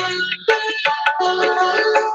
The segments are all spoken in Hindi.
Thank you.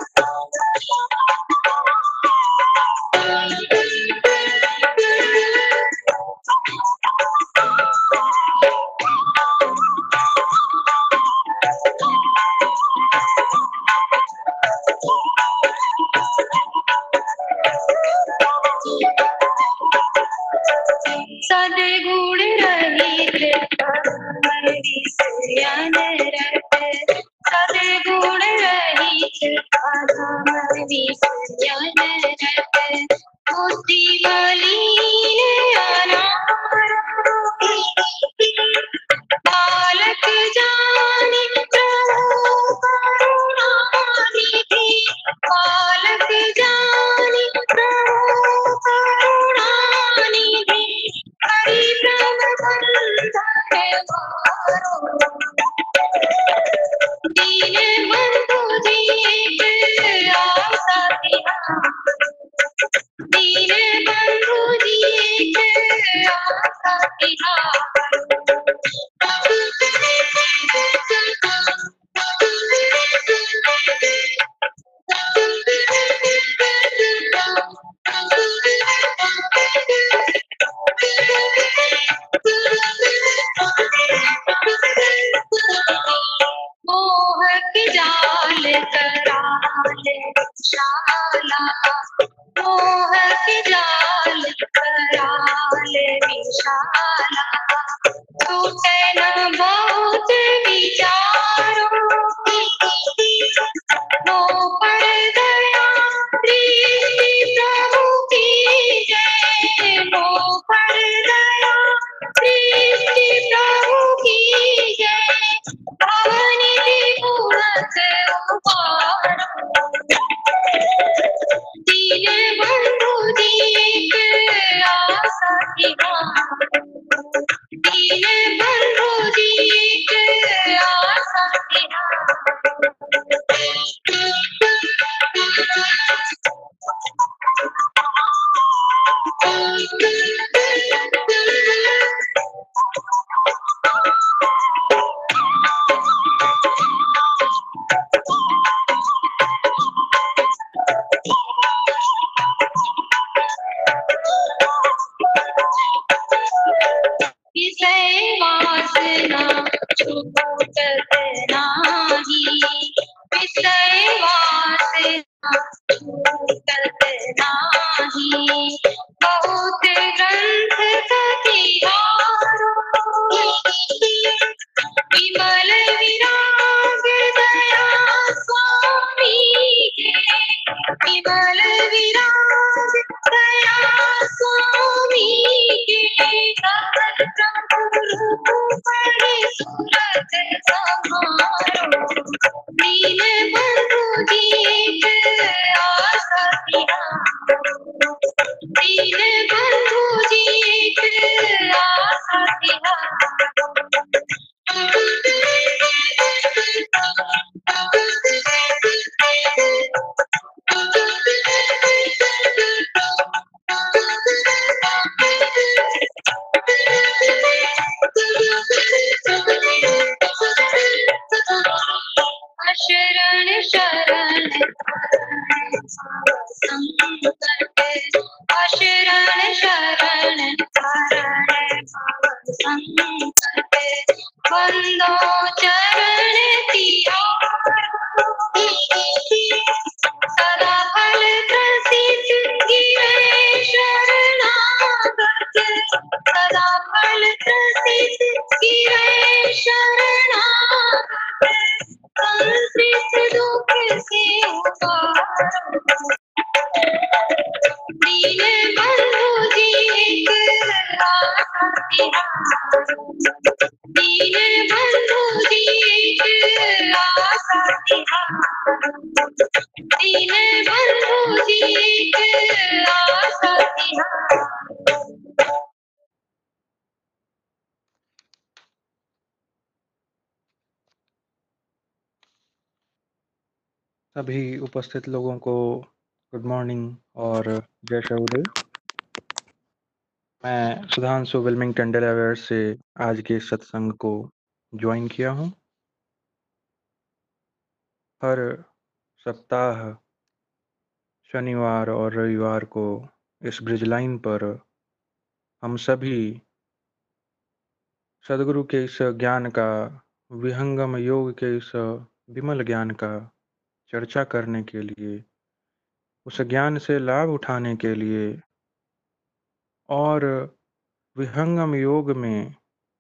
उपस्थित लोगों को गुड मॉर्निंग और जय शहुदेव मैं सुधांशु विल्मिंगटन डेलावेयर से आज के सत्संग को ज्वाइन किया हूँ। हर सप्ताह शनिवार और रविवार को इस ब्रिज लाइन पर हम सभी सदगुरु के इस ज्ञान का, विहंगम योग के इस विमल ज्ञान का चर्चा करने के लिए, उस ज्ञान से लाभ उठाने के लिए और विहंगम योग में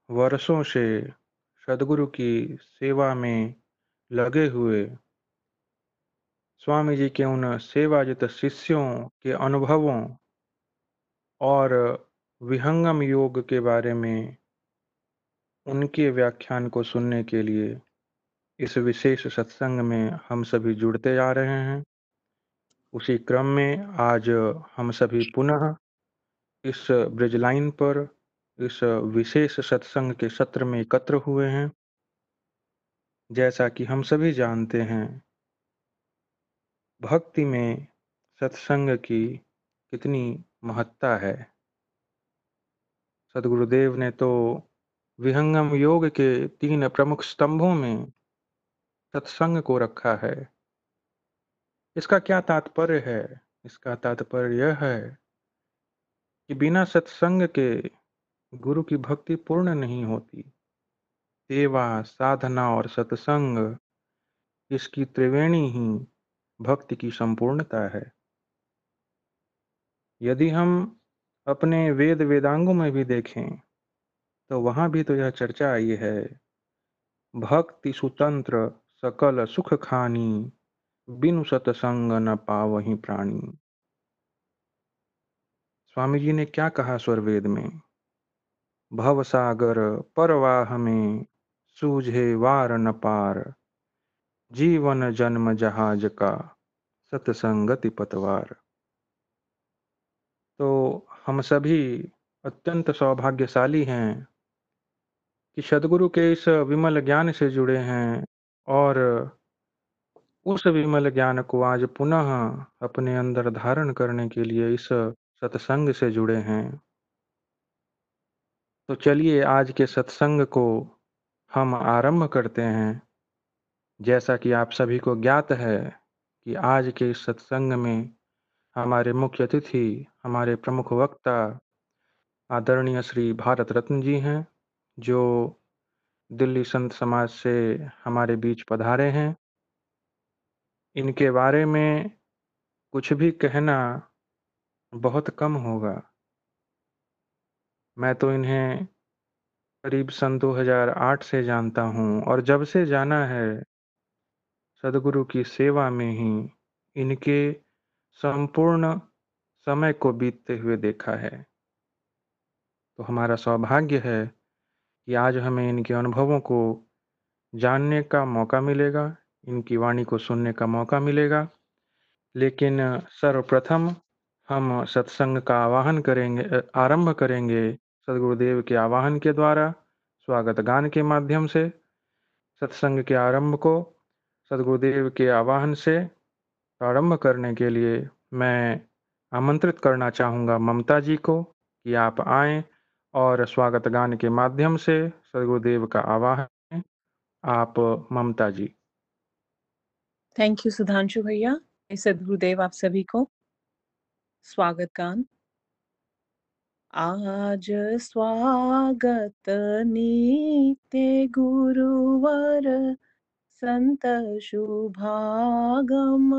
वर्षों से सदगुरु की सेवा में लगे हुए। स्वामी जी के उन सेवाजित शिष्यों के अनुभवों और विहंगम योग के बारे में उनके व्याख्यान को सुनने के लिए इस विशेष सत्संग में हम सभी जुड़ते जा रहे हैं। उसी क्रम में आज हम सभी पुनः इस ब्रिज लाइन पर इस विशेष सत्संग के सत्र में एकत्र हुए हैं। जैसा कि हम सभी जानते हैं, भक्ति में सत्संग की कितनी महत्ता है। सदगुरुदेव ने तो विहंगम योग के तीन प्रमुख स्तंभों में सत्संग को रखा है। इसका क्या तात्पर्य है? इसका तात्पर्य यह है कि बिना सत्संग के गुरु की भक्ति पूर्ण नहीं होती। सेवा, साधना और सत्संग इसकी त्रिवेणी ही भक्ति की संपूर्णता है। यदि हम अपने वेद वेदांगों में भी देखें तो वहाँ भी तो यह चर्चा आई है। भक्ति सुतंत्र सकल सुख खानी, बिनु सतसंग न पावही प्राणी। स्वामी जी ने क्या कहा स्वरवेद में? भव सागर, परवाह में सूझे वार न पार, जीवन जन्म जहाज़ का सतसंगति पतवार तो हम सभी अत्यंत सौभाग्यशाली हैं कि सदगुरु के इस विमल ज्ञान से जुड़े हैं। और उस विमल ज्ञान को आज पुनः अपने अंदर धारण करने के लिए इस सत्संग से जुड़े हैं। तो चलिए आज के सत्संग को हम आरंभ करते हैं। जैसा कि आप सभी को ज्ञात है कि आज के इस सत्संग में हमारे मुख्य अतिथि, हमारे प्रमुख वक्ता आदरणीय श्री भारत रत्न जी हैं, जो दिल्ली संत समाज से हमारे बीच पधारे हैं। इनके बारे में कुछ भी कहना बहुत कम होगा। मैं तो इन्हें करीब सन 2008 से जानता हूँ और जब से जाना है, सदगुरु की सेवा में ही इनके संपूर्ण समय को बीतते हुए देखा है। तो हमारा सौभाग्य है कि आज हमें इनके अनुभवों को जानने का मौका मिलेगा, इनकी वाणी को सुनने का मौका मिलेगा। लेकिन सर्वप्रथम हम सत्संग का आवाहन करेंगे आरंभ करेंगे सदगुरुदेव के आवाहन के द्वारा, स्वागत गान के माध्यम से। सत्संग के आरंभ को सदगुरुदेव के आवाहन से प्रारंभ करने के लिए मैं आमंत्रित करना चाहूँगा ममता जी को कि आप आएँ और स्वागत गान के माध्यम से सदगुरुदेव का आवाहन, आप ममता जी। थैंक यू सुधांशु भैया। सदगुरुदेव, आप सभी को स्वागत गान। आज स्वागत नीते गुरुवर संत शुभागम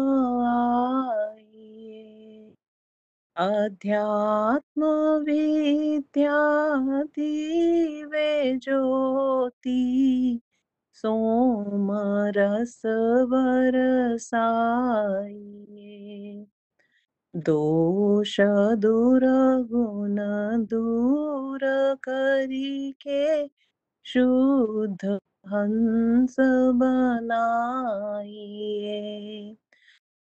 आइए अध्यात्म विद्या दिवे ज्योति सोम रस बरसाइए दोष दूर गुण दूर करी के शुद्ध हंस बनाइए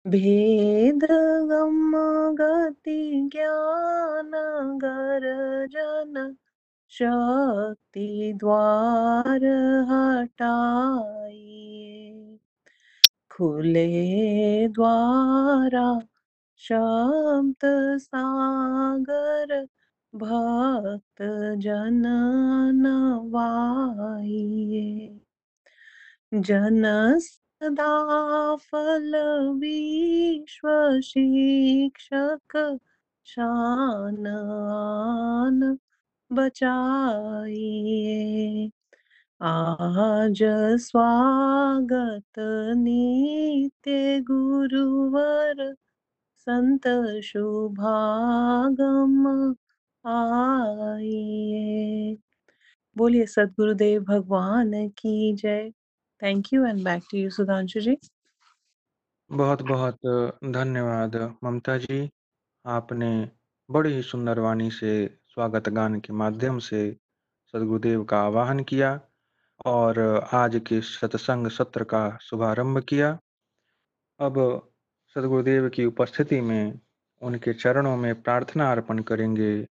भेद गम गति ज्ञान गर्जन शक्ति द्वार हटाइए। खुले द्वारा शब्द सागर भक्त जन नवाइए। जन सदा फल विश्व शिक्षक शान आन बचाइए। आज स्वागत नित्य गुरुवर संत शुभागम आइए। बोलिए, सदगुरुदेव भगवान की जय। Thank you and back to you Sudhanshu ji बहुत बहुत धन्यवाद, ममता जी। आपने बड़ी ही सुंदर वाणी से, स्वागत गान के माध्यम से सदगुरुदेव का आवाहन किया और आज के सत्संग सत्र का शुभारंभ किया। अब सदगुरुदेव की उपस्थिति में उनके चरणों में प्रार्थना अर्पण करेंगे।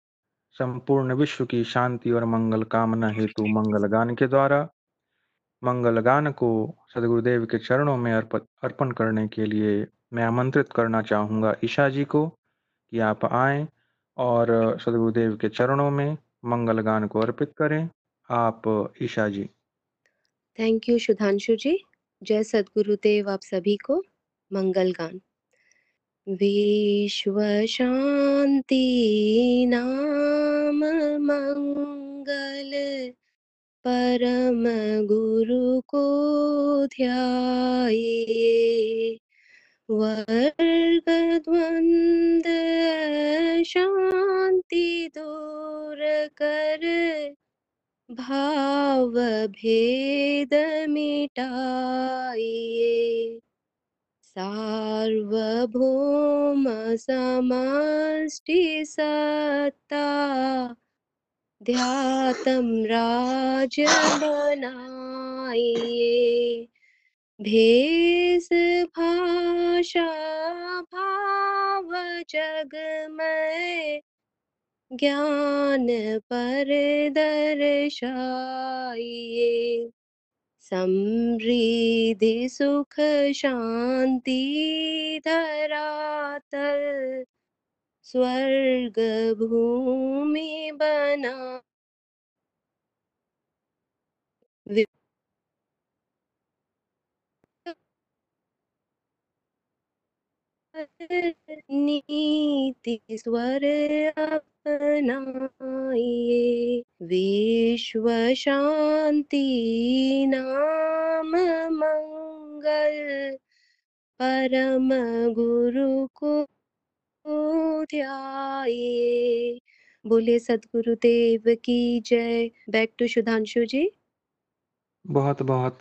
संपूर्ण विश्व की शांति और मंगल कामना हेतु मंगल गान के द्वारा। मंगल गान को सदगुरुदेव के चरणों में अर्पण करने के लिए मैं आमंत्रित करना चाहूँगा ईशा जी को कि आप आए और सदगुरुदेव के चरणों में मंगल गान को अर्पित करें। आप ईशा जी थैंक यू सुधांशु जी जय सदगुरुदेव आप सभी को। मंगल गान विश्व शांति नाम मंगल। परम गुरु को ध्याये। वर्ग द्वंद शांति दूर कर भाव भेद मिटाइए। सार्वभौम समष्टि सत्ता ध्यातम राज बनाइए। भेष भाषा भाव जगमय। ज्ञान पर दर्शाइए समृद्धि सुख शांति धरातल। स्वर्ग भूमि बना नीति स्वर अपनाइए। विश्व शांति नाम मंगल। परम गुरु को ध्याये बोले सदगुरुदेव की जय। Back to Sudhanshu ji. बहुत बहुत,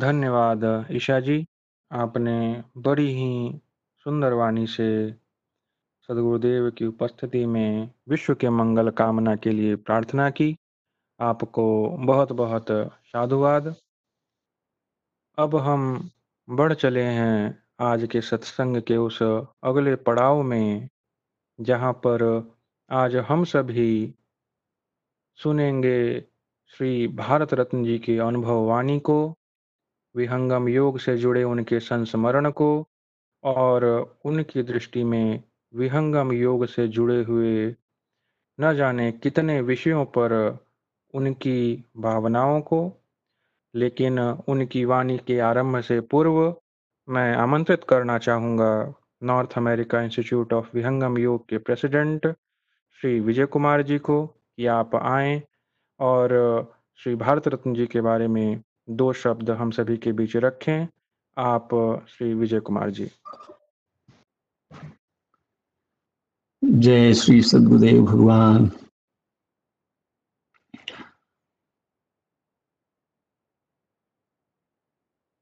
धन्यवाद ईशा जी। आपने बड़ी ही सुंदर वाणी से सदगुरुदेव की उपस्थिति में विश्व के मंगल कामना के लिए प्रार्थना की। आपको बहुत बहुत साधुवाद। अब हम बढ़ चले हैं आज के सत्संग के उस अगले पड़ाव में, जहाँ पर आज हम सभी सुनेंगे श्री भारत रत्न जी के अनुभव वाणी को, विहंगम योग से जुड़े उनके संस्मरण को और उनकी दृष्टि में विहंगम योग से जुड़े हुए न जाने कितने विषयों पर उनकी भावनाओं को, लेकिन उनकी वाणी के आरंभ से पूर्व मैं आमंत्रित करना चाहूँगा North America Institute of Vihangam Yoga के प्रेसिडेंट श्री विजय कुमार जी को कि आप आए और श्री भारत रत्न जी के बारे में दो शब्द हम सभी के बीच रखें। आप श्री विजय कुमार जी। जय श्री सदगुरुदेव भगवान।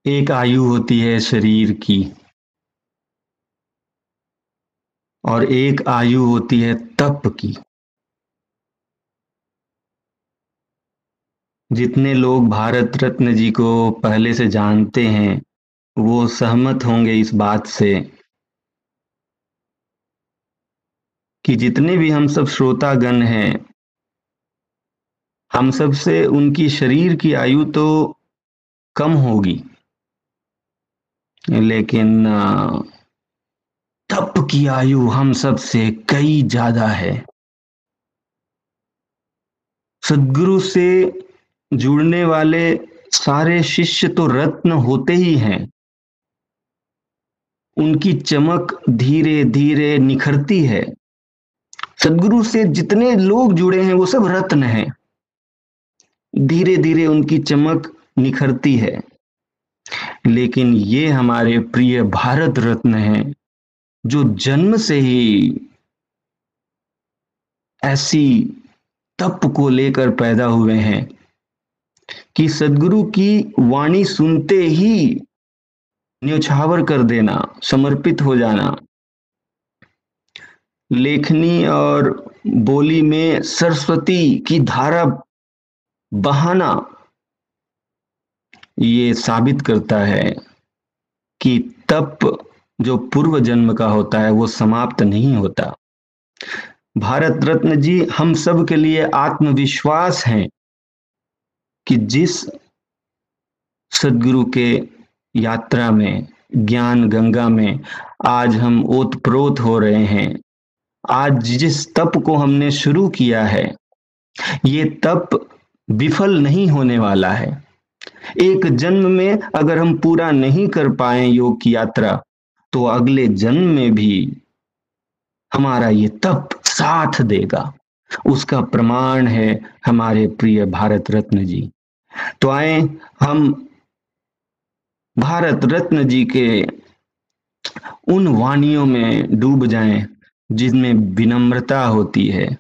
एक आयु होती है शरीर की, और एक आयु होती है तप की। जितने लोग भारत रत्न जी को पहले से जानते हैं, वो सहमत होंगे इस बात से कि जितने भी हम सब श्रोतागण हैं, हम सबसे उनकी शरीर की आयु तो कम होगी। लेकिन तप की आयु हम सबसे कई ज़्यादा है। सदगुरु से जुड़ने वाले सारे शिष्य तो रत्न होते ही हैं। उनकी चमक धीरे धीरे निखरती है। सदगुरु से जितने लोग जुड़े हैं, वो सब रत्न हैं। धीरे धीरे उनकी चमक निखरती है। लेकिन ये हमारे प्रिय भारत रत्न हैं, जो जन्म से ही ऐसी तप को लेकर पैदा हुए हैं कि सदगुरु की वाणी सुनते ही न्यौछावर कर देना, समर्पित हो जाना। लेखनी और बोली में सरस्वती की धारा बहाना ये साबित करता है कि तप जो पूर्व जन्म का होता है, वो समाप्त नहीं होता। भारत रत्न जी, हम सब के लिए आत्मविश्वास हैं कि जिस सदगुरु के यात्रा में, ज्ञान गंगा में आज हम ओतप्रोत हो रहे हैं, आज जिस तप को हमने शुरू किया है, ये तप विफल नहीं होने वाला है। एक जन्म में अगर हम पूरा नहीं कर पाए योग की यात्रा तो अगले जन्म में भी हमारा ये तप साथ देगा। उसका प्रमाण है हमारे प्रिय भारत रत्न जी। तो आए हम भारत रत्न जी के उन वाणियों में डूब जाएँ, जिनमें विनम्रता होती है,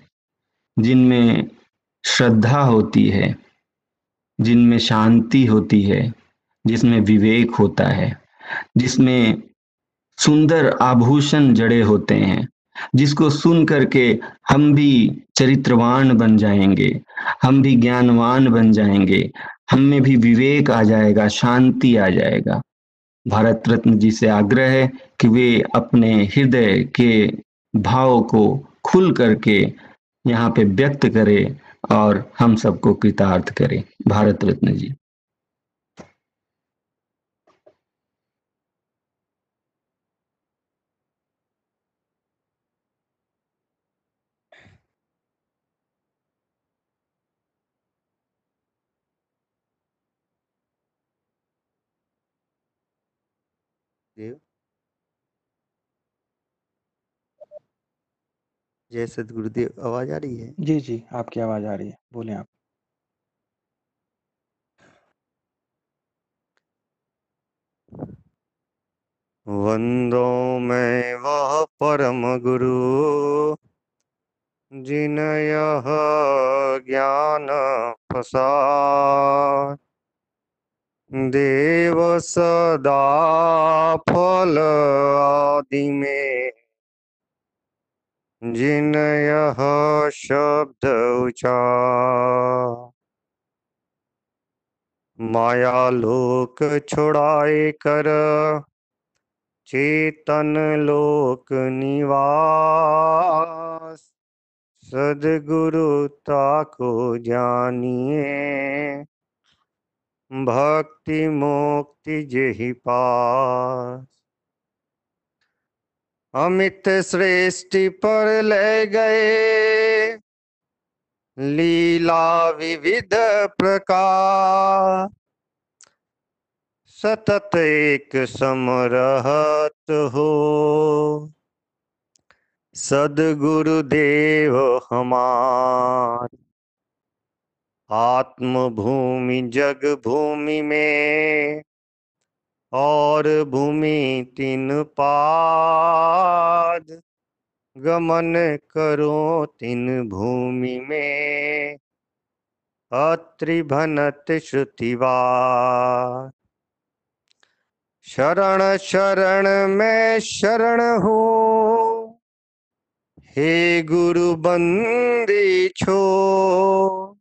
जिनमें श्रद्धा होती है। जिनमें शांति होती है, जिसमें विवेक होता है, जिसमें सुंदर आभूषण जड़े होते हैं, जिसको सुन करके हम भी चरित्रवान बन जाएँगे, हम भी ज्ञानवान बन जाएँगे, हम में भी विवेक आ जाएगा, शांति आ जाएगा। भारत रत्न जी से आग्रह है कि वे अपने हृदय के भाव को खुल करके यहाँ पे व्यक्त करें और हम सबको कृतार्थ करें। भारत रत्न जी देव जय सदगुरुदेव आवाज़ आ रही है? जी जी आपकी आवाज़ आ रही है। बोले आप। वंदो मैं वह परम गुरु जिन यह ज्ञान प्रसाद देव सदा फल आदि में जिन यह शब्द उचार माया लोक छुड़ाए कर, चेतन लोक निवास। सदगुरुता को जानिए, भक्ति मुक्ति जही पास। अमित श्रेष्ठि पर ले गए। लीला विविध प्रकार। सतत एक समरहत हो। सदगुरुदेव हमार। आत्म भूमि जग भूमि में और भूमि तीन पाद, गमन करो तीन भूमि में। अत्रिभनत श्रुतिवार शरण शरण में शरण हो। हे गुरु बंदी छो।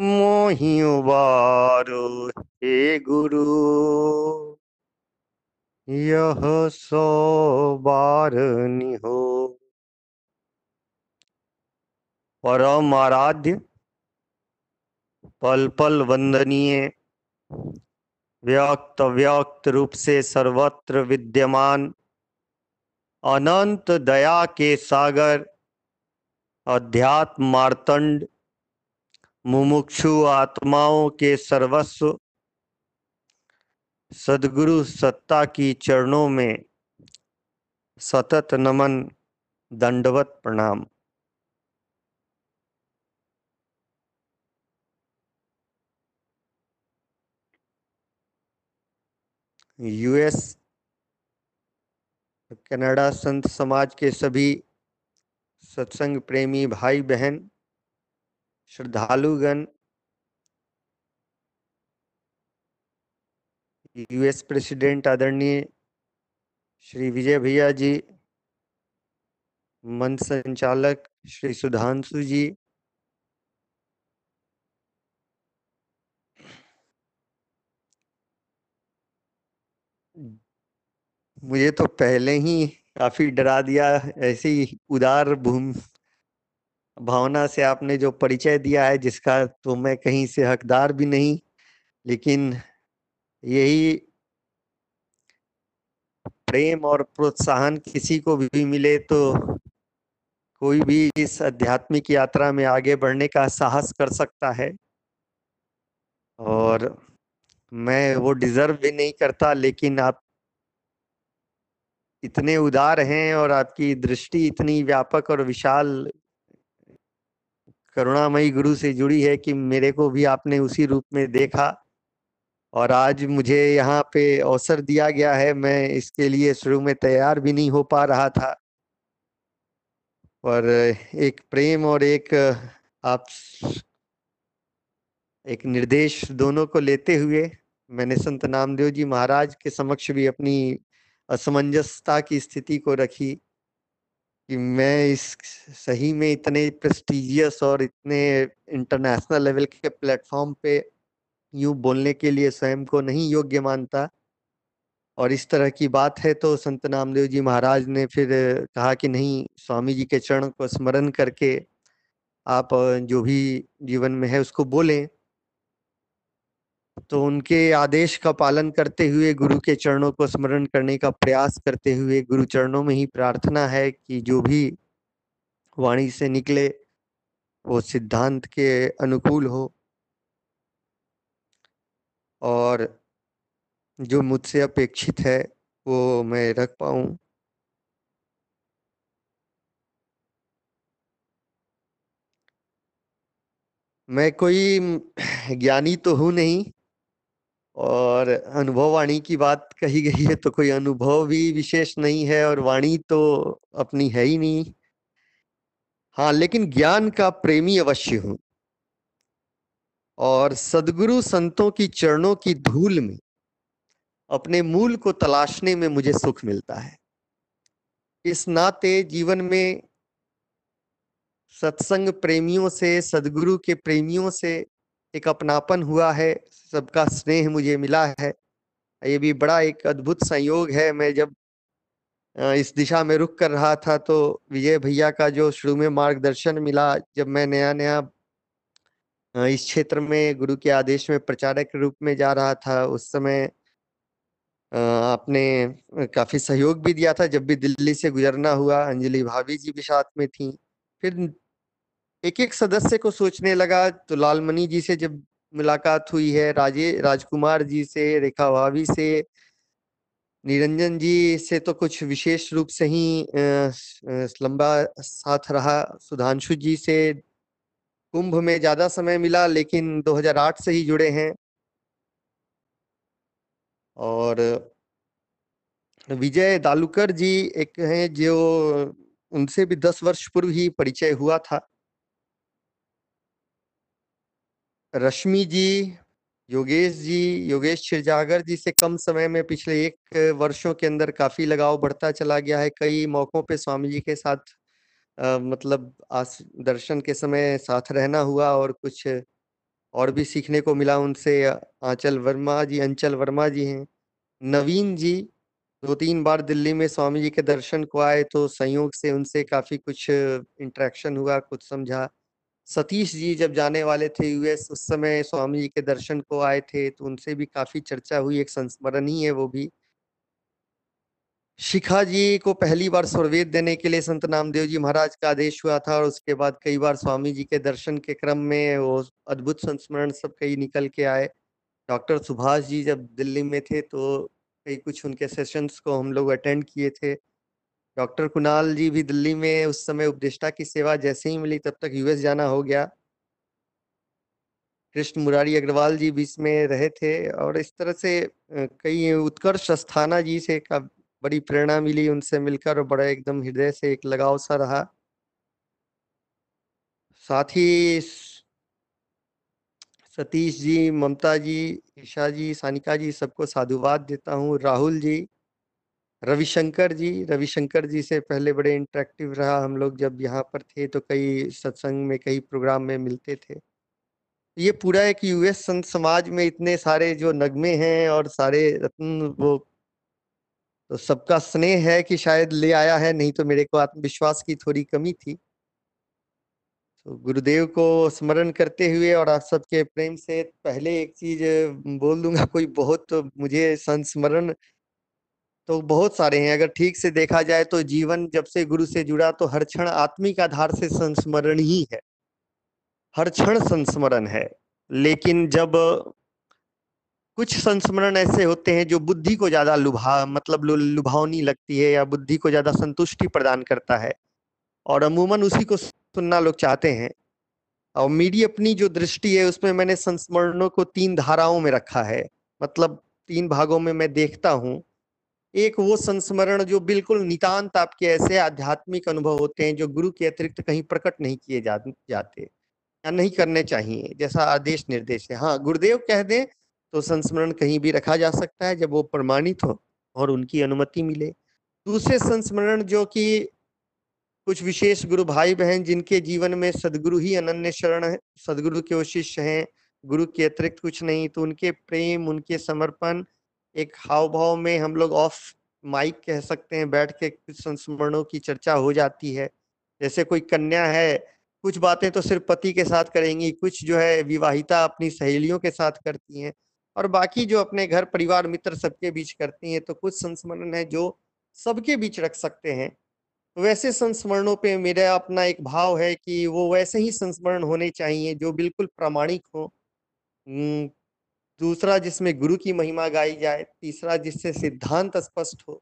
मोहि उबारो हे गुरु। यह सो बार निहो परम आराध्य पल पल वंदनीय, व्यक्त व्यक्त रूप से सर्वत्र विद्यमान, अनंत दया के सागर अध्यात्म मार्तंड मुमुक्षु आत्माओं के सर्वस्व सदगुरु सत्ता की चरणों में सतत नमन, दंडवत प्रणाम। यूएस, कनाडा संत समाज के सभी सत्संग प्रेमी भाई बहन, श्रद्धालुगण यूएस प्रेसिडेंट आदरणीय श्री विजय भैया जी, मंच संचालक श्री सुधांशु जी, मुझे तो पहले ही काफ़ी डरा दिया ऐसी उदार भूम, भावना से आपने जो परिचय दिया है, जिसका तो मैं कहीं से हकदार भी नहीं, लेकिन यही प्रेम और प्रोत्साहन किसी को भी मिले तो कोई भी इस आध्यात्मिक यात्रा में आगे बढ़ने का साहस कर सकता है। और मैं वो डिजर्व भी नहीं करता, लेकिन आप इतने उदार हैं और आपकी दृष्टि इतनी व्यापक और विशाल करुणामयी गुरु से जुड़ी है कि मेरे को भी आपने उसी रूप में देखा। और आज मुझे यहाँ पे अवसर दिया गया है, मैं इसके लिए शुरू में तैयार भी नहीं हो पा रहा था। पर एक प्रेम और एक, आप एक निर्देश दोनों को लेते हुए मैंने संत नामदेव जी महाराज के समक्ष भी अपनी असमंजसता की स्थिति को रखी कि मैं इस सही में इतने प्रेस्टिजियस और इतने इंटरनेशनल लेवल के प्लेटफॉर्म पे यूँ बोलने के लिए स्वयं को नहीं योग्य मानता। और इस तरह की बात है तो संत नामदेव जी महाराज ने फिर कहा कि नहीं, स्वामी जी के चरण को स्मरण करके आप जो भी जीवन में है उसको बोलें। तो उनके आदेश का पालन करते हुए गुरु के चरणों को स्मरण करने का प्रयास करते हुए गुरु चरणों में ही प्रार्थना है कि जो भी वाणी से निकले, वो सिद्धांत के अनुकूल हो। और जो मुझसे अपेक्षित है, वो मैं रख पाऊँ। मैं कोई ज्ञानी तो हूँ नहीं और अनुभव वाणी की बात कही गई है तो कोई अनुभव भी विशेष नहीं है और वाणी तो अपनी है ही नहीं। हाँ लेकिन ज्ञान का प्रेमी अवश्य हूँ। और सदगुरु संतों की चरणों की धूल में, अपने मूल को तलाशने में मुझे सुख मिलता है। इस नाते जीवन में सत्संग प्रेमियों से, सदगुरु के प्रेमियों से एक अपनापन हुआ है, सबका स्नेह मुझे मिला है। ये भी बड़ा एक अद्भुत संयोग है, मैं जब इस दिशा में रुक कर रहा था तो विजय भैया का जो शुरू में मार्गदर्शन मिला, जब मैं नया नया इस क्षेत्र में गुरु के आदेश में प्रचारक के रूप में जा रहा था, उस समय आपने काफ़ी सहयोग भी दिया था, जब भी दिल्ली से गुजरना हुआ, अंजलि भाभी जी भी साथ में थी, फिर एक एक सदस्य को सोचने लगा तो लालमणि जी से जब मुलाकात हुई है, राजे, राजकुमार जी से, रेखा भाभी से, निरंजन जी से तो कुछ विशेष रूप से ही लंबा साथ रहा, सुधांशु जी से कुंभ में ज़्यादा समय मिला, लेकिन 2008 से ही जुड़े हैं। और विजय दालुकर जी एक हैं, जो उनसे भी दस वर्ष पूर्व ही परिचय हुआ था। रश्मि जी, योगेश जी, योगेश क्षीरजागर जी से कम समय में पिछले एक वर्षों के अंदर काफ़ी लगाव बढ़ता चला गया है। कई मौकों पे स्वामी जी के साथ मतलब आस, दर्शन के समय साथ रहना हुआ और कुछ और भी सीखने को मिला उनसे। आंचल वर्मा जी, अंचल वर्मा जी हैं। नवीन जी दो तीन बार दिल्ली में स्वामी जी के दर्शन को आए तो संयोग से उनसे काफ़ी कुछ इंटरेक्शन हुआ, कुछ समझा। सतीश जी जब जाने वाले थे यूएस उस समय स्वामी जी के दर्शन को आए थे तो उनसे भी काफ़ी चर्चा हुई, एक संस्मरण ही है वो भी। शिखा जी को पहली बार स्वर्वेद देने के लिए संत नामदेव जी महाराज का आदेश हुआ था और उसके बाद कई बार स्वामी जी के दर्शन के क्रम में वो अद्भुत संस्मरण सब कई निकल के आए। डॉक्टर सुभाष जी जब दिल्ली में थे तो कई कुछ उनके सेशंस को हम लोग अटेंड किए थे। डॉक्टर कुणाल जी भी दिल्ली में उस समय उपदेष्टा की सेवा जैसे ही मिली तब तक यूएस जाना हो गया। कृष्ण मुरारी अग्रवाल जी बीच में रहे थे और इस तरह से कई उत्कर्ष अस्थाना जी से का बड़ी प्रेरणा मिली उनसे मिलकर और बड़ा एकदम हृदय से एक लगाव सा रहा। साथ ही सतीश जी, ममता जी, ईशा जी, सानिका जी, सबको साधुवाद देता हूँ। राहुल जी, रविशंकर जी रविशंकर जी से पहले बड़े इंटरेक्टिव रहा हम लोग जब यहाँ पर थे तो कई सत्संग में, कई प्रोग्राम में मिलते थे। ये पूरा एक यूएस संत समाज में इतने सारे जो नगमे हैं और सारे रत्न वो तो सबका स्नेह है कि शायद ले आया है, नहीं तो मेरे को आत्मविश्वास की थोड़ी कमी थी। तो गुरुदेव को स्मरण करते हुए और आप सबके प्रेम से पहले एक चीज़ बोल दूँगा, कोई बहुत तो मुझे संस्मरण तो बहुत सारे हैं। अगर ठीक से देखा जाए तो जीवन जब से गुरु से जुड़ा तो हर क्षण आत्मिक आधार से संस्मरण ही है। हर क्षण संस्मरण है। लेकिन जब कुछ संस्मरण ऐसे होते हैं जो बुद्धि को ज़्यादा लुभा मतलब लुभावनी लगती है या बुद्धि को ज़्यादा संतुष्टि प्रदान करता है। और अमूमन उसी को सुनना लोग चाहते हैं। और मेरी अपनी जो दृष्टि है, उसमें मैंने संस्मरणों को तीन धाराओं में रखा है। मतलब तीन भागों में मैं देखता हूँ। एक वो संस्मरण जो बिल्कुल नितांत आपके ऐसे आध्यात्मिक अनुभव होते हैं, जो गुरु के अतिरिक्त कहीं प्रकट नहीं किए जाते। या नहीं करने चाहिए, जैसा आदेश निर्देश है। हाँ गुरुदेव कह दें तो संस्मरण कहीं भी रखा जा सकता है जब वो प्रमाणित हो और उनकी अनुमति मिले। दूसरे संस्मरण जो कि कुछ विशेष गुरु भाई बहन जिनके जीवन में सदगुरु ही अनन्य शरण है, सदगुरु के वो शिष्य हैं, गुरु के अतिरिक्त कुछ नहीं तो उनके प्रेम, उनके समर्पण, एक हाव भाव में हम लोग ऑफ़ माइक कह सकते हैं, बैठ के कुछ संस्मरणों की चर्चा हो जाती है। जैसे कोई कन्या है, कुछ बातें तो सिर्फ़ पति के साथ करेंगी, कुछ जो है विवाहिता अपनी सहेलियों के साथ करती हैं और बाकी जो अपने घर परिवार मित्र सबके बीच करती हैं तो कुछ संस्मरण है जो सबके बीच रख सकते हैं। तो वैसे संस्मरणों पे मेरा अपना एक भाव है कि वो वैसे ही संस्मरण होने चाहिए, जो बिल्कुल प्रामाणिक हो। दूसरा जिसमें गुरु की महिमा गाई जाए, तीसरा जिससे सिद्धांत स्पष्ट हो,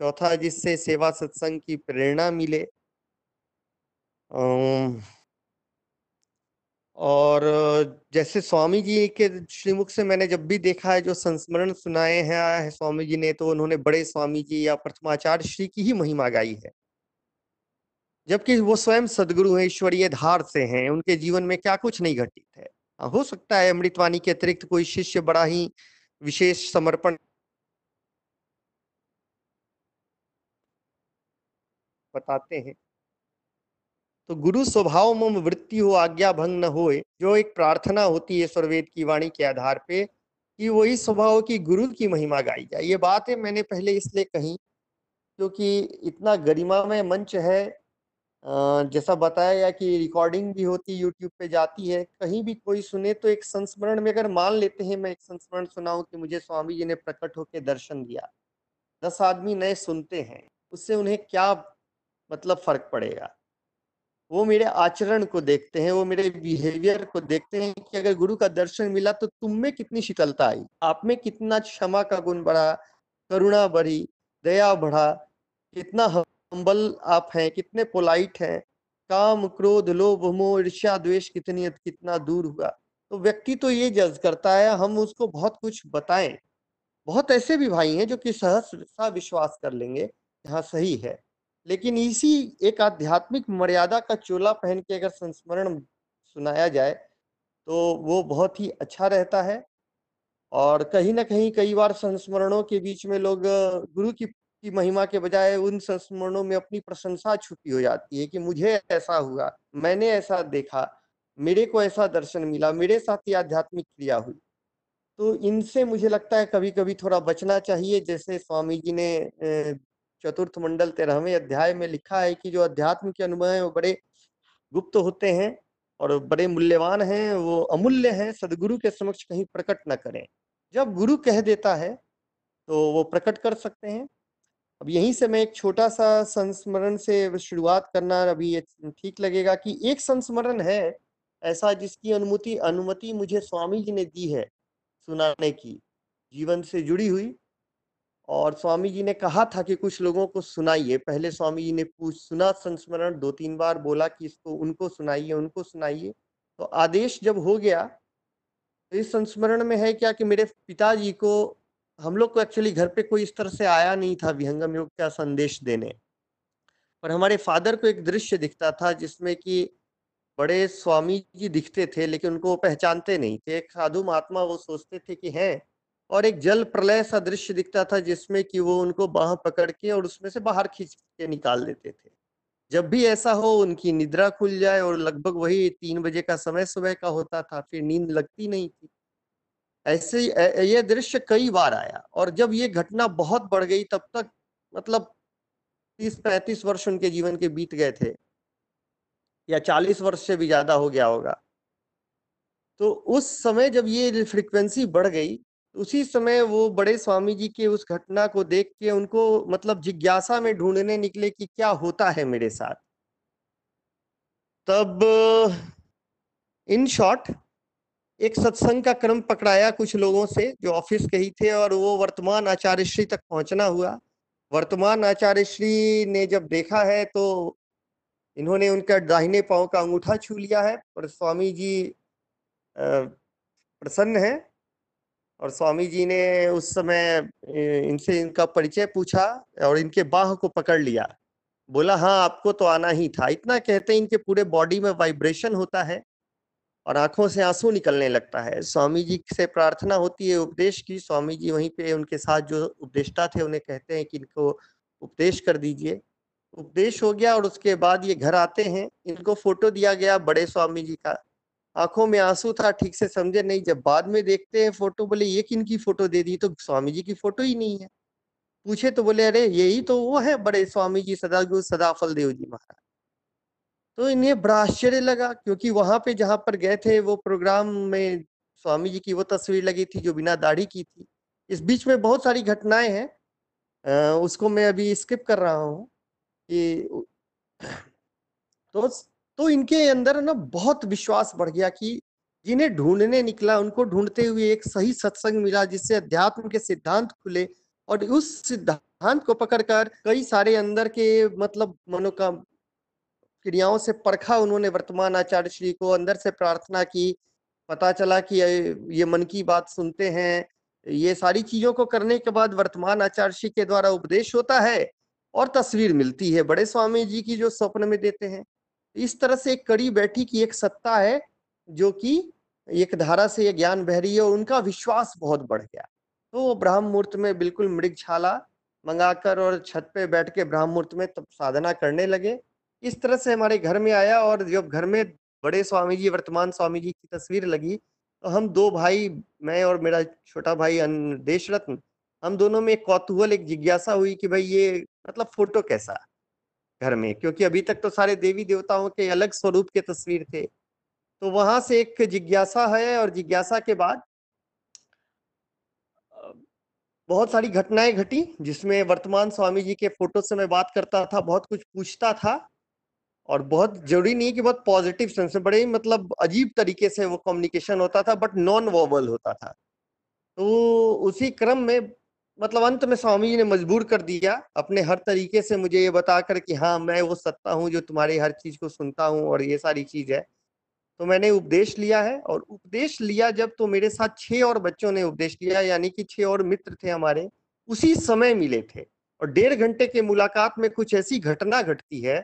चौथा जिससे सेवा सत्संग की प्रेरणा मिले। और जैसे स्वामी जी के श्रीमुख से मैंने जब भी देखा है जो संस्मरण सुनाए हैं स्वामी जी ने तो उन्होंने बड़े स्वामी जी या प्रथमाचार्य श्री की ही महिमा गाई है। जबकि वो स्वयं सदगुरु हैं ईश्वरीय धार से हैं उनके जीवन में क्या कुछ नहीं घटित है। हाँ, हो सकता है अमृतवाणी के अतिरिक्त कोई शिष्य बड़ा ही विशेष समर्पण बताते हैं। तो गुरु स्वभाव मम वृत्ति हो, आज्ञा भंग न होए, जो एक प्रार्थना होती है सर्वेद की वाणी के आधार पे, कि वही स्वभाव की गुरु की महिमा गाई जाए। ये बात है मैंने पहले इसलिए कही, क्योंकि इतना गरिमामय मंच है जैसा बताया गया कि रिकॉर्डिंग भी होती है यूट्यूब पे जाती है, कहीं भी कोई सुने तो एक संस्मरण में अगर मान लेते हैं, मैं एक संस्मरण सुनाऊं कि मुझे स्वामी जी ने प्रकट होकर दर्शन दिया। दस आदमी नए सुनते हैं, उससे उन्हें क्या मतलब फ़र्क पड़ेगा? वो मेरे आचरण को देखते हैं, वो मेरे बिहेवियर को देखते हैं कि अगर गुरु का दर्शन मिला तो तुम में कितनी शीतलता आई, आप में कितना क्षमा का गुण बढ़ा, करुणा बढ़ी, दया बढ़ा, कितना हम्बल आप हैं, कितने पोलाइट हैं, काम, क्रोध, लोभ, मोह, ईर्ष्या, द्वेष कितनी कितना दूर हुआ। तो व्यक्ति तो ये जज करता है, हम उसको बहुत कुछ बताएँ। बहुत ऐसे भी भाई हैं जो कि सहज सा विश्वास कर लेंगे हाँ सही है। लेकिन इसी एक आध्यात्मिक मर्यादा का चोला पहन के अगर संस्मरण सुनाया जाए तो वो बहुत ही अच्छा रहता है। और कहीं ना कहीं कई बार संस्मरणों के बीच में लोग, गुरु की की महिमा के बजाय उन संस्मरणों में अपनी प्रशंसा छुपी हो जाती है कि मुझे ऐसा हुआ, मैंने ऐसा देखा, मेरे को ऐसा दर्शन मिला, मेरे साथ ही आध्यात्मिक क्रिया हुई। तो इनसे मुझे लगता है कभी कभी थोड़ा बचना चाहिए, जैसे स्वामी जी ने चतुर्थ मंडल तेरहवें अध्याय में लिखा है कि जो अध्यात्म के अनुभव है, वो बड़े गुप्त होते हैं और बड़े मूल्यवान हैं, वो अमूल्य हैं, सदगुरु के समक्ष कहीं प्रकट न करें। जब गुरु कह देता है तो वो प्रकट कर सकते हैं। अब यहीं से मैं एक छोटा सा संस्मरण से शुरुआत करना, अभी ये ठीक लगेगा कि एक संस्मरण है ऐसा जिसकी अनुमति अनुमति मुझे स्वामी जी ने दी है सुनाने की, जीवन से जुड़ी हुई। और स्वामी जी ने कहा था कि कुछ लोगों को सुनाइए। पहले स्वामी जी ने पूछ, सुना संस्मरण दो तीन बार? बोला कि, इसको उनको सुनाइए उनको सुनाइए। तो आदेश जब हो गया तो इस संस्मरण में है क्या कि मेरे पिताजी को, हम लोग को एक्चुअली घर पे कोई इस तरह से आया नहीं था विहंगम योग का संदेश देने। पर हमारे फादर को एक दृश्य दिखता था जिसमें कि बड़े स्वामी जी दिखते थे, लेकिन उनको पहचानते नहीं थे। एक साधु महात्मा वो सोचते थे कि, हैं और एक जल प्रलय सा दृश्य दिखता था जिसमें कि वो उनको बाह पकड़ के और उसमें से बाहर खींच के निकाल देते थे। जब भी ऐसा हो उनकी निद्रा खुल जाए और लगभग वही तीन बजे का समय सुबह का होता था, फिर नींद लगती नहीं थी। ऐसे ये दृश्य कई बार आया और जब ये घटना बहुत बढ़ गई तब तक मतलब तीस पैंतीस वर्ष उनके जीवन के बीत गए थे। या चालीस वर्ष से भी ज़्यादा हो गया होगा। तो उस समय जब ये फ्रीक्वेंसी बढ़ गई उसी समय वो बड़े स्वामी जी के उस घटना को देख के उनको मतलब जिज्ञासा में ढूँढने निकले कि क्या होता है मेरे साथ। तब, इन शॉर्ट, एक सत्संग का क्रम पकड़ाया कुछ लोगों से जो ऑफ़िस के ही थे और वो वर्तमान आचार्य श्री तक पहुँचना हुआ। वर्तमान आचार्य श्री ने जब देखा है तो इन्होंने उनका दाहिने पाँव का अंगूठा छू लिया है और स्वामी जी प्रसन्न है। और स्वामी जी ने उस समय इनसे इनका परिचय पूछा और इनके बाह को पकड़ लिया। बोला हाँ आपको तो आना ही था। इतना कहते इनके पूरे बॉडी में वाइब्रेशन होता है और आँखों से आँसू निकलने लगता है। स्वामी जी से प्रार्थना होती है उपदेश की। स्वामी जी वहीं पे उनके साथ जो उपदेष्टा थे, उन्हें कहते हैं कि इनको उपदेश कर दीजिए। उपदेश हो गया और उसके बाद ये घर आते हैं। इनको फ़ोटो दिया गया बड़े स्वामी जी का। आँखों में आँसू था, ठीक से समझे नहीं। जब बाद में देखते हैं फ़ोटो, बोले, ये किन की फ़ोटो दे दी? तो स्वामी जी की फ़ोटो ही नहीं है। पूछे तो बोले, अरे, यही तो वो है बड़े स्वामी जी सदागुरु, सदाफल देव जी महाराज। तो इन्हें बड़ा आश्चर्य लगा, क्योंकि वहाँ पे जहाँ पर गए थे, वो प्रोग्राम में स्वामी जी की वो तस्वीर लगी थी, जो बिना दाढ़ी की थी। इस बीच में बहुत सारी घटनाएँ हैं। उसको मैं अभी स्किप कर रहा हूँ कि तो तो इनके अंदर ना बहुत विश्वास बढ़ गया कि जिन्हें ढूँढने निकला, उनको ढूंढते हुए एक सही सत्संग मिला जिससे अध्यात्म के सिद्धांत खुले और उस सिद्धांत को पकड़कर कई सारे अंदर के मतलब मनोकाम क्रियाओं से परखा उन्होंने वर्तमान आचार्य श्री को, अंदर से प्रार्थना की, पता चला कि ये मन की बात सुनते हैं, ये सारी चीज़ों को करने के बाद वर्तमान आचार्य श्री के द्वारा उपदेश होता है और तस्वीर मिलती है। बड़े स्वामी जी की जो स्वप्न में देते हैं। इस तरह से एक कड़ी बैठी की एक सत्ता है, जो कि एक धारा से ये ज्ञान बह रही है और उनका विश्वास बहुत बढ़ गया। तो वो ब्राह्म मुहूर्त में बिल्कुल मृगछाला मंगाकर और छत पे बैठ के ब्राह्म मुहूर्त में तब साधना करने लगे। इस तरह से हमारे घर में आया और जब घर में बड़े स्वामी जी, वर्तमान स्वामी जी की तस्वीर लगी तो हम दो भाई, मैं और मेरा छोटा भाई देश रत्न हम दोनों में एक कौतूहल, एक जिज्ञासा हुई कि भाई ये मतलब फ़ोटो कैसा? घर में, क्योंकि अभी तक तो सारे देवी देवताओं के अलग स्वरूप के तस्वीर थे। तो वहाँ से एक जिज्ञासा है और जिज्ञासा के बाद बहुत सारी घटनाएँ घटी, जिसमें वर्तमान स्वामी जी के फ़ोटो से मैं बात करता था, बहुत कुछ पूछता था और बहुत ज़रूरी नहीं कि बहुत पॉजिटिव सेंस में, बड़े मतलब अजीब तरीके से वो कम्युनिकेशन होता था बट नॉन वर्बल होता था। तो उसी क्रम में मतलब अंत में स्वामी जी ने मजबूर कर दिया अपने हर तरीके से मुझे ये बताकर कि हाँ मैं वो सत्ता हूँ जो तुम्हारी हर चीज़ को सुनता हूँ और ये सारी चीज़ है। तो मैंने उपदेश लिया है और उपदेश लिया जब तो मेरे साथ छह और बच्चों ने उपदेश लिया, यानी कि छह और मित्र थे हमारे, उसी समय मिले थे। और डेढ़ घंटे के मुलाकात में कुछ ऐसी घटना घटती है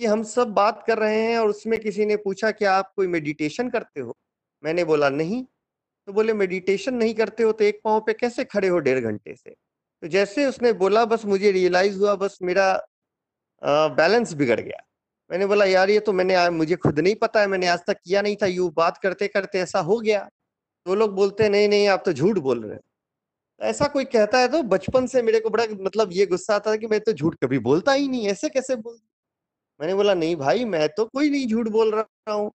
कि हम सब बात कर रहे हैं और उसमें किसी ने पूछा कि आप कोई मेडिटेशन करते हो? मैंने बोला, नहीं। तो बोले, मेडिटेशन नहीं करते हो तो एक पाँव पे कैसे खड़े हो डेढ़ घंटे से? तो जैसे उसने बोला, बस मुझे रियलाइज़ हुआ, बस मेरा बैलेंस बिगड़ गया। मैंने बोला, यार, ये तो मैंने मुझे खुद नहीं पता है, मैंने आज तक किया नहीं था, यू बात करते करते ऐसा हो गया। तो लोग बोलते नहीं नहीं, आप तो झूठ बोल रहे हो। तो ऐसा कोई कहता है तो बचपन से मेरे को बड़ा मतलब ये गुस्सा आता था कि मैं तो झूठ कभी बोलता ही नहीं, ऐसे कैसे बोल? मैंने बोला, नहीं भाई, मैं तो कोई नहीं झूठ बोल रहा हूँ।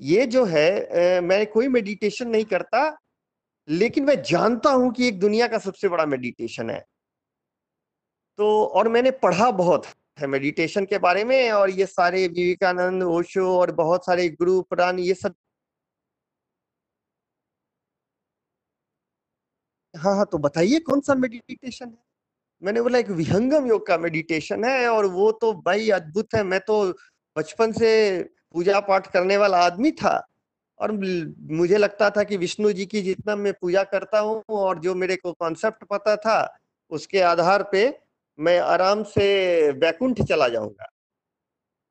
ये जो है मैं कोई मेडिटेशन नहीं करता, लेकिन मैं जानता हूँ कि एक दुनिया का सबसे बड़ा मेडिटेशन है। तो और मैंने पढ़ा बहुत है मेडिटेशन के बारे में, और ये सारे विवेकानंद, ओशो और बहुत सारे गुरु, पुराण, ये सब हाँ हाँ तो बताइए कौन सा मेडिटेशन है? मैंने बोला, एक विहंगम योग का मेडिटेशन है, और वो तो भाई अद्भुत है। मैं तो बचपन से पूजा पाठ करने वाला आदमी था। और मुझे लगता था कि विष्णु जी की जितना मैं पूजा करता हूँ और जो मेरे को कॉन्सेप्ट पता था, उसके आधार पे मैं आराम से बैकुंठ चला जाऊँगा।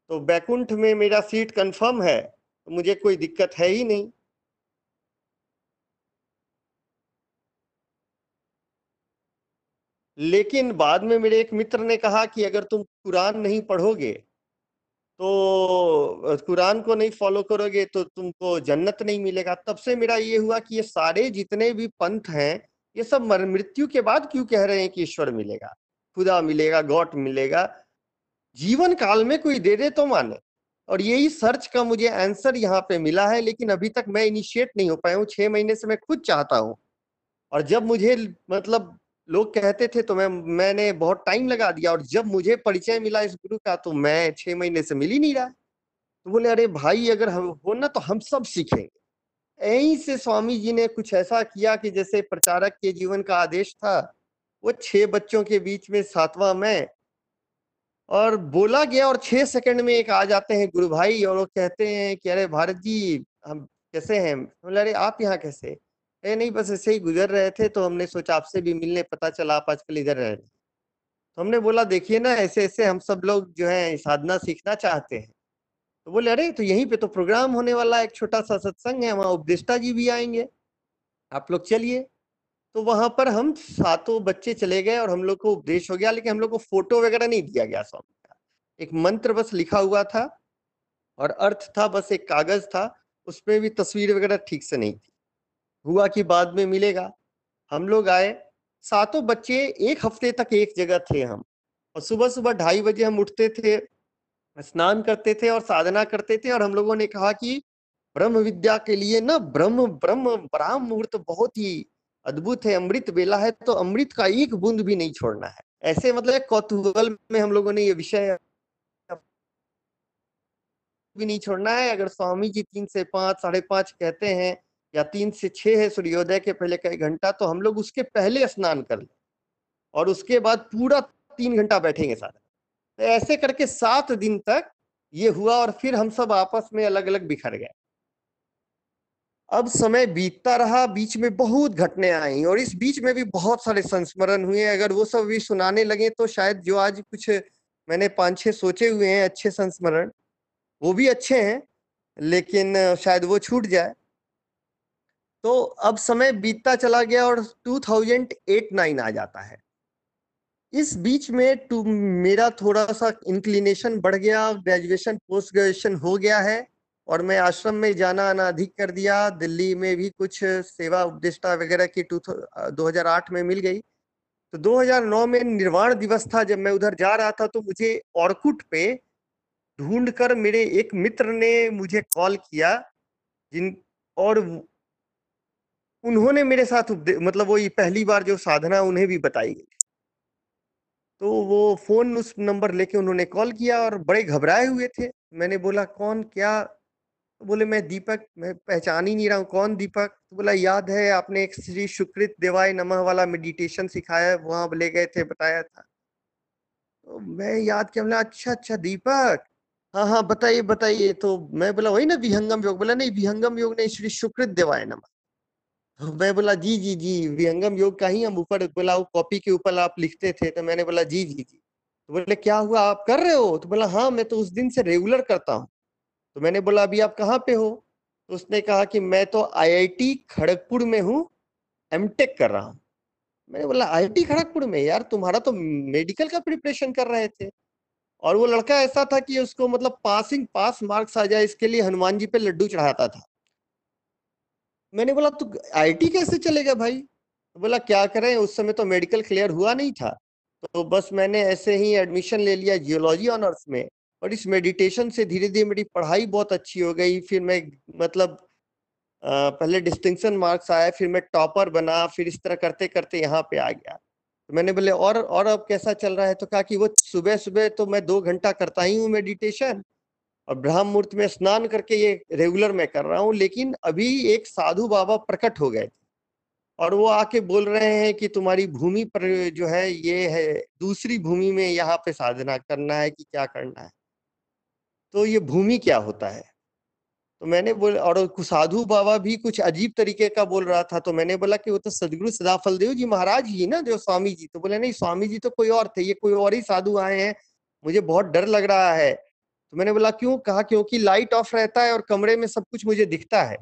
तो बैकुंठ में मेरा सीट कंफर्म है तो मुझे कोई दिक्कत है ही नहीं। लेकिन बाद में मेरे एक मित्र ने कहा कि अगर तुम कुरान नहीं पढ़ोगे तो कुरान को नहीं फॉलो करोगे तो तुमको जन्नत नहीं मिलेगा। तब से मेरा ये हुआ कि ये सारे जितने भी पंथ हैं, ये सब मृत्यु के बाद क्यों कह रहे हैं कि ईश्वर मिलेगा? खुदा मिलेगा, गॉड मिलेगा। जीवन काल में कोई दे दे तो माने। और यही सर्च का मुझे आंसर यहाँ पे मिला है, लेकिन अभी तक मैं इनिशिएट नहीं हो पाया हूँ। छह महीने से मैं खुद चाहता हूँ। और जब मुझे मतलब लोग कहते थे तो मैं, मैंने बहुत टाइम लगा दिया और जब मुझे परिचय मिला इस गुरु का तो मैं छह महीने से मिल ही नहीं रहा। तो बोले, अरे भाई, अगर हम, हो ना तो हम सब सीखेंगे। यहीं से स्वामी जी ने कुछ ऐसा किया कि जैसे प्रचारक के जीवन का आदेश था, वो छह बच्चों के बीच में सातवां मैं और बोला गया और छह सेकंड में एक आ जाते हैं गुरु भाई और वो कहते हैं कि, अरे भारत जी, हम कैसे हैं? बोले, अरे आप यहाँ कैसे? ए, नहीं, बस ऐसे ही गुजर रहे थे तो हमने सोचा आपसे भी मिलने, पता चला आप आजकल इधर रह रहे तो हमने बोला, देखिए ना ऐसे ऐसे हम सब लोग जो है साधना सीखना चाहते हैं। तो बोले, अरे तो यहीं पे तो प्रोग्राम होने वाला एक छोटा सा सत्संग है, वहाँ उपदेष्टा जी भी आएँगे। आप लोग चलिए। तो वहाँ पर हम सातों बच्चे चले गए और हम लोग को उपदेश हो गया, लेकिन हम लोग को फ़ोटो वगैरह नहीं दिया गया स्वामी का। एक मंत्र बस लिखा हुआ था और अर्थ था, बस एक कागज़ था, उसमें भी तस्वीर वगैरह ठीक से नहीं थी। हुआ कि बाद में मिलेगा। हम लोग आए, सातों बच्चे एक हफ़्ते तक एक जगह थे हम। और सुबह सुबह ढाई बजे हम उठते थे, स्नान करते थे और साधना करते थे और हम लोगों ने कहा कि ब्रह्म विद्या के लिए ना ब्रह्म ब्रह्म, ब्राह्म मुहूर्त बहुत ही अद्भुत है, अमृत बेला है तो अमृत का एक बूंद भी नहीं छोड़ना है। ऐसे मतलब कौतूहल में हम लोगों ने ये विषय भी नहीं छोड़ना है। अगर स्वामी जी तीन से पाँच, साढ़े पाँच कहते हैं या तीन से छह है सूर्योदय के पहले का एक घंटा तो हम लोग उसके पहले स्नान कर ले। और उसके बाद पूरा तीन घंटा बैठेंगे सारा। तो ऐसे करके सात दिन तक ये हुआ और फिर हम सब आपस में अलग अलग बिखर गए। अब समय बीतता रहा, बीच में बहुत घटने आई और इस बीच में भी बहुत सारे संस्मरण हुए। अगर वो सब भी सुनाने लगे तो शायद जो आज कुछ मैंने पाँच छह सोचे हुए हैं अच्छे संस्मरण, वो भी अच्छे हैं, लेकिन शायद वो छूट जाए। तो अब समय बीतता चला गया और 2008-9 आ जाता है। इस बीच में टू, मेरा थोड़ा सा इंक्लिनेशन बढ़ गया ग्रेजुएशन पोस्ट ग्रेजुएशन हो गया है और मैं आश्रम में जाना आना अधिक कर दिया। दिल्ली में भी कुछ सेवा उपदेष्टा वगैरह की टू 2008 में मिल गई। तो 2009 में निर्वाण दिवस था। जब मैं उधर जा रहा था तो मुझे औरकुट पे ढूंढकर मेरे एक मित्र ने मुझे कॉल किया जिन, और उन्होंने मेरे साथ मतलब वो पहली बार जो साधना उन्हें भी बताई गई। तो वो फ़ोन उस नंबर लेके उन्होंने कॉल किया और बड़े घबराए हुए थे। मैंने बोला, कौन? क्या? तो बोले, मैं दीपक, मैं पहचान ही नहीं रहा हूँ। कौन दीपक? तो बोला, याद है, आपने एक श्री सुकृत देवाय नमः वाला मेडिटेशन सिखाया, वहाँ ले गए थे, बताया था। तो मैं याद किया, बोला अच्छा अच्छा दीपक। हाँ हाँ बताइए बताइए। तो मैं बोला, वही ना, विहंगम योग। बोला, नहीं, विहंगम योग नहीं, श्री सुकृत देवाय नमः। मैं बोला, जी जी जी, विहंगम योग का ही हम ऊपर बोला, वो कॉपी के ऊपर आप लिखते थे। तो मैंने बोला, जी जी जी। तो बोले, क्या हुआ? आप कर रहे हो? तो बोला हाँ मैं तो उस दिन से रेगुलर करता हूँ। तो मैंने बोला, अभी आप कहाँ पे हो? तो उसने कहा कि, मैं तो आईआईटी खड़गपुर में हूँ एमटेक कर रहा हूँ। मैंने बोला आईआईटी खड़गपुर में? यार, तुम्हारा तो मेडिकल का प्रिपरेशन कर रहे थे। और वो लड़का ऐसा था कि उसको मतलब पासिंग पास मार्क्स आ जाए, इसके लिए हनुमान जी पे लड्डू चढ़ाता था। मैंने बोला, तू आईटी कैसे चलेगा भाई? बोला, क्या करें? उस समय तो मेडिकल क्लियर हुआ नहीं था। तो बस मैंने ऐसे ही एडमिशन ले लिया जियोलॉजी ऑनर्स में और इस मेडिटेशन से धीरे धीरे मेरी पढ़ाई बहुत अच्छी हो गई। फिर मैं मतलब पहले डिस्टिंक्शन मार्क्स आया फिर मैं टॉपर बना, फिर इस तरह करते करते यहाँ पे आ गया। तो मैंने बोले, और और अब कैसा चल रहा है? तो कहा कि, वो सुबह सुबह तो मैं दो घंटा करता ही हूँ मेडिटेशन और ब्रह्म मुहूर्त में स्नान करके ये रेगुलर मैं कर रहा हूँ, लेकिन अभी एक साधु बाबा प्रकट हो गए थे। और वो आके बोल रहे हैं कि तुम्हारी भूमि पर जो है, ये है, दूसरी भूमि में यहाँ पे साधना करना है कि क्या करना है? तो ये भूमि क्या होता है? तो मैंने बोला, और साधु बाबा भी कुछ अजीब तरीके का बोल रहा था तो मैंने बोला कि वो तो सदगुरु सदाफल देव जी महाराज ही ना, जो स्वामी जी। तो बोले, नहीं, स्वामी जी तो कोई और थे, ये कोई और ही साधु आए हैं। मुझे बहुत डर लग रहा है तो मैंने बोला, क्यों? कहा, क्योंकि लाइट ऑफ़ रहता है और कमरे में सब कुछ मुझे दिखता है।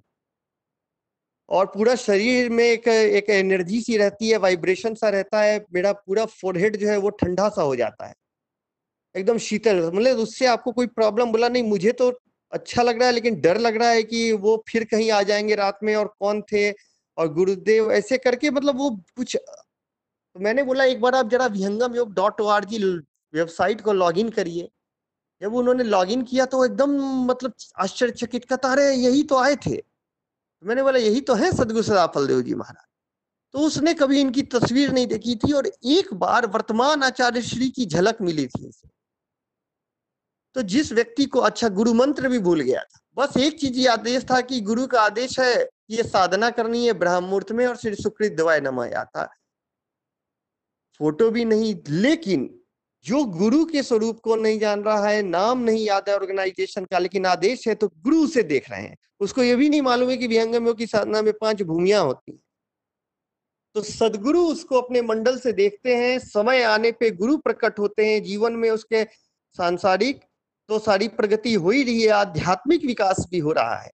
और पूरा शरीर में एक एक एनर्जी सी रहती है वाइब्रेशन सा रहता है, मेरा पूरा फोरहेड जो है वो ठंडा सा हो जाता है। एकदम शीतल मतलब उससे आपको कोई प्रॉब्लम बोला, नहीं, मुझे तो अच्छा लग रहा है, लेकिन डर लग रहा है कि वो फिर कहीं आ जाएँगे रात में और कौन थे? और गुरुदेव, ऐसे करके मतलब वो कुछ तो मैंने बोला, एक बार आप जरा Vihangam Yoga dot O R G website को लॉग इन करिए। जब उन्होंने लॉग इन किया तो एकदम मतलब आश्चर्यचकित कहता अरे, यही तो आए थे। तो मैंने बोला, यही तो है सदगुरु सदाफल देव जी महाराज। तो उसने कभी इनकी तस्वीर नहीं देखी थी और एक बार वर्तमान आचार्य श्री की झलक मिली थी उसे। तो जिस व्यक्ति को अच्छा गुरु मंत्र भी भूल गया था, बस एक चीज़ ये आदेश था कि गुरु का आदेश है कि ये साधना करनी है ब्रह्म मुहूर्त में और श्री सुकृत दवाय नमः आता फ़ोटो भी नहीं, लेकिन जो गुरु के स्वरूप को नहीं जान रहा है, नाम नहीं याद है ऑर्गेनाइजेशन का, लेकिन आदेश है तो गुरु से देख रहे हैं। उसको ये भी नहीं मालूम है कि विहंगम की साधना में पाँच भूमियाँ होती हैं। तो सदगुरु उसको अपने मंडल से देखते हैं, समय आने पे गुरु प्रकट होते हैं, जीवन में उसके सांसारिक तो सारी प्रगति हो ही रही है, आध्यात्मिक विकास भी हो रहा है।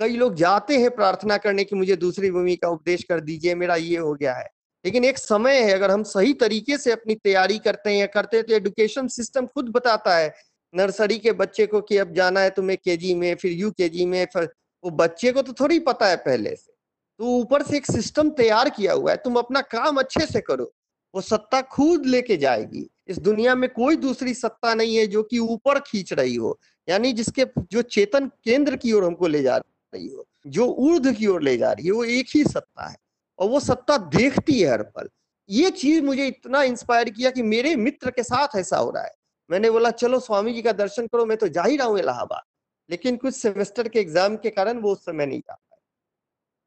कई लोग जाते हैं प्रार्थना करने की मुझे दूसरी भूमि का उपदेश कर दीजिए, मेरा ये हो गया है। लेकिन एक समय है, अगर हम सही तरीके से अपनी तैयारी करते हैं या करते हैं तो एजुकेशन सिस्टम खुद बताता है नर्सरी के बच्चे को कि अब जाना है तुम्हें केजी में, फिर यू केजी में, फिर वो बच्चे को तो थोड़ी पता है पहले से। तो ऊपर से एक सिस्टम तैयार किया हुआ है, तुम अपना काम अच्छे से करो, वो सत्ता खुद लेके जाएगी। इस दुनिया में कोई दूसरी सत्ता नहीं है जो कि ऊपर खींच रही हो, यानी जिसके जो चेतन केंद्र की ओर हमको ले जा रही हो, जो ऊर्ध की ओर ले जा रही है, वो एक ही सत्ता है। और वो सत्ता देखती है हर पल। ये चीज़ मुझे इतना इंस्पायर किया कि मेरे मित्र के साथ ऐसा हो रहा है। मैंने बोला चलो स्वामी जी का दर्शन करो मैं तो जा ही रहा हूँ इलाहाबाद। लेकिन कुछ सेमेस्टर के एग्ज़ाम के कारण वो उस समय नहीं जा पाए।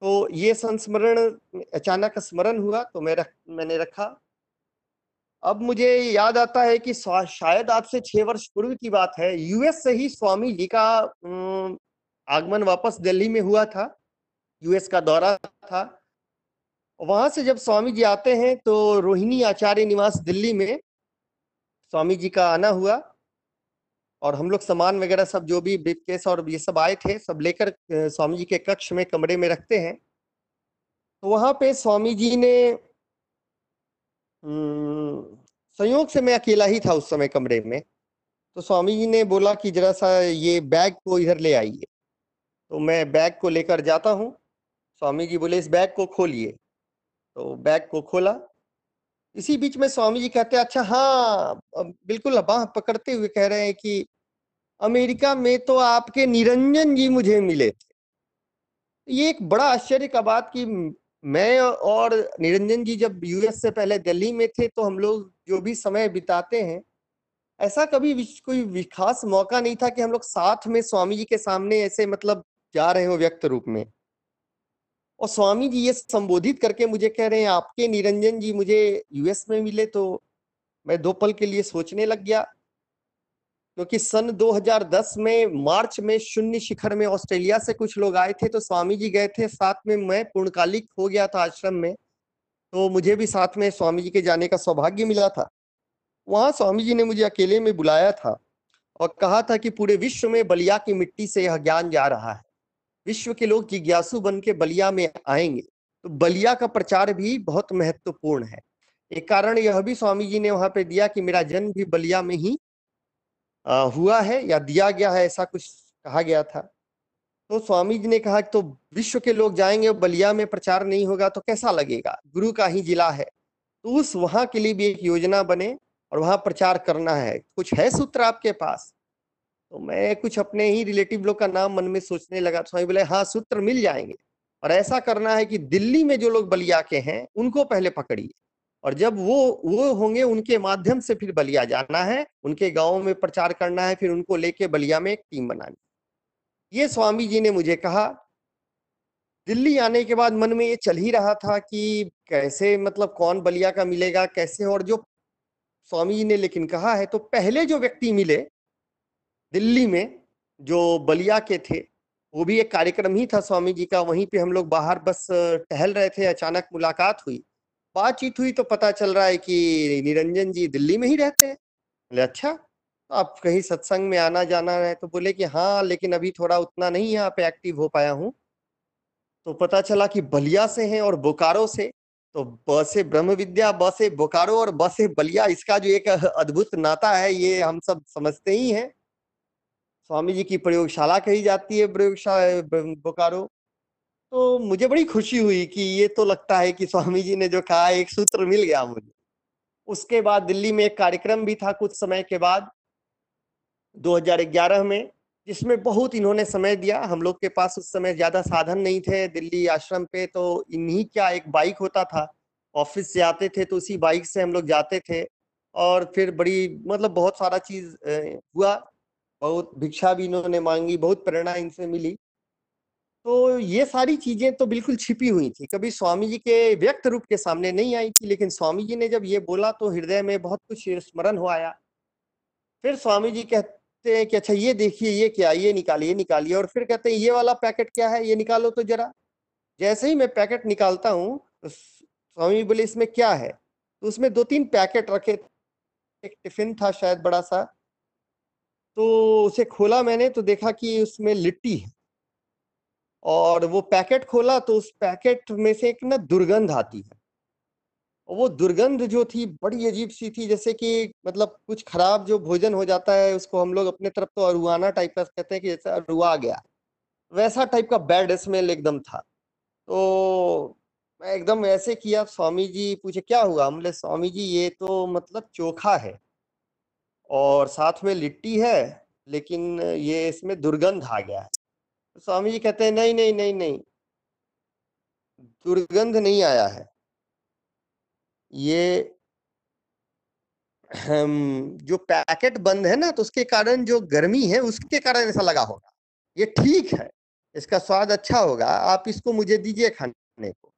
तो ये संस्मरण अचानक स्मरण हुआ तो मैं रख, मैंने रखा। अब मुझे याद आता है कि शायद आज से छह वर्ष पूर्व की बात है। यूएस से ही स्वामी जी का आगमन वापस दिल्ली में हुआ था। यूएस का दौरा था। वहाँ से जब स्वामी जी आते हैं तो रोहिणी आचार्य निवास दिल्ली में स्वामी जी का आना हुआ और हम लोग सामान वगैरह सब जो भी केस और ये सब आए थे, सब लेकर स्वामी जी के कक्ष में कमरे में रखते हैं। तो वहाँ पे स्वामी जी ने संयोग से मैं अकेला ही था उस समय कमरे में तो स्वामी जी ने बोला कि जरा सा ये बैग को इधर ले आइए। तो मैं बैग को लेकर जाता हूँ स्वामी जी बोले, इस बैग को खोलिए। तो बैग को खोला। इसी बीच में स्वामी जी कहते हैं अच्छा हाँ बिल्कुल बाह पकड़ते हुए कह रहे हैं कि अमेरिका में तो आपके निरंजन जी मुझे मिले थे। ये एक बड़ा आश्चर्य का बात कि मैं और निरंजन जी जब यूएस से पहले दिल्ली में थे तो हम लोग जो भी समय बिताते हैं, ऐसा कभी कोई खास मौका नहीं था कि हम लोग साथ में स्वामी जी के सामने ऐसे मतलब जा रहे हो व्यक्त रूप में। और स्वामी जी ये संबोधित करके मुझे कह रहे हैं, आपके निरंजन जी मुझे यूएस में मिले तो मैं दो पल के लिए सोचने लग गया। क्योंकि सन 2010 में मार्च में शून्य शिखर में ऑस्ट्रेलिया से कुछ लोग आए थे तो स्वामी जी गए थे। साथ में मैं पूर्णकालिक हो गया था आश्रम में तो मुझे भी साथ में स्वामी जी के जाने का सौभाग्य मिला था। वहाँ स्वामी जी ने मुझे अकेले में बुलाया था और कहा था कि पूरे विश्व में बलिया की मिट्टी से यह ज्ञान जा रहा है। विश्व के लोग जिज्ञासु बन के बलिया में आएँगे। तो बलिया का प्रचार भी बहुत महत्वपूर्ण है। एक कारण यह भी स्वामी जी ने वहाँ पे दिया कि मेरा जन्म भी बलिया में ही हुआ है या दिया गया है, ऐसा कुछ कहा गया था। तो स्वामी जी ने कहा तो विश्व के लोग जाएँगे बलिया में प्रचार नहीं होगा तो कैसा लगेगा? गुरु का ही जिला है। तो उस वहाँ के लिए भी एक योजना बने और वहाँ प्रचार करना है। कुछ है सूत्र आपके पास? तो मैं कुछ अपने ही रिलेटिव लोग का नाम मन में सोचने लगा स्वामी बोले हाँ सूत्र मिल जाएँगे। और ऐसा करना है कि दिल्ली में जो लोग बलिया के हैं, उनको पहले पकड़िए। और जब वो वो होंगे, उनके माध्यम से फिर बलिया जाना है, उनके गाँव में प्रचार करना है, फिर उनको लेके बलिया में एक टीम बनानी। ये स्वामी जी ने मुझे कहा। दिल्ली आने के बाद मन में ये चल ही रहा था कि कैसे मतलब कौन बलिया का मिलेगा, कैसे? और जो स्वामी जी ने लेकिन कहा है तो पहले जो व्यक्ति मिले दिल्ली में जो बलिया के थे, वो भी एक कार्यक्रम ही था स्वामी जी का। वहीं पे हम लोग बाहर बस टहल रहे थे, अचानक मुलाकात हुई। बातचीत हुई तो पता चल रहा है कि निरंजन जी दिल्ली में ही रहते हैं। बोले अच्छा तो आप कहीं सत्संग में आना जाना है? तो बोले कि हाँ लेकिन अभी थोड़ा उतना नहीं यहाँ पे एक्टिव हो पाया हूँ। तो पता चला कि बलिया से हैं और बोकारो से। तो ब से ब्रह्म विद्या ब से बोकारो और ब से बलिया, इसका जो एक अद्भुत नाता है, ये हम सब समझते ही हैं। स्वामी जी की प्रयोगशाला कही जाती है प्रयोगशाला बोकारो। तो मुझे बड़ी खुशी हुई कि ये तो लगता है कि स्वामी जी ने जो कहा, एक सूत्र मिल गया मुझे। उसके बाद दिल्ली में एक कार्यक्रम भी था कुछ समय के बाद 2011 में, जिसमें बहुत इन्होंने समय दिया। हम लोग के पास उस समय ज़्यादा साधन नहीं थे दिल्ली आश्रम पे तो इन्हीं क्या एक बाइक होता था, ऑफ़िस से आते थे तो उसी बाइक से हम लोग जाते थे। और फिर बड़ी मतलब बहुत सारा चीज़ हुआ। बहुत भिक्षा भी इन्होंने मांगी, बहुत प्रेरणा इनसे मिली। तो ये सारी चीज़ें तो बिल्कुल छिपी हुई थी। कभी स्वामी जी के व्यक्त रूप के सामने नहीं आई थी, लेकिन स्वामी जी ने जब ये बोला तो हृदय में बहुत कुछ स्मरण हो आया। फिर स्वामी जी कहते हैं कि अच्छा ये देखिए, ये क्या, ये निकालिए निकालिए। और फिर कहते हैं, ये वाला पैकेट क्या है? ये निकालो तो जरा। जैसे ही मैं पैकेट निकालता हूँ तो स्वामी बोले, इसमें क्या है? तो उसमें दो तीन पैकेट रखे एक टिफ़िन था शायद बड़ा सा। तो उसे खोला मैंने तो देखा कि उसमें लिट्टी है। और वो पैकेट खोला तो उस पैकेट में से एक ना दुर्गंध आती है। और वो दुर्गंध जो थी बड़ी अजीब सी थी, जैसे कि मतलब कुछ खराब जो भोजन हो जाता है, उसको हम लोग अपने तरफ़ तो अरुआना टाइप का कहते हैं कि जैसे अरुआ गया। वैसा टाइप का बैड स्मेल एकदम था। तो मैं एकदम ऐसे किया, स्वामी जी पूछे, क्या हुआ? हमले स्वामी जी, ये तो मतलब चोखा है। और साथ में लिट्टी है, लेकिन ये इसमें दुर्गंध आ गया है। स्वामी जी कहते हैं, नहीं नहीं नहीं नहीं, दुर्गंध नहीं आया है। ये हम, जो पैकेट बंद है ना तो उसके कारण जो गर्मी है, उसके कारण ऐसा लगा होगा। ये ठीक है, इसका स्वाद अच्छा होगा, आप इसको मुझे दीजिए खाने को।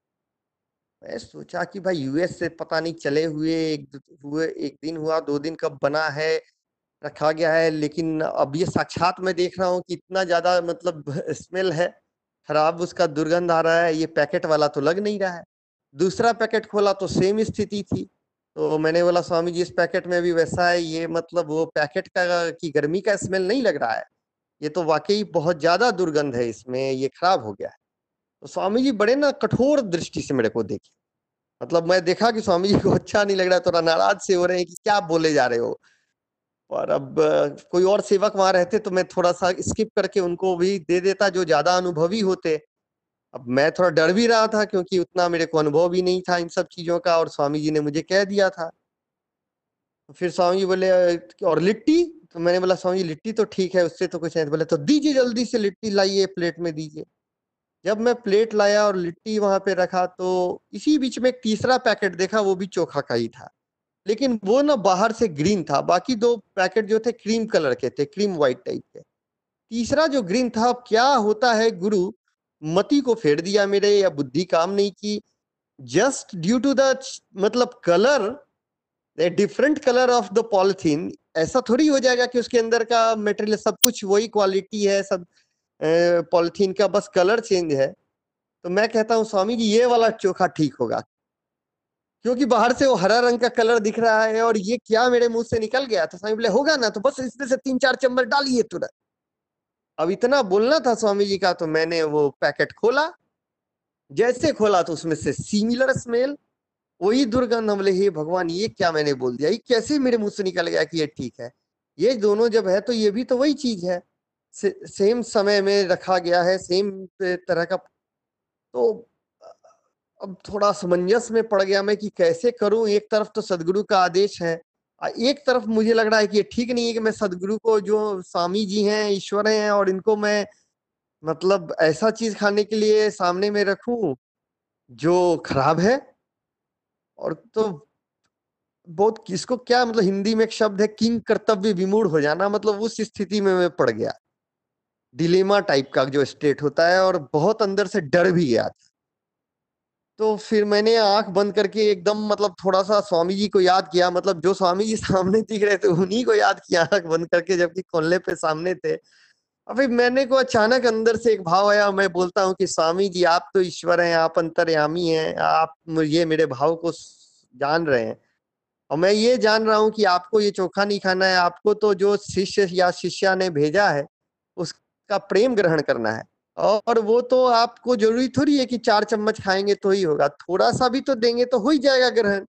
मैं सोचा कि भाई यूएस से पता नहीं चले हुए, एक हुए, एक दिन हुआ, दो दिन कब बना है, रखा गया है, लेकिन अब ये साक्षात मैं देख रहा हूँ कि इतना ज़्यादा मतलब स्मेल है, खराब उसका दुर्गंध आ रहा है, ये पैकेट वाला तो लग नहीं रहा है। दूसरा पैकेट खोला तो सेम स्थिति थी तो मैंने बोला, स्वामी जी, इस पैकेट में भी वैसा है, ये मतलब वो पैकेट का, की गर्मी का स्मेल नहीं लग रहा है, ये तो वाकई बहुत ज़्यादा दुर्गंध है, इसमें ये खराब हो गया है। तो स्वामी जी बड़े ना कठोर दृष्टि से मेरे को देखे। मतलब मैं देखा कि स्वामी जी को अच्छा नहीं लग रहा थोड़ा नाराज़ से हो रहे हैं कि क्या बोले जा रहे हो। और अब कोई और सेवक वहाँ रहते तो मैं थोड़ा सा स्किप करके उनको भी दे देता जो ज़्यादा अनुभवी होते। अब मैं थोड़ा डर भी रहा था क्योंकि उतना मेरे को अनुभव भी नहीं था इन सब चीज़ों का और स्वामी जी ने मुझे कह दिया था। फिर स्वामी जी बोले और लिट्टी? तो मैंने बोला, स्वामी जी, लिट्टी तो ठीक है, उससे तो कुछ नहीं, बोले तो दीजिए जल्दी से लिट्टी लाइए, प्लेट में दीजिए। जब मैं प्लेट लाया और लिट्टी वहाँ पे रखा तो इसी बीच में एक तीसरा पैकेट देखा, वो भी चोखा का ही था। लेकिन वो ना बाहर से ग्रीन था, बाकी दो पैकेट जो थे क्रीम कलर के थे, क्रीम व्हाइट टाइप के। तीसरा जो ग्रीन था, अब क्या होता है गुरु? मती को फेर दिया मेरे, या बुद्धि काम नहीं की। जस्ट ड्यू टू द मतलब colour different colour of the polythene, ऐसा थोड़ी हो जाएगा कि उसके अंदर का मटेरियल सब कुछ वही क्वालिटी है, सब पॉलिथीन का बस कलर चेंज है तो मैं कहता हूँ, स्वामी जी, ये वाला चोखा ठीक होगा, क्योंकि बाहर से वो हरा रंग का कलर दिख रहा है और ये क्या मेरे मुँह से निकल गया था? स्वामी बोले, होगा ना तो बस इसमें से तीन चार चम्मच डालिए तुरंत। अब इतना बोलना था स्वामी जी का तो मैंने वो पैकेट खोला, जैसे खोला तो उसमें से सिमिलर स्मेल, वही दुर्गंध। हम हे भगवान, ये क्या मैंने बोल दिया? ये कैसे मेरे मुँह से निकल गया कि ये ठीक है? ये दोनों जब है तो ये भी तो वही चीज़ है। से, सेम समय में रखा गया है सेम तरह का तो अब थोड़ा समंजस में पड़ गया मैं कि कैसे करूँ? एक तरफ़ तो सदगुरु का आदेश है एक तरफ़ मुझे लग रहा है कि ये ठीक नहीं है कि मैं सदगुरु को जो स्वामी जी हैं ईश्वर हैं और इनको मैं मतलब ऐसा चीज़ खाने के लिए सामने में रखूँ जो खराब है? और तो बहुत किसको क्या मतलब हिंदी में एक शब्द है किंग कर्तव्य विमूढ़ हो जाना मतलब उस स्थिति में मैं पड़ गया। डिलेमा टाइप का जो स्टेट होता है और बहुत अंदर से डर भी गया था तो फिर मैंने आँख बंद करके एकदम मतलब थोड़ा सा स्वामी जी को याद किया मतलब जो स्वामी जी सामने दिख रहे थे, उन्हीं को याद किया आँख बंद करके जबकि कोल्ले पे सामने थे। अभी मैंने को अचानक अंदर से एक भाव आया, मैं बोलता हूँ कि स्वामी जी आप तो ईश्वर हैं, आप अंतर्यामी हैं, आप ये मेरे भाव को जान रहे हैं। और मैं ये जान रहा हूँ कि आपको ये चोखा नहीं खाना है, आपको तो जो शिष्य या शिष्या ने भेजा है उसका प्रेम ग्रहण करना है। और वो तो आपको ज़रूरी थोड़ी है कि चार चम्मच खाएँगे तो ही होगा। थोड़ा सा भी तो देंगे तो हो ही जाएगा ग्रहण।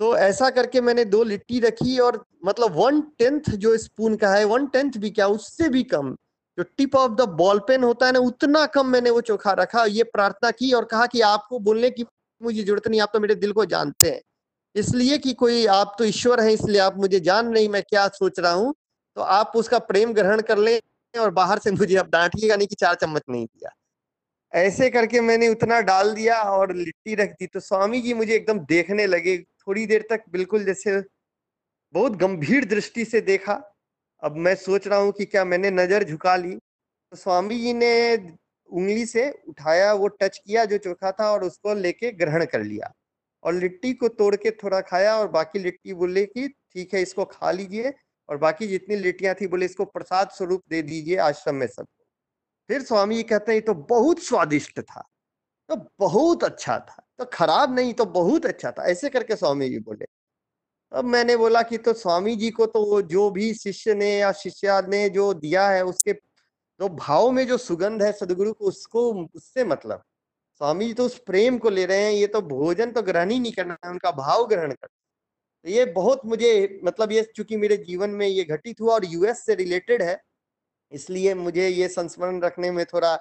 तो ऐसा करके मैंने दो लिट्टी रखी और मतलब वन टेंथ जो स्पून का है वन टेंथ भी क्या, उससे भी कम। जो tip of the ball pen होता है ना, उतना कम मैंने वो चोखा रखा ये प्रार्थना की और कहा कि आपको बोलने की मुझे ज़रूरत नहीं, आप तो मेरे दिल को जानते हैं। इसलिए कि कोई, आप तो ईश्वर है, इसलिए आप मुझे जान नहीं, मैं क्या सोच रहा हूँ। तो आप उसका प्रेम ग्रहण कर लें। और बाहर से मुझे अब डांटिएगा नहीं कि चार चम्मच नहीं दिया। ऐसे करके मैंने उतना डाल दिया और लिट्टी रख दी। तो स्वामी जी मुझे एकदम देखने लगे। थोड़ी देर तक बिल्कुल जैसे बहुत गंभीर दृष्टि से देखा। अब मैं सोच रहा हूँ कि क्या मैंने नज़र झुका ली। तो स्वामी जी ने उंगली से उठाया, वो टच किया जो चोखा था और उसको लेके ग्रहण कर लिया। और लिट्टी को तोड़ के थोड़ा खाया और बाकी लिट्टी बोले कि, ठीक है, इसको खा लीजिए। और बाकी जितनी लिट्टियाँ थी, बोले, इसको प्रसाद स्वरूप दे दीजिए आश्रम में सबको फिर स्वामी जी कहते हैं तो बहुत स्वादिष्ट था तो बहुत अच्छा था तो खराब नहीं तो बहुत अच्छा था। ऐसे करके स्वामी जी बोले। अब मैंने बोला कि तो स्वामी जी को तो जो भी शिष्य ने या शिष्या ने जो दिया है, उसके तो भाव में जो सुगंध है सदगुरु को, उसको, उससे मतलब। स्वामी जी तो उस प्रेम को ले रहे हैं, ये तो भोजन तो ग्रहण ही नहीं करना है, उनका भाव ग्रहण कर तो ये बहुत मुझे मतलब ये चूँकि मेरे जीवन में ये घटित हुआ और यूएस से रिलेटेड है, इसलिए मुझे ये संस्मरण रखने में थोड़ा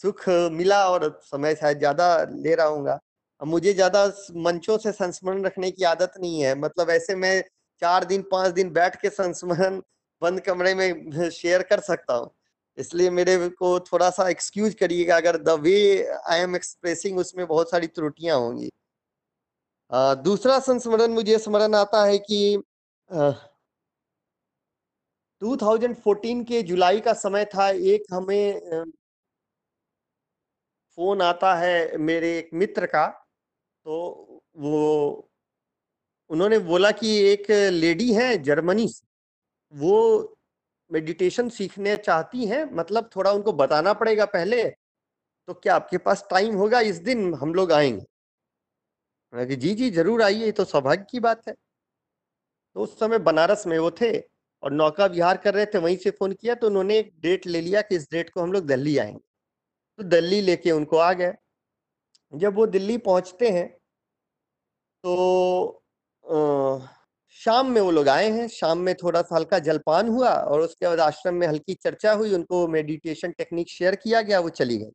सुख मिला और समय शायद ज़्यादा ले रहा हूँ मुझे ज़्यादा मंचों से संस्मरण रखने की आदत नहीं है। मतलब ऐसे मैं चार दिन, पाँच दिन बैठ के संस्मरण बंद कमरे में शेयर कर सकता हूँ। इसलिए मेरे को थोड़ा सा एक्सक्यूज करिएगा, अगर the way I am expressing उसमें बहुत सारी त्रुटियाँ होंगी। दूसरा संस्मरण मुझे स्मरण आता है कि आ, 2014 के जुलाई का समय था एक हमें फ़ोन आता है मेरे एक मित्र का तो वो उन्होंने बोला कि एक लेडी है जर्मनी से वो मेडिटेशन सीखने चाहती हैं मतलब थोड़ा उनको बताना पड़ेगा पहले तो क्या आपके पास टाइम होगा इस दिन हम लोग आएँगे। कि जी जी ज़रूर आइए तो सौभाग्य की बात है। तो उस समय बनारस में वो थे और नौका विहार कर रहे थे वहीं से फ़ोन किया तो उन्होंने एक डेट ले लिया कि इस डेट को हम लोग दिल्ली आएँगे। तो दिल्ली लेके उनको आ गए। जब वो दिल्ली पहुँचते हैं तो आ, शाम में वो लोग आए हैं। शाम में थोड़ा सा हल्का जलपान हुआ और उसके बाद आश्रम में हल्की चर्चा हुई उनको मेडिटेशन टेक्निक शेयर किया गया वो चली गई।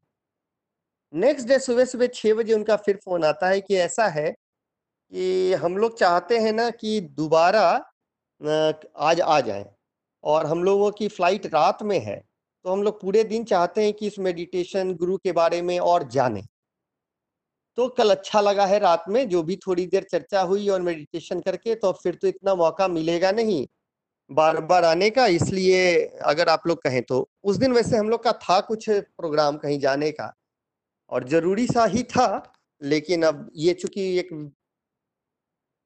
नेक्स्ट डे सुबह सुबह छः बजे उनका फिर फ़ोन आता है कि ऐसा है कि हम लोग चाहते हैं ना कि दोबारा आज आ जाए और हम लोगों की फ़्लाइट रात में है तो हम लोग पूरे दिन चाहते हैं कि इस मेडिटेशन गुरु के बारे में और जाने। तो कल अच्छा लगा है रात में, जो भी थोड़ी देर चर्चा हुई और मेडिटेशन करके तो फिर तो इतना मौका मिलेगा नहीं बार बार आने का, इसलिए अगर आप लोग कहें तो। उस दिन वैसे हम लोग का था कुछ प्रोग्राम कहीं जाने का और ज़रूरी सा ही था, लेकिन अब ये चूँकि एक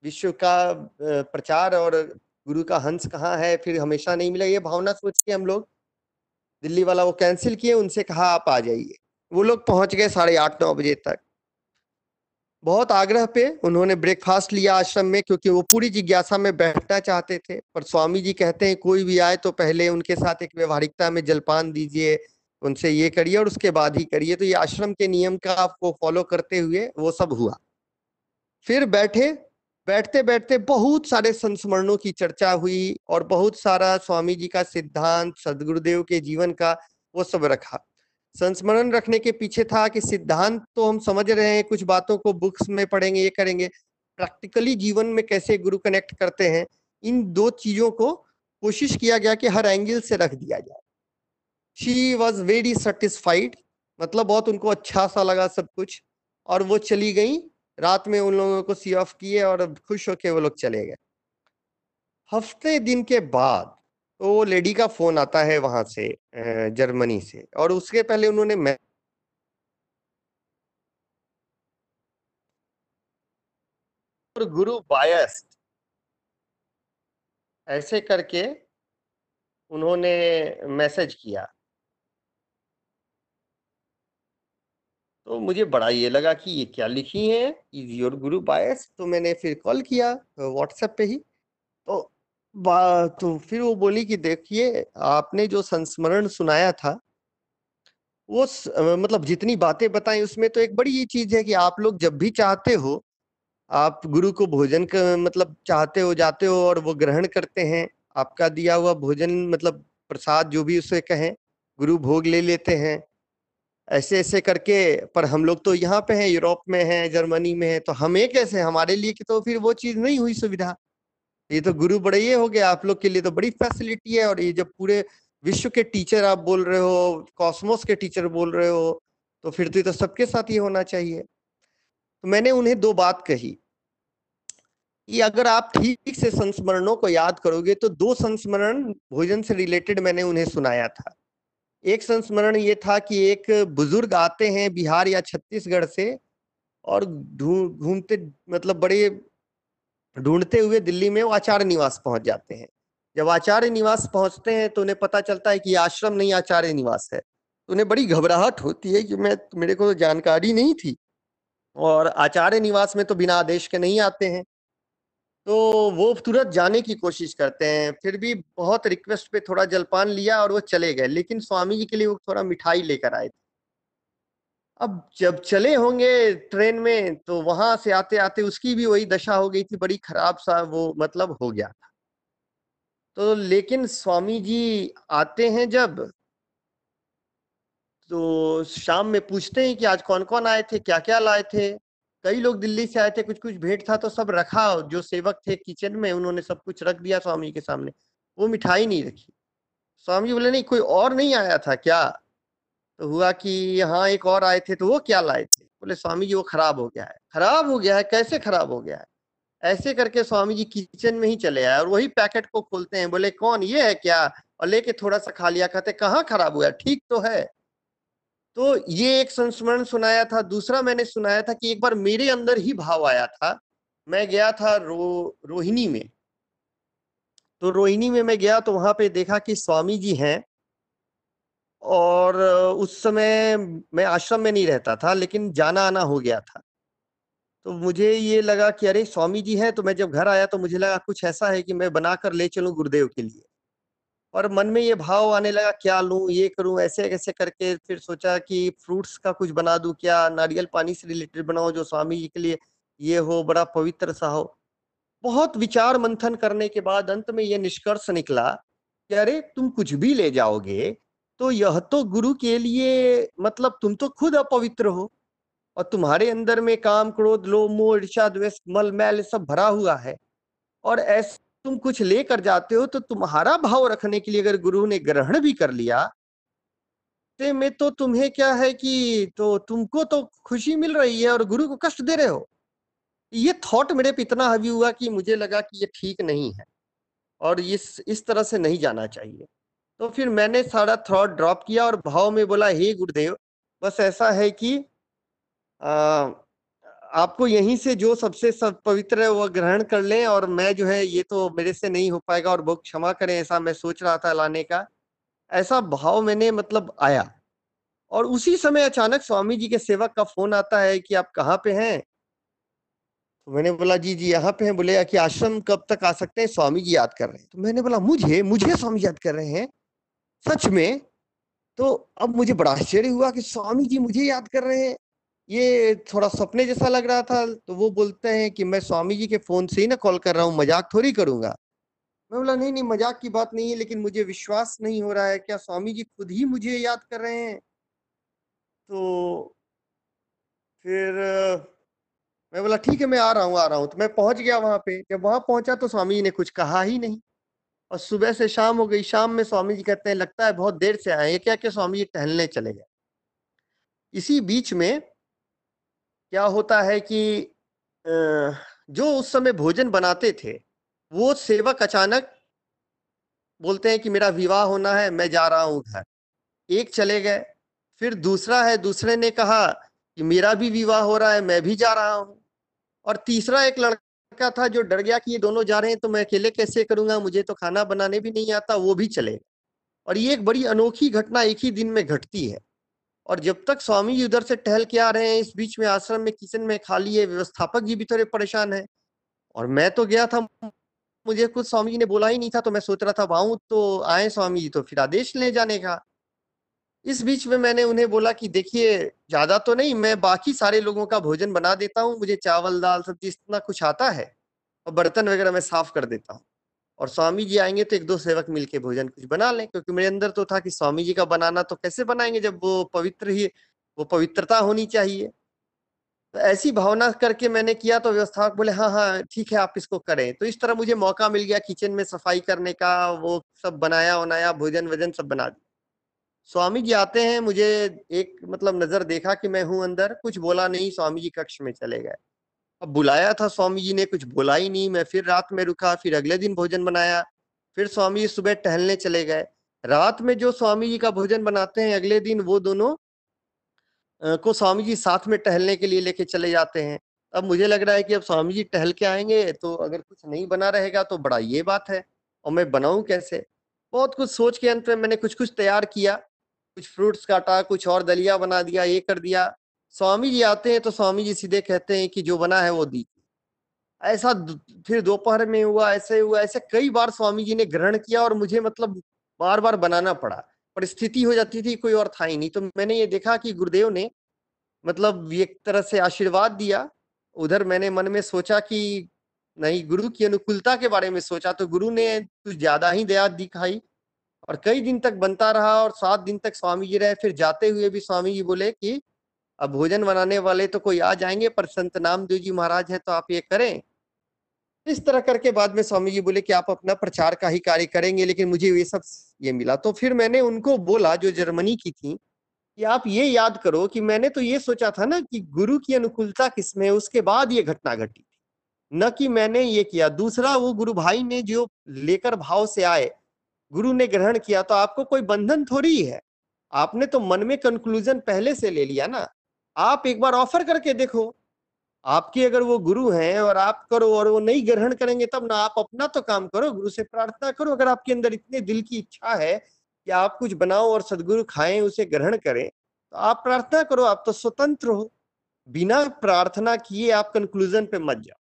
विश्व का प्रचार और गुरु का हंस कहाँ है, फिर हमेशा नहीं मिला, ये भावना सोच के हम लोग दिल्ली वाला वो कैंसिल किए, उनसे कहा, आप आ जाइए। वो लोग पहुँच गए साढ़े आठ, नौ बजे तक। बहुत आग्रह पे उन्होंने ब्रेकफास्ट लिया आश्रम में, क्योंकि वो पूरी जिज्ञासा में बैठना चाहते थे। पर स्वामी जी कहते हैं, कोई भी आए तो पहले उनके साथ एक व्यवहारिकता में जलपान दीजिए उनसे ये करिए और उसके बाद ही करिए। तो ये आश्रम के नियम का आपको फॉलो करते हुए वो सब हुआ। फिर बैठे, बैठते बैठते बहुत सारे संस्मरणों की चर्चा हुई और बहुत सारा स्वामी जी का सिद्धांत, सदगुरुदेव के जीवन का वो सब रखा। संस्मरण रखने के पीछे था कि सिद्धांत तो हम समझ रहे हैं, कुछ बातों को बुक्स में पढ़ेंगे, ये करेंगे। प्रैक्टिकली जीवन में कैसे गुरु कनेक्ट करते हैं, इन दो चीज़ों को कोशिश किया गया कि हर एंगल से रख दिया जाए। शी वॉज़ वेरी सेटिस्फाइड मतलब बहुत उनको अच्छा सा लगा सब कुछ। और वो चली गई। रात में उन लोगों को सी ऑफ़ किए और खुश होके वो लोग चले गए। हफ़्ते दिन के बाद तो वो लेडी का फ़ोन आता है वहाँ से जर्मनी से। और उसके पहले उन्होंने मैं गुरु बायस्ड ऐसे करके उन्होंने मैसेज किया। तो मुझे बड़ा ये लगा कि ये क्या लिखी है? इज़ योर गुरु बायस तो मैंने फिर कॉल किया व्हाट्सएप पे ही। तो तो फिर वो बोली कि देखिए, आपने जो संस्मरण सुनाया था, वो स- मतलब जितनी बातें बताई उसमें तो एक बड़ी ये चीज़ है कि आप लोग जब भी चाहते हो, आप गुरु को भोजन का मतलब चाहते हो, जाते हो और वो ग्रहण करते हैं, आपका दिया हुआ भोजन मतलब प्रसाद जो भी उसे कहें, गुरु भोग ले लेते हैं ऐसे ऐसे करके, पर हम लोग तो यहाँ पे हैं, यूरोप में हैं, जर्मनी में हैं तो हमें कैसे? हमारे लिए कि तो फिर वो चीज़ नहीं हुई सुविधा। ये तो गुरु बड़े ये हो गया आप लोग के लिए तो बड़ी फैसिलिटी है, और ये जब पूरे विश्व के टीचर आप बोल रहे हो, कॉस्मोस के टीचर बोल रहे हो तो फिर तो तो सबके साथ ये होना चाहिए। तो मैंने उन्हें दो बात कही। कि अगर आप ठीक से संस्मरणों को याद करोगे तो दो संस्मरण भोजन से रिलेटेड मैंने उन्हें सुनाया था। एक संस्मरण ये था कि एक बुज़ुर्ग आते हैं बिहार या छत्तीसगढ़ से और घूमते मतलब बड़े ढूंढते हुए दिल्ली में वो आचार्य निवास पहुँच जाते हैं। जब आचार्य निवास पहुँचते हैं तो उन्हें पता चलता है कि आश्रम नहीं, आचार्य निवास है। तो उन्हें बड़ी घबराहट होती है कि मैं, मेरे को तो जानकारी नहीं थी। और आचार्य निवास में तो बिना आदेश के नहीं आते हैं। तो वो तुरंत जाने की कोशिश करते हैं। फिर भी बहुत रिक्वेस्ट पे थोड़ा जलपान लिया और वो चले गए, लेकिन स्वामी जी के लिए वो थोड़ा मिठाई लेकर आए थे। अब जब चले होंगे ट्रेन में तो वहाँ से आते आते उसकी भी वही दशा हो गई थी, बड़ी खराब सा वो मतलब हो गया था। तो लेकिन स्वामी जी आते हैं जब तो शाम में पूछते हैं कि आज कौन कौन आए थे क्या क्या लाए थे? कई लोग दिल्ली से आए थे कुछ कुछ भेंट था तो सब रखा, जो सेवक थे किचन में, उन्होंने सब कुछ रख दिया स्वामी के सामने। वो मिठाई नहीं रखी। स्वामी बोले, नहीं, कोई और नहीं आया था क्या? तो हुआ कि यहाँ एक और आए थे तो वो क्या लाए थे? बोले, स्वामी जी, वो खराब हो गया है। खराब हो गया है? कैसे खराब हो गया है? ऐसे करके स्वामी जी किचन में ही चले आए और वही पैकेट को खोलते हैं। बोले, कौन? ये है क्या? और लेके थोड़ा सा खा लिया, कहते, कहाँ खराब हुआ? ठीक तो है। तो ये एक संस्मरण सुनाया था, दूसरा मैंने सुनाया था कि एक बार मेरे अंदर ही भाव आया था। मैं गया था रो, रोहिणी में। तो रोहिणी में मैं गया तो वहाँ पे देखा कि स्वामी जी हैं और उस समय मैं आश्रम में नहीं रहता था, लेकिन जाना आना हो गया था। तो मुझे ये लगा कि अरे, स्वामी जी हैं तो मैं जब घर आया तो मुझे लगा कुछ ऐसा है कि मैं बनाकर ले चलूँ गुरुदेव के लिए। और मन में ये भाव आने लगा, क्या लूँ, ये करूँ? ऐसे कैसे करके फिर सोचा कि फ्रूट्स का कुछ बना दूँ क्या? नारियल पानी से रिलेटेड बनाओ जो स्वामी जी के लिए ये हो, बड़ा पवित्र सा हो। बहुत विचार मंथन करने के बाद अंत में ये निष्कर्ष निकला कि, अरे, तुम कुछ भी ले जाओगे तो यह तो गुरु के लिए मतलब तुम तो खुद अपवित्र हो और तुम्हारे अंदर में काम, क्रोध, लोभ, मोह ईर्षा द्वेष मल मैल सब भरा हुआ है। और ऐसे तुम कुछ लेकर जाते हो तो तुम्हारा भाव रखने के लिए अगर गुरु ने ग्रहण भी कर लिया ते में तो तुम्हें क्या है कि तो तुमको तो खुशी मिल रही है और गुरु को कष्ट दे रहे हो। ये थॉट मेरे पे इतना हावी हुआ कि मुझे लगा कि ये ठीक नहीं है और इस इस तरह से नहीं जाना चाहिए। तो फिर मैंने सारा थॉट ड्रॉप किया और भाव में बोला हे गुरुदेव बस ऐसा है कि आ, आपको यहीं से जो सबसे सब पवित्र है, वह ग्रहण कर लें और मैं जो है, ये तो मेरे से नहीं हो पाएगा और बहुत क्षमा करें ऐसा मैं सोच रहा था लाने का। ऐसा भाव मैंने मतलब आया। और उसी समय अचानक स्वामी जी के सेवक का फ़ोन आता है कि आप कहाँ पे हैं? तो मैंने बोला, जी जी, यहाँ पे हैं। बोले, कि आश्रम कब तक आ सकते हैं? स्वामी जी याद कर रहे हैं। तो मैंने बोला, मुझे मुझे स्वामी याद कर रहे हैं। सच में? तो अब मुझे बड़ा आश्चर्य हुआ कि स्वामी जी मुझे याद कर रहे हैं। ये थोड़ा सपने जैसा लग रहा था तो वो बोलते हैं कि मैं स्वामी जी के फ़ोन से ही ना कॉल कर रहा हूँ, मज़ाक थोड़ी करूँगा। मैं बोला, नहीं नहीं, मज़ाक की बात नहीं है, लेकिन मुझे विश्वास नहीं हो रहा है, क्या स्वामी जी खुद ही मुझे याद कर रहे हैं? तो फिर मैं बोला, ठीक है, मैं आ रहा हूँ, आ रहा हूँ। तो मैं पहुँच गया वहाँ पे। जब वहाँ पहुँचा तो स्वामी जी ने कुछ कहा ही नहीं। और सुबह से शाम हो गई, शाम में स्वामी जी कहते हैं, लगता है बहुत देर से आए क्या कि स्वामी जी टहलने चले गए? इसी बीच में क्या होता है कि जो उस समय भोजन बनाते थे, वो सेवक अचानक बोलते हैं कि मेरा विवाह होना है, मैं जा रहा हूँ घर। एक चले गए। फिर दूसरा है, दूसरे ने कहा कि मेरा भी विवाह हो रहा है, मैं भी जा रहा हूँ। और तीसरा एक लड़का था जो डर गया कि ये दोनों जा रहे हैं तो मैं अकेले कैसे करूँगा, मुझे तो खाना बनाने भी नहीं आता, वो भी चले और ये एक बड़ी अनोखी घटना एक ही दिन में घटती है। और जब तक स्वामी उधर से टहल के आ रहे हैं, इस बीच में आश्रम में, किचन में खाली है, व्यवस्थापक जी भी थोड़े परेशान है। और मैं तो गया था, मुझे कुछ स्वामी जी ने बोला ही नहीं था तो मैं सोच रहा था वाऊ तो आए स्वामी जी तो फिर आदेश ले जाने का। इस बीच में मैंने उन्हें बोला कि, देखिए, ज़्यादा तो नहीं, मैं बाकी सारे लोगों का भोजन बना देता हूँ, मुझे चावल, दाल सब्ज़ी इतना कुछ आता है, और बर्तन वगैरह मैं साफ़ कर देता हूँ। और स्वामी जी आएँगे तो एक दो सेवक मिलके भोजन कुछ बना लें। क्योंकि मेरे अंदर तो था कि स्वामी जी का बनाना तो कैसे बनाएँगे जब वो पवित्र ही, वो पवित्रता होनी चाहिए। तो ऐसी भावना करके मैंने किया तो व्यवस्थापक बोले हाँ हाँ ठीक है, आप इसको करें। तो इस तरह मुझे मौका मिल गया किचन में सफ़ाई करने का, वो सब बनाया बनाया भोजन वज़न सब बना दिया। स्वामी जी आते हैं, मुझे एक मतलब नज़र देखा कि मैं हूँ अंदर, कुछ बोला नहीं, स्वामी जी कक्ष में चले गए। अब बुलाया था स्वामी जी ने, कुछ बोला ही नहीं। मैं फिर रात में रुका, फिर अगले दिन भोजन बनाया। फिर स्वामी जी सुबह टहलने चले गए। रात में जो स्वामी जी का भोजन बनाते हैं, अगले दिन वो दोनों को स्वामी जी साथ में टहलने के लिए लेके चले जाते हैं। अब मुझे लग रहा है कि अब स्वामी जी टहल के आएँगे तो अगर कुछ नहीं बना रहेगा तो बड़ा ये बात है। और मैं बनाऊँ कैसे? बहुत कुछ सोच के अंत में मैंने कुछ कुछ तैयार किया। कुछ फ्रूट्स काटा, कुछ और दलिया बना दिया, ये कर दिया। स्वामी जी आते हैं तो स्वामी जी सीधे कहते हैं कि जो बना है वो दी। ऐसा फिर दोपहर में हुआ, ऐसे हुआ, ऐसे कई बार स्वामी जी ने ग्रहण किया और मुझे मतलब बार बार बनाना पड़ा। परिस्थिति हो जाती थी, कोई और था ही नहीं। तो मैंने ये देखा कि गुरुदेव ने मतलब एक तरह से आशीर्वाद दिया। उधर मैंने मन में सोचा कि नहीं, गुरु की अनुकूलता के बारे में सोचा तो गुरु ने कुछ ज़्यादा ही दया दिखाई और कई दिन तक बनता रहा और सात दिन तक स्वामी जी रहे। फिर जाते हुए भी स्वामी जी बोले कि अब भोजन बनाने वाले तो कोई आ जाएँगे, पर संत नामदेव जी महाराज है तो आप ये करें। इस तरह करके बाद में स्वामी जी बोले कि आप अपना प्रचार का ही कार्य करेंगे, लेकिन मुझे ये सब ये मिला। तो फिर मैंने उनको बोला, जो जर्मनी की थी, कि आप ये याद करो कि मैंने तो ये सोचा था ना कि गुरु की अनुकूलता किसमें उसके बाद ये घटना घटी थी। न कि मैंने ये किया। दूसरा, वो गुरु भाई ने जो लेकर भाव से आए, गुरु ने ग्रहण किया तो आपको कोई बंधन थोड़ी है आपने तो मन में कंक्लूजन पहले से ले लिया ना। आप एक बार ऑफ़र करके देखो। आपके अगर वो गुरु हैं और आप करो और वो नहीं ग्रहण करेंगे तब ना आप अपना तो काम करो, गुरु से प्रार्थना करो। अगर आपके अंदर इतने दिल की इच्छा है कि आप कुछ बनाओ और सदगुरु खाएँ, उसे ग्रहण करें तो आप प्रार्थना करो, आप तो स्वतंत्र हो। बिना प्रार्थना किए आप कंक्लूजन पे मत जाओ।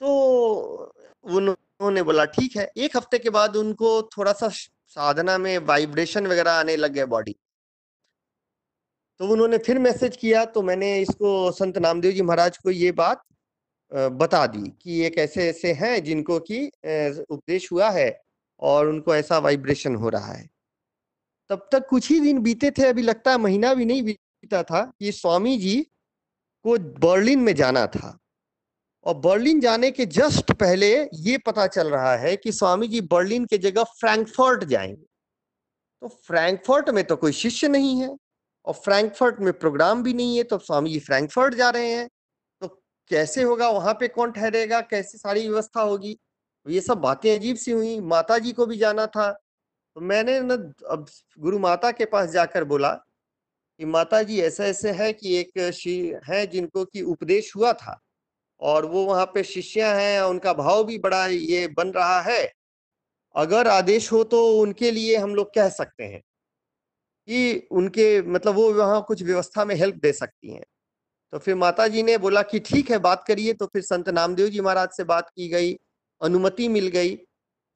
तो उन्होंने बोला, ठीक है। एक हफ़्ते के बाद उनको थोड़ा सा साधना में वाइब्रेशन वगैरह आने लग गए बॉडी तो उन्होंने फिर मैसेज किया तो मैंने इसको संत नामदेव जी महाराज को ये बात बता दी कि एक ऐसे ऐसे हैं जिनको कि उपदेश हुआ है और उनको ऐसा वाइब्रेशन हो रहा है। तब तक कुछ ही दिन बीते थे, अभी लगता है महीना भी नहीं बीता था कि स्वामी जी को बर्लिन में जाना था। और बर्लिन जाने के जस्ट पहले ये पता चल रहा है कि स्वामी जी बर्लिन के जगह फ्रैंकफर्ट जाएँगे। तो फ्रैंकफर्ट में तो कोई शिष्य नहीं है। और फ्रैंकफर्ट में प्रोग्राम भी नहीं है तो स्वामी जी फ्रैंकफर्ट जा रहे हैं तो कैसे होगा, वहाँ पे कौन ठहरेगा, कैसे सारी व्यवस्था होगी? ये सब बातें अजीब सी हुई माता जी को भी जाना था तो मैंने न अब गुरु माता के पास जाकर बोला कि माता जी ऐसा ऐसे है कि एक है जिनको कि उपदेश हुआ था और वो वहाँ पे शिष्य हैं, उनका भाव भी बड़ा ये बन रहा है। अगर आदेश हो तो उनके लिए हम लोग कह सकते हैं। कि उनके मतलब वो वहाँ कुछ व्यवस्था में हेल्प दे सकती हैं। तो फिर माता जी ने बोला कि, ठीक है, बात करिए। तो फिर संत नामदेव जी महाराज से बात की गई, अनुमति मिल गई।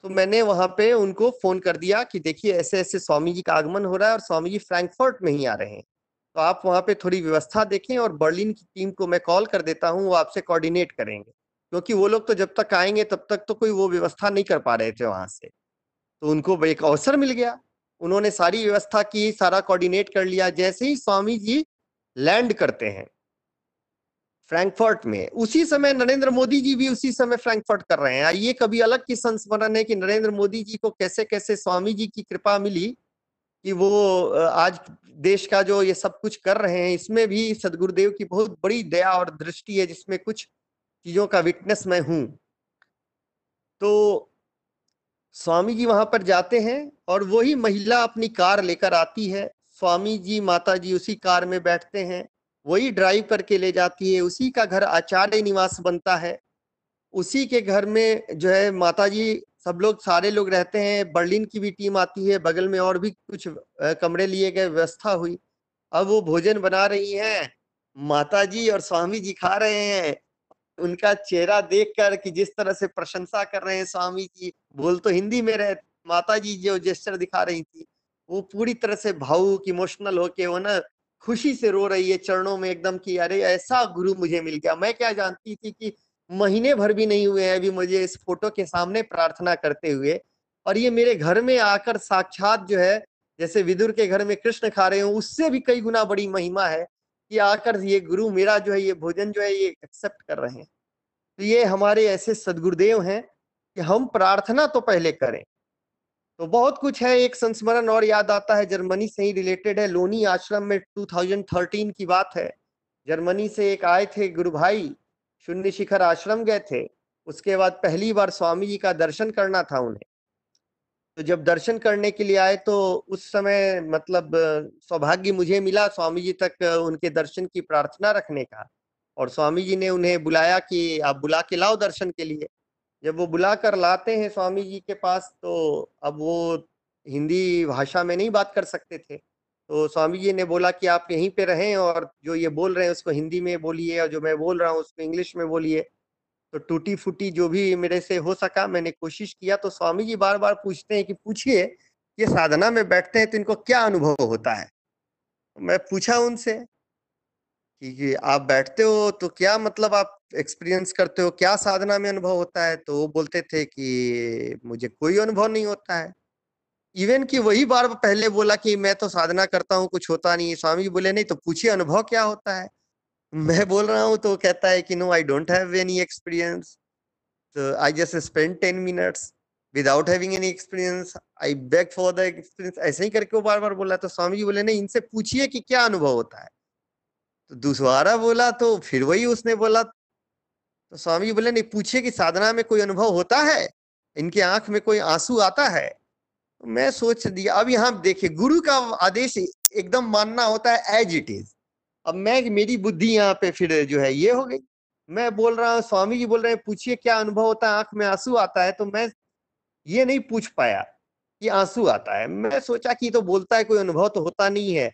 तो मैंने वहाँ पे उनको फ़ोन कर दिया कि, देखिए ऐसे ऐसे स्वामी जी का आगमन हो रहा है और स्वामी जी फ्रैंकफर्ट में ही आ रहे हैं। तो आप वहाँ पे थोड़ी व्यवस्था देखें और बर्लिन की टीम को मैं कॉल कर देता हूँ, वो आपसे कोऑर्डिनेट करेंगे। क्योंकि वो लोग तो जब तक आएँगे, तब तक तो कोई वो व्यवस्था नहीं कर पा रहे थे वहाँ से। तो उनको एक अवसर मिल गया। उन्होंने सारी व्यवस्था की, सारा कोऑर्डिनेट कर लिया, जैसे ही स्वामी जी लैंड करते हैं फ्रैंकफर्ट में। उसी समय नरेंद्र मोदी जी भी उसी समय फ्रैंकफर्ट कर रहे हैं। ये कभी अलग की संस्मरण है कि नरेंद्र मोदी जी को कैसे कैसे स्वामी जी की कृपा मिली कि वो आज देश का जो ये सब कुछ कर रहे हैं, इसमें भी सदगुरुदेव की बहुत बड़ी दया और दृष्टि है, जिसमें कुछ चीज़ों का विटनेस मैं हूँ। तो स्वामी जी वहाँ पर जाते हैं और वही महिला अपनी कार लेकर आती है। स्वामी जी, माता जी उसी कार में बैठते हैं, वही ड्राइव करके ले जाती है, उसी का घर आचार्य निवास बनता है। उसी के घर में जो है माता जी, सब लोग, सारे लोग रहते हैं बर्लिन की भी टीम आती है, बगल में और भी कुछ कमरे लिए गए, व्यवस्था हुई। अब वो भोजन बना रही हैं, माता जी और स्वामी जी खा रहे हैं। उनका चेहरा देखकर कि जिस तरह से प्रशंसा कर रहे हैं स्वामी जी बोल तो हिंदी में रहे माता जी जो जेस्टर दिखा रही थी, वो पूरी तरह से भावुक इमोशनल होके वो ना खुशी से रो रही है चरणों में एकदम कि, अरे, ऐसा गुरु मुझे मिल गया। मैं क्या जानती थी कि महीने भर भी नहीं हुए हैं, अभी मुझे इस फ़ोटो के सामने प्रार्थना करते हुए और ये मेरे घर में आकर साक्षात जो है, जैसे विदुर के घर में कृष्ण खा रहे हो, उससे भी कई गुना बड़ी महिमा है। कि आकर ये गुरु मेरा जो है, ये भोजन जो है, ये एक्सेप्ट कर रहे हैं। तो ये हमारे ऐसे सदगुरुदेव हैं कि हम प्रार्थना तो पहले करें। तो बहुत कुछ है, एक संस्मरण और याद आता है, जर्मनी से ही रिलेटेड है। लोनी आश्रम में 2013 की बात है। जर्मनी से एक आए थे गुरु भाई, शून्य शिखर आश्रम गए थे। उसके बाद पहली बार स्वामी जी का दर्शन करना था उन्हें। तो जब दर्शन करने के लिए आए तो उस समय मतलब सौभाग्य मुझे मिला स्वामी जी तक उनके दर्शन की प्रार्थना रखने का। और स्वामी जी ने उन्हें बुलाया कि आप बुला के लाओ दर्शन के लिए। जब वो बुला कर लाते हैं स्वामी जी के पास तो अब वो हिंदी भाषा में नहीं बात कर सकते थे। तो स्वामी जी ने बोला कि आप यहीं पे रहें और जो ये बोल रहे हैं उसको हिंदी में बोलिए और जो मैं बोल रहा हूँ उसको इंग्लिश में बोलिए। तो टूटी फूटी जो भी मेरे से हो सका, मैंने कोशिश किया तो स्वामी जी बार बार पूछते हैं कि पूछिए, ये साधना में बैठते हैं तो इनको क्या अनुभव होता है? मैं पूछा उनसे कि कि आप बैठते हो तो क्या मतलब आप एक्सपीरियंस करते हो? क्या साधना में अनुभव होता है? तो वो बोलते थे कि, मुझे कोई अनुभव नहीं होता है। इवन कि वही बार पहले बोला कि, मैं तो साधना करता हूँ, कुछ होता नहीं। स्वामी जी बोले, नहीं तो पूछिए अनुभव क्या होता है? मैं बोल रहा हूँ तो कहता है कि no I don't have any experience तो I just spend ten minutes without having any experience I beg for the experience ऐसे ही करके वो बार बार बोला तो स्वामी जी बोले, नहीं, इनसे पूछिए कि क्या अनुभव होता है? तो दूसरा बोला तो फिर वही उसने बोला। तो स्वामी जी बोले, नहीं, पूछिए कि साधना में कोई अनुभव होता है? इनके आँख में कोई आँसू आता है? तो मैं सोच दिया। अब यहाँ देखिए, गुरु का आदेश एकदम मानना होता है एज इट इज़ अब मैं मेरी बुद्धि यहाँ पे फिर जो है ये हो गई। मैं बोल रहा हूँ, स्वामी जी बोल रहे हैं, पूछिए क्या अनुभव होता है, आँख में आँसू आता है? तो मैं ये नहीं पूछ पाया कि आँसू आता है। मैं सोचा कि तो बोलता है, कोई अनुभव तो होता नहीं है।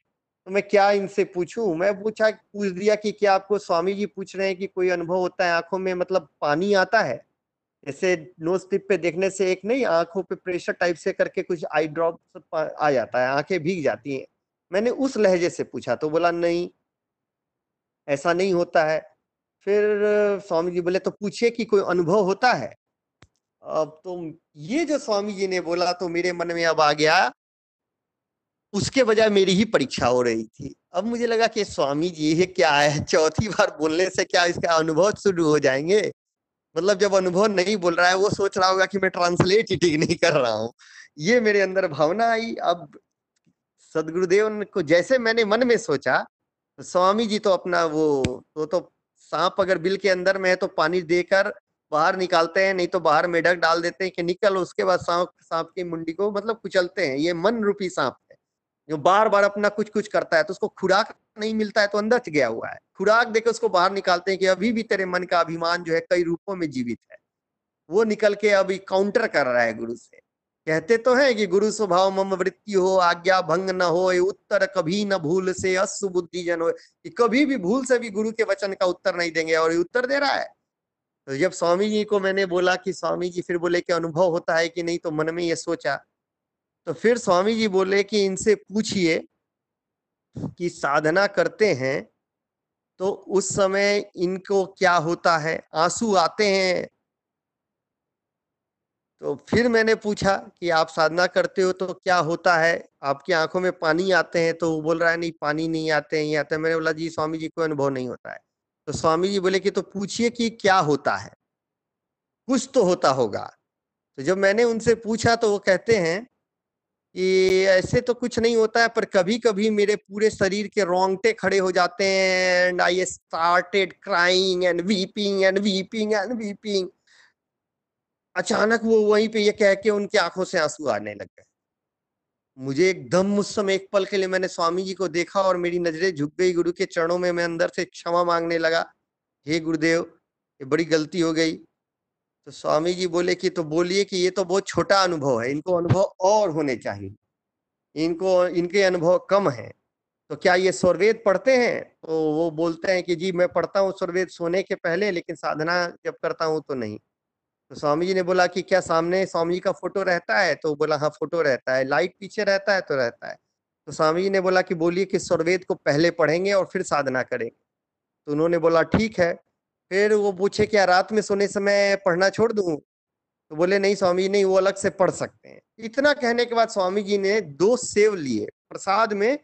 तो मैं क्या इनसे पूछूँ? मैं पूछा, पूछ दिया कि क्या आपको स्वामी जी पूछ रहे हैं कि कोई अनुभव होता है आँखों में? मतलब पानी आता है? जैसे नोज़ टिप पे देखने से एक नहीं, आँखों पे प्रेशर टाइप से करके कुछ आई ड्रॉप आ जाता है, आँखें भीग जाती हैं। मैंने उस लहजे से पूछा तो बोला, नहीं ऐसा नहीं होता है। फिर स्वामी जी बोले तो पूछे कि कोई अनुभव होता है? अब तो ये जो स्वामी जी ने बोला तो मेरे मन में अब आ गया। उसके बजाय मेरी ही परीक्षा हो रही थी। अब मुझे लगा कि स्वामी जी ये क्या है? चौथी बार बोलने से क्या इसका अनुभव शुरू हो जाएँगे? मतलब जब अनुभव नहीं बोल रहा है, वो सोच रहा होगा कि मैं ट्रांसलेट ही ठीक नहीं कर रहा हूँ। ये मेरे अंदर भावना आई। अब सदगुरुदेव को जैसे मैंने मन में सोचा स्वामी जी तो अपना वो वो तो सांप अगर बिल के अंदर में है तो पानी देकर बाहर निकालते हैं, नहीं तो बाहर मेढक डाल देते हैं कि निकल, उसके बाद सांप सांप की मुंडी को मतलब कुचलते हैं। ये मन रूपी सांप है, जो बार बार अपना कुछ कुछ करता है तो उसको खुराक नहीं मिलता है तो अंदर गया हुआ है। खुराक देकर उसको बाहर निकालते हैं कि अभी भी तेरे मन का अभिमान जो है कई रूपों में जीवित है। वो निकल के अभी काउंटर कर रहा है गुरु से। कहते तो है कि गुरु स्वभाव मम वृत्ति हो, आज्ञा भंग न हो उत्तर कभी न भूल से अश्व बुद्धि जन हो कि कभी भी भूल से भी गुरु के वचन का उत्तर नहीं देंगे और ये उत्तर दे रहा है। तो जब स्वामी जी को मैंने बोला कि स्वामी जी फिर बोले कि अनुभव होता है कि नहीं तो मन में ये सोचा। तो फिर स्वामी जी बोले कि इनसे पूछिए कि साधना करते हैं तो उस समय इनको क्या होता है? आँसू आते हैं तो फिर मैंने पूछा कि आप साधना करते हो तो क्या होता है? आपकी आँखों में पानी आते हैं तो वो बोल रहा है, नहीं, पानी नहीं आते हैं आते मैंने बोला, जी, स्वामी जी को अनुभव नहीं होता है। तो स्वामी जी बोले कि तो पूछिए कि क्या होता है? कुछ तो होता होगा। तो जब मैंने उनसे पूछा तो वो कहते हैं कि, ऐसे तो कुछ नहीं होता है, पर कभी कभी मेरे पूरे शरीर के रोंगटे खड़े हो जाते हैं and I started crying and weeping and weeping and weeping अचानक वो वहीं पे ये कह के उनकी आँखों से आँसू आने लग गए। मुझे एकदम उस समय एक पल के लिए मैंने स्वामी जी को देखा और मेरी नज़रें झुक गई। गुरु के चरणों में मैं अंदर से क्षमा मांगने लगा। हे गुरुदेव, ये बड़ी गलती हो गई। तो स्वामी जी बोले कि तो बोलिए कि ये तो बहुत छोटा अनुभव है। इनको अनुभव और होने चाहिए। इनको, इनके अनुभव कम है। तो क्या ये स्वर्वेद पढ़ते हैं? तो वो बोलते हैं कि, जी, मैं पढ़ता हूँ स्वर्वेद सोने के पहले, लेकिन साधना जब करता हूँ तो नहीं। तो स्वामी जी ने बोला कि क्या सामने स्वामी जी का फ़ोटो रहता है? तो बोला हाँ फ़ोटो रहता है। लाइट पीछे रहता है तो रहता है। तो स्वामी जी ने बोला कि बोलिए कि स्वर्वेद को पहले पढ़ेंगे और फिर साधना करेंगे। तो उन्होंने बोला, ठीक है। फिर वो पूछे क्या रात में सोने समय पढ़ना छोड़ दूँ? तो बोले, नहीं स्वामी जी, नहीं, वो अलग से पढ़ सकते हैं। इतना कहने के बाद स्वामी जी ने दो सेव लिए। प्रसाद में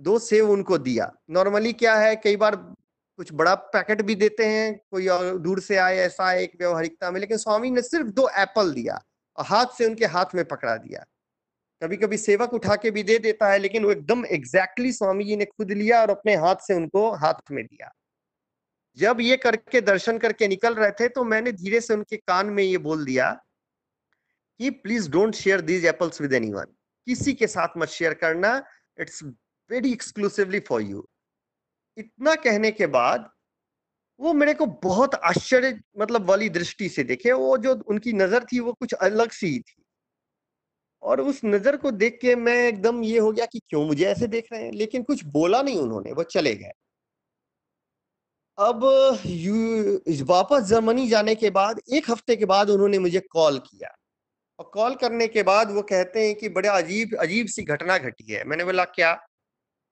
दो सेव उनको दिया। नॉर्मली क्या है, कई बार कुछ बड़ा पैकेट भी देते हैं, कोई और दूर से आए, ऐसा एक व्यवहारिकता में, लेकिन स्वामी ने सिर्फ़ दो एप्पल दिया और हाथ से उनके हाथ में पकड़ा दिया। कभी कभी सेवक उठा के भी दे देता है, लेकिन वो एकदम एग्जैक्टली स्वामी जी ने खुद लिया और अपने हाथ से उनको हाथ में दिया। जब ये करके, दर्शन करके निकल रहे थे तो मैंने धीरे से उनके कान में ये बोल दिया कि please don't share these apples with anyone किसी के साथ मत शेयर करना. It's very exclusively for you इतना कहने के बाद, वो मेरे को बहुत आश्चर्य मतलब वाली दृष्टि से देखे, वो जो उनकी नज़र थी, वो कुछ अलग सी थी। और उस नज़र को देख के मैं एकदम ये हो गया कि क्यों मुझे ऐसे देख रहे हैं? लेकिन कुछ बोला नहीं उन्होंने, वो चले गए। अब वापस जर्मनी जाने के बाद, एक हफ़्ते के बाद उन्होंने मुझे कॉल किया। और कॉल करने के बाद वो कहते हैं कि बड़े अजीब अजीब सी घटना घटी है। मैंने बोला, क्या?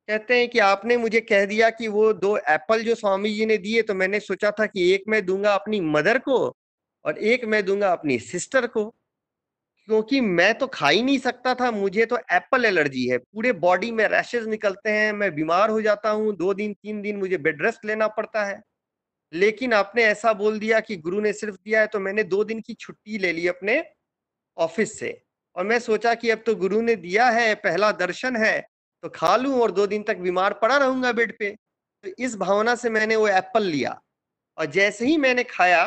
कहते हैं कि आपने मुझे कह दिया कि वो दो एप्पल जो स्वामी जी ने दिए तो मैंने सोचा था कि एक मैं दूँगा अपनी मदर को और एक मैं दूँगा अपनी सिस्टर को। क्योंकि मैं तो खा ही नहीं सकता था, मुझे तो एप्पल एलर्जी है। पूरे बॉडी में रैशेज निकलते हैं, मैं बीमार हो जाता हूँ, दो दिन, तीन दिन मुझे बेड रेस्ट लेना पड़ता है। लेकिन आपने ऐसा बोल दिया कि गुरु ने सिर्फ़ दिया है तो मैंने दो दिन की छुट्टी ले ली अपने ऑफ़िस से। और मैं सोचा कि अब तो गुरु ने दिया है, पहला दर्शन है तो खा लूँ और दो दिन तक बीमार पड़ा रहूँगा बेड पे। तो इस भावना से मैंने वो एप्पल लिया। और जैसे ही मैंने खाया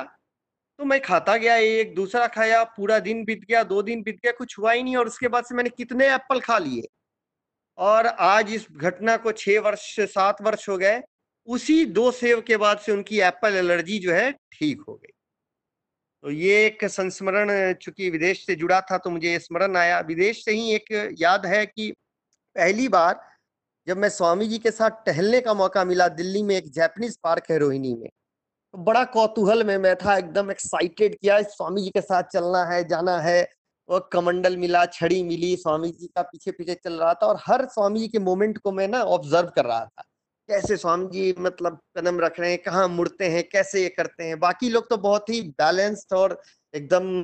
तो मैं खाता गया एक दूसरा खाया, पूरा दिन बीत गया, दो दिन बीत गया, कुछ हुआ ही नहीं, और उसके बाद से मैंने कितने एप्पल खा लिए। और आज इस घटना को छह वर्ष से सात वर्ष हो गए, उसी दो सेव के बाद से उनकी एप्पल एलर्जी जो है, ठीक हो गई। तो ये एक संस्मरण, चूँकि विदेश से जुड़ा था तो मुझे स्मरण आया। विदेश से ही एक याद है कि पहली बार जब मैं स्वामी जी के साथ टहलने का मौका मिला दिल्ली में एक जैपनीज पार्क है रोहिणी में तो बड़ा कौतूहल में मैं था, एकदम एक्साइटेड किया, स्वामी जी के साथ चलना है, जाना है, और कमंडल मिला, छड़ी मिली, स्वामी जी का पीछे पीछे चल रहा था, और हर स्वामी जी के मोमेंट को मैं ना ऑब्ज़र्व कर रहा था। कैसे स्वामी जी मतलब कदम रख रहे हैं, कहाँ मुड़ते हैं, कैसे ये करते हैं? बाकी लोग तो बहुत ही बैलेंस्ड और एकदम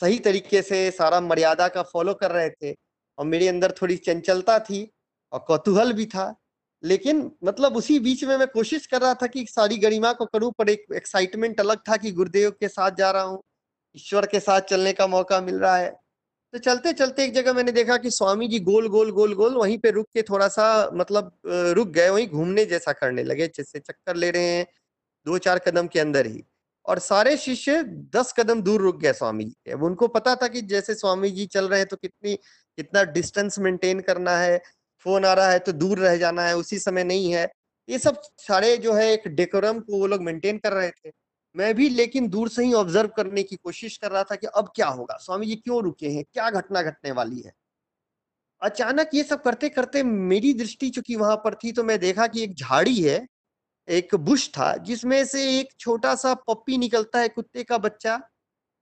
सही तरीके से सारा मर्यादा का फॉलो कर रहे थे। और मेरे अंदर थोड़ी चंचलता थी और कौतूहल भी था। लेकिन मतलब उसी बीच में मैं कोशिश कर रहा था कि सारी गरिमा को करूँ, पर एक एक्साइटमेंट अलग था कि गुरुदेव के साथ जा रहा हूँ, ईश्वर के साथ चलने का मौका मिल रहा है। तो चलते चलते एक जगह मैंने देखा कि स्वामी जी गोल गोल गोल गोल वहीं पे रुक के थोड़ा सा मतलब रुक गए, वहीं घूमने जैसा करने लगे जैसे चक्कर ले रहे हैं दो चार कदम के अंदर ही। और सारे शिष्य दस कदम दूर रुक गए स्वामी जी के। अब उनको पता था कि जैसे स्वामी जी चल रहे हैं तो कितनी कितना डिस्टेंस मेंटेन करना है, फ़ोन आ रहा है तो दूर रह जाना है, उसी समय नहीं है। ये सब सारे जो है एक डेकोरम को वो लोग मेंटेन कर रहे थे। मैं भी लेकिन दूर से ही ऑब्ज़र्व करने की कोशिश कर रहा था कि अब क्या होगा? स्वामी जी क्यों रुके हैं? क्या घटना घटने वाली है? अचानक ये सब करते करते मेरी दृष्टि चूँकि वहाँ पर थी तो मैं देखा कि एक झाड़ी है, एक बुश था, जिसमें से एक छोटा सा पप्पी निकलता है, कुत्ते का बच्चा।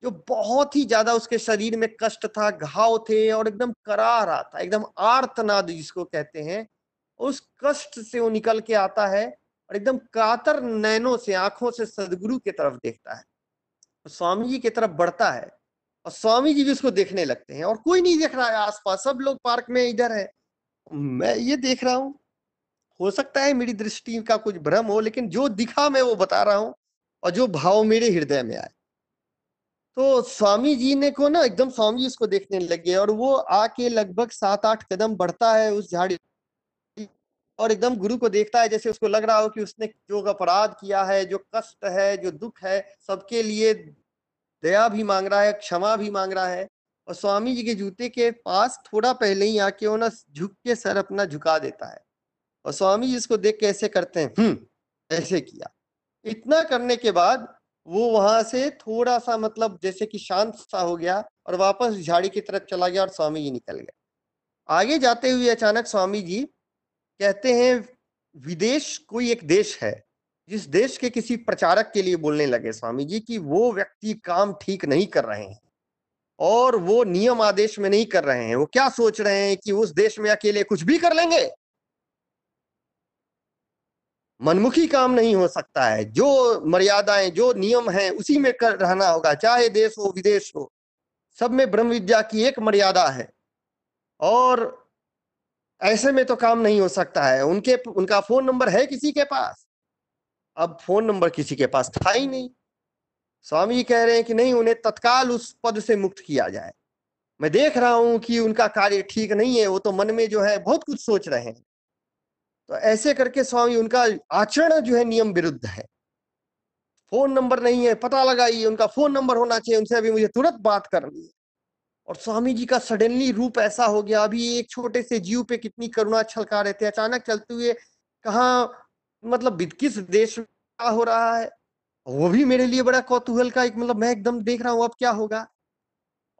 जो बहुत ही ज़्यादा उसके शरीर में कष्ट था, घाव थे और एकदम करा रहा था, एकदम आर्तनाद जिसको कहते हैं, उस कष्ट से वो निकल के आता है और एकदम कातर नैनों से, आँखों से सदगुरु की तरफ़ देखता है। तो स्वामी जी की तरफ़ बढ़ता है और स्वामी जी भी उसको देखने लगते हैं और कोई नहीं देख रहा है आसपास, सब लोग पार्क में इधर है। मैं ये देख रहा हूँ, हो सकता है मेरी दृष्टि का कुछ भ्रम हो, लेकिन जो दिखा मैं वो बता रहा हूँ और जो भाव मेरे हृदय में आए। तो स्वामी जी ने को ना एकदम स्वामी जी उसको देखने लगे और वो आके लगभग सात आठ कदम बढ़ता है उस झाड़ी और एकदम गुरु को देखता है, जैसे उसको लग रहा हो कि उसने जो अपराध किया है, जो कष्ट है, जो दुख है, सबके लिए दया भी मांग रहा है, क्षमा भी मांग रहा है। और स्वामी जी के जूते के पास थोड़ा पहले ही आके वो ना झुक के सर अपना झुका देता है। और स्वामी जी इसको देख के ऐसे करते हैं हम्म ऐसे किया। इतना करने के बाद वो वहाँ से थोड़ा सा मतलब जैसे कि शांत सा हो गया और वापस झाड़ी की तरफ़ चला गया और स्वामी जी निकल गए। आगे जाते हुए अचानक स्वामी जी कहते हैं, विदेश कोई एक देश है, जिस देश के किसी प्रचारक के लिए बोलने लगे स्वामी जी कि वो व्यक्ति काम ठीक नहीं कर रहे हैं और वो नियम आदेश में नहीं कर रहे हैं। वो क्या सोच रहे हैं कि उस देश में अकेले कुछ भी कर लेंगे? मनमुखी काम नहीं हो सकता है। जो मर्यादाएँ, जो नियम हैं, उसी में कर रहना होगा। चाहे देश हो, विदेश हो, सब में ब्रह्म विद्या की एक मर्यादा है। और ऐसे में तो काम नहीं हो सकता है। उनके, उनका फ़ोन नंबर है किसी के पास? अब फ़ोन नंबर किसी के पास था ही नहीं। स्वामी कह रहे हैं कि नहीं, उन्हें तत्काल उस पद से मुक्त किया जाए। मैं देख रहा हूँ कि उनका कार्य ठीक नहीं है। वो तो मन में जो है बहुत कुछ सोच रहे हैं। तो ऐसे करके स्वामी, उनका आचरण जो है नियम विरुद्ध है। फ़ोन नंबर नहीं है, पता लगाइए, उनका फ़ोन नंबर होना चाहिए, उनसे अभी मुझे तुरंत बात करनी है। और स्वामी जी का सडनली रूप ऐसा हो गया, अभी एक छोटे से जीव पे कितनी करुणा छलका रहे थे, अचानक चलते हुए कहा मतलब किस देश में क्या हो रहा है? वो भी मेरे लिए बड़ा कौतूहल का एक मतलब मैं एकदम देख रहा हूँ, अब क्या होगा?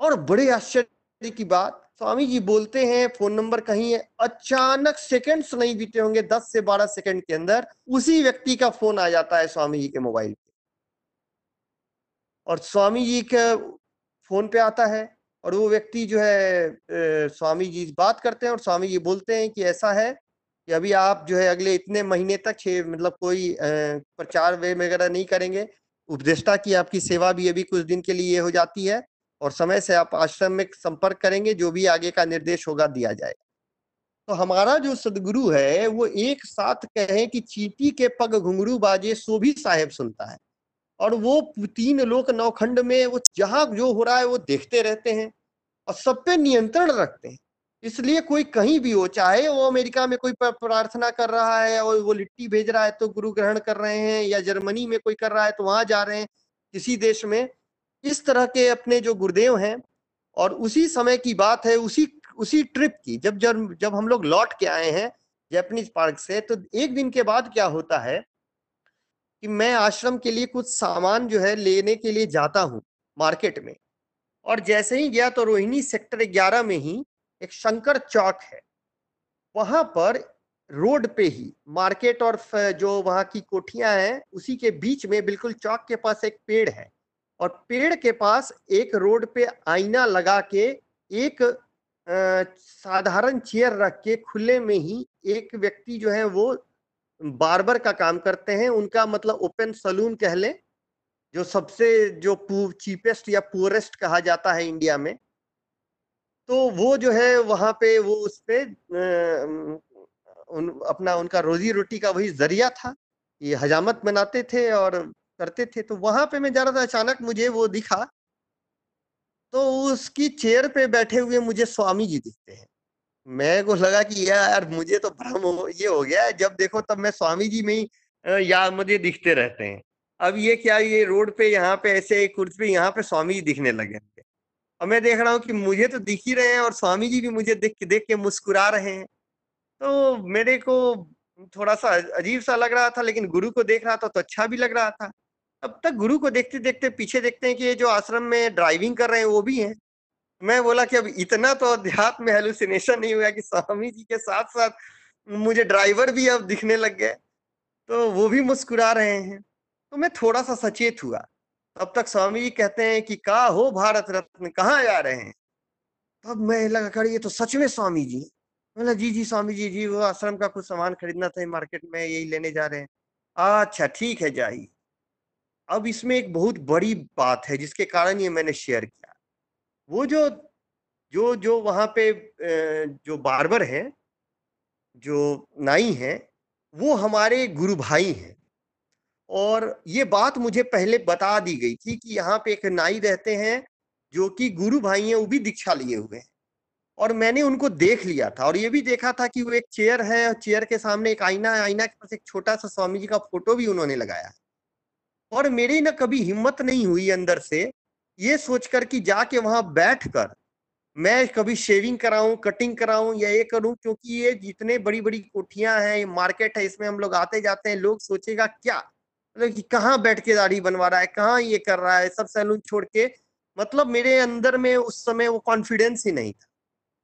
और बड़े आश्चर्य की बात स्वामी जी बोलते हैं, फ़ोन नंबर कहीं है, अचानक सेकंड्स नहीं बीते होंगे, दस से बारह सेकंड के अंदर, उसी व्यक्ति का फ़ोन आ जाता है स्वामी जी के मोबाइल पे। और स्वामी जी के फ़ोन पे आता है, और वो व्यक्ति जो है स्वामी जी बात करते हैं, और स्वामी जी बोलते हैं कि ऐसा है कि अभी आप जो है अगले इतने महीने तक छे मतलब कोई प्रचार वे वगैरह नहीं करेंगे। उपदेष्टा की आपकी सेवा भी अभी कुछ दिन के लिए हो जाती है। और समय से आप आश्रम में संपर्क करेंगे, जो भी आगे का निर्देश होगा दिया जाएगा तो हमारा जो सदगुरु है, वो एक साथ कहे कि चीटी के पग घुंगरू बाजे, सो भी साहेब सुनता है। और वो तीन लोक नौखंड में वो जहाँ जो हो रहा है, वो देखते रहते हैं और सब पे नियंत्रण रखते हैं। इसलिए कोई कहीं भी हो, चाहे वो अमेरिका में कोई प्रार्थना कर रहा है और वो लिट्टी भेज रहा है तो गुरु ग्रहण कर रहे हैं या जर्मनी में कोई कर रहा है तो वहाँ जा रहे हैं। किसी देश में इस तरह के अपने जो गुरुदेव हैं और उसी समय की बात है, उसी उसी ट्रिप की, जब जब जब हम लोग लौट के आए हैं जैपनीज पार्क से तो एक दिन के बाद क्या होता है कि मैं आश्रम के लिए कुछ सामान जो है लेने के लिए जाता हूँ मार्केट में। और जैसे ही गया तो रोहिणी सेक्टर ग्यारह में ही एक शंकर चौक है। वहाँ पर रोड पे ही मार्केट और जो वहाँ की कोठियाँ हैं, उसी के बीच में बिल्कुल चौक के पास एक पेड़ है। और पेड़ के पास एक रोड पे आईना लगा के एक साधारण चेयर रख के खुले में ही एक व्यक्ति जो है वो बार्बर का काम करते हैं। उनका मतलब ओपन सलून कह लें, जो सबसे जो चीपेस्ट या पुअरेस्ट कहा जाता है इंडिया में। तो वो जो है वहाँ पे वो उस पर उन, अपना उनका रोजी रोटी का वही ज़रिया था। ये हजामत बनाते थे और करते थे तो वहाँ पे मैं जा रहा था, अचानक मुझे वो दिखा। तो उसकी चेयर पे बैठे हुए मुझे स्वामी जी दिखते हैं। मैं को लगा कि यार, मुझे तो भ्रम हो, ये हो गया जब देखो तब मैं स्वामी जी में ही या मुझे दिखते रहते हैं। अब ये क्या, ये रोड पे, यहाँ पे ऐसे कुर्सी पे, यहाँ पे स्वामी जी दिखने लगे और मैं देख रहा हूँ कि मुझे तो दिख ही रहे हैं और स्वामी जी भी मुझे देख देख के मुस्कुरा रहे हैं। तो मेरे को थोड़ा सा अजीब सा लग रहा था, लेकिन गुरु को देख रहा था तो अच्छा भी लग रहा था। अब तक गुरु को देखते देखते, पीछे देखते हैं कि ये जो आश्रम में ड्राइविंग कर रहे हैं, वो भी हैं। मैं बोला कि अब इतना तो अध्यात्म में हेलुसिनेशन नहीं हुआ कि स्वामी जी के साथ साथ मुझे ड्राइवर भी अब दिखने लग गए। तो वो भी मुस्कुरा रहे हैं। तो मैं थोड़ा सा सचेत हुआ। तब तक स्वामी जी कहते हैं कि का हो भारत रत्न? कहाँ जा रहे हैं? तब मैं लगा कर ये तो सच में स्वामी जी बोला, जी जी, स्वामी जी जी, वो आश्रम का कुछ सामान खरीदना था मार्केट में यही लेने जा रहे हैं। अच्छा ठीक है, जाइए। अब इसमें एक बहुत बड़ी बात है जिसके कारण ये मैंने शेयर किया। वो जो जो जो वहाँ पे जो बारबर है, जो नाई है, वो हमारे गुरु भाई हैं। और ये बात मुझे पहले बता दी गई थी कि यहाँ पे एक नाई रहते हैं, जो कि गुरु भाई हैं, वो भी दीक्षा लिए हुए हैं। और मैंने उनको देख लिया था और ये भी देखा था कि वो एक चेयर है और चेयर के सामने एक आईना है, आईना के पास एक छोटा सा स्वामी जी का फ़ोटो भी उन्होंने लगाया और मेरी ना कभी हिम्मत नहीं हुई अंदर से ये सोचकर कि जाके वहाँ बैठ कर मैं कभी शेविंग कराऊं, कटिंग कराऊं या ये करूँ, क्योंकि ये जितने बड़ी बड़ी कोठियाँ हैं, ये मार्केट है, इसमें हम लोग आते जाते हैं, लोग सोचेगा क्या? मतलब कि कहाँ बैठ के दाढ़ी बनवा रहा है, कहाँ ये कर रहा है, सब सैलून छोड़ के। मतलब मेरे अंदर में उस समय वो कॉन्फिडेंस ही नहीं था।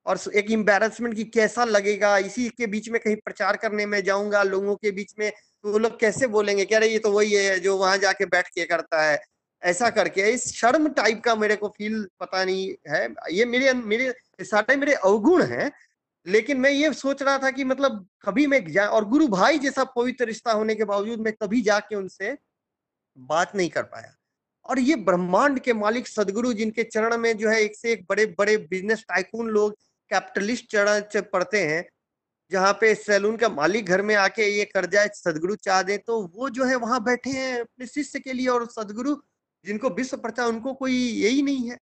और एक एम्बेरसमेंट की कैसा लगेगा, इसी के बीच में कहीं प्रचार करने में जाऊँगा, लोगों के बीच में तो वो लोग कैसे बोलेंगे कह रहे ये तो वही है जो वहाँ जाके बैठ के करता है। ऐसा करके, इस शर्म टाइप का मेरे को फील पता नहीं है। ये मेरे मेरे सारे मेरे अवगुण है, लेकिन मैं ये सोच रहा था कि मतलब कभी मैं जा, और गुरु भाई जैसा पवित्र रिश्ता होने के बावजूद मैं कभी जाके उनसे बात नहीं कर पाया। और ये ब्रह्मांड के मालिक सदगुरु जिनके चरण में जो है एक से एक बड़े बड़े बिज़नेस टाइकून लोग कैपिटलिस्ट चरण पढ़ते हैं, जहाँ पे सैलून का मालिक घर में आके ये कर जाए, सदगुरु चाह दे तो वो जो है वहाँ बैठे हैं अपने शिष्य के लिए और सदगुरु जिनको विश्व प्रचा उनको कोई यही नहीं है।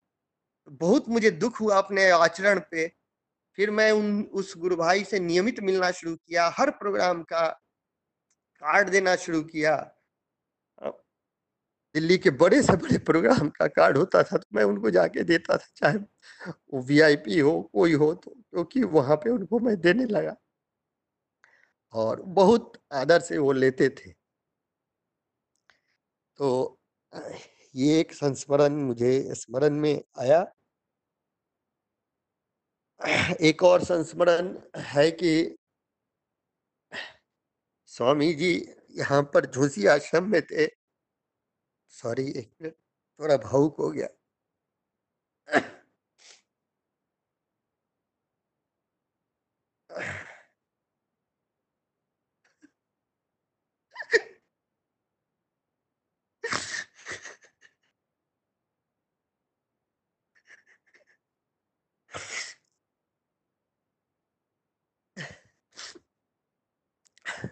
बहुत मुझे दुख हुआ अपने आचरण पे। फिर मैं उन, उस गुरु भाई से नियमित मिलना शुरू किया, हर प्रोग्राम का कार्ड देना शुरू किया। दिल्ली के बड़े से बड़े प्रोग्राम का कार्ड होता था तो मैं उनको जाके देता था, चाहे वो वीआईपी हो, कोई हो तो क्योंकि तो वहाँ पे उनको मैं देने लगा। और बहुत आदर से वो लेते थे। तो ये एक संस्मरण मुझे स्मरण में आया। एक और संस्मरण है कि स्वामी जी यहाँ पर झोसी आश्रम में थे। सॉरी एक मिनट थोड़ा भावुक हो गया।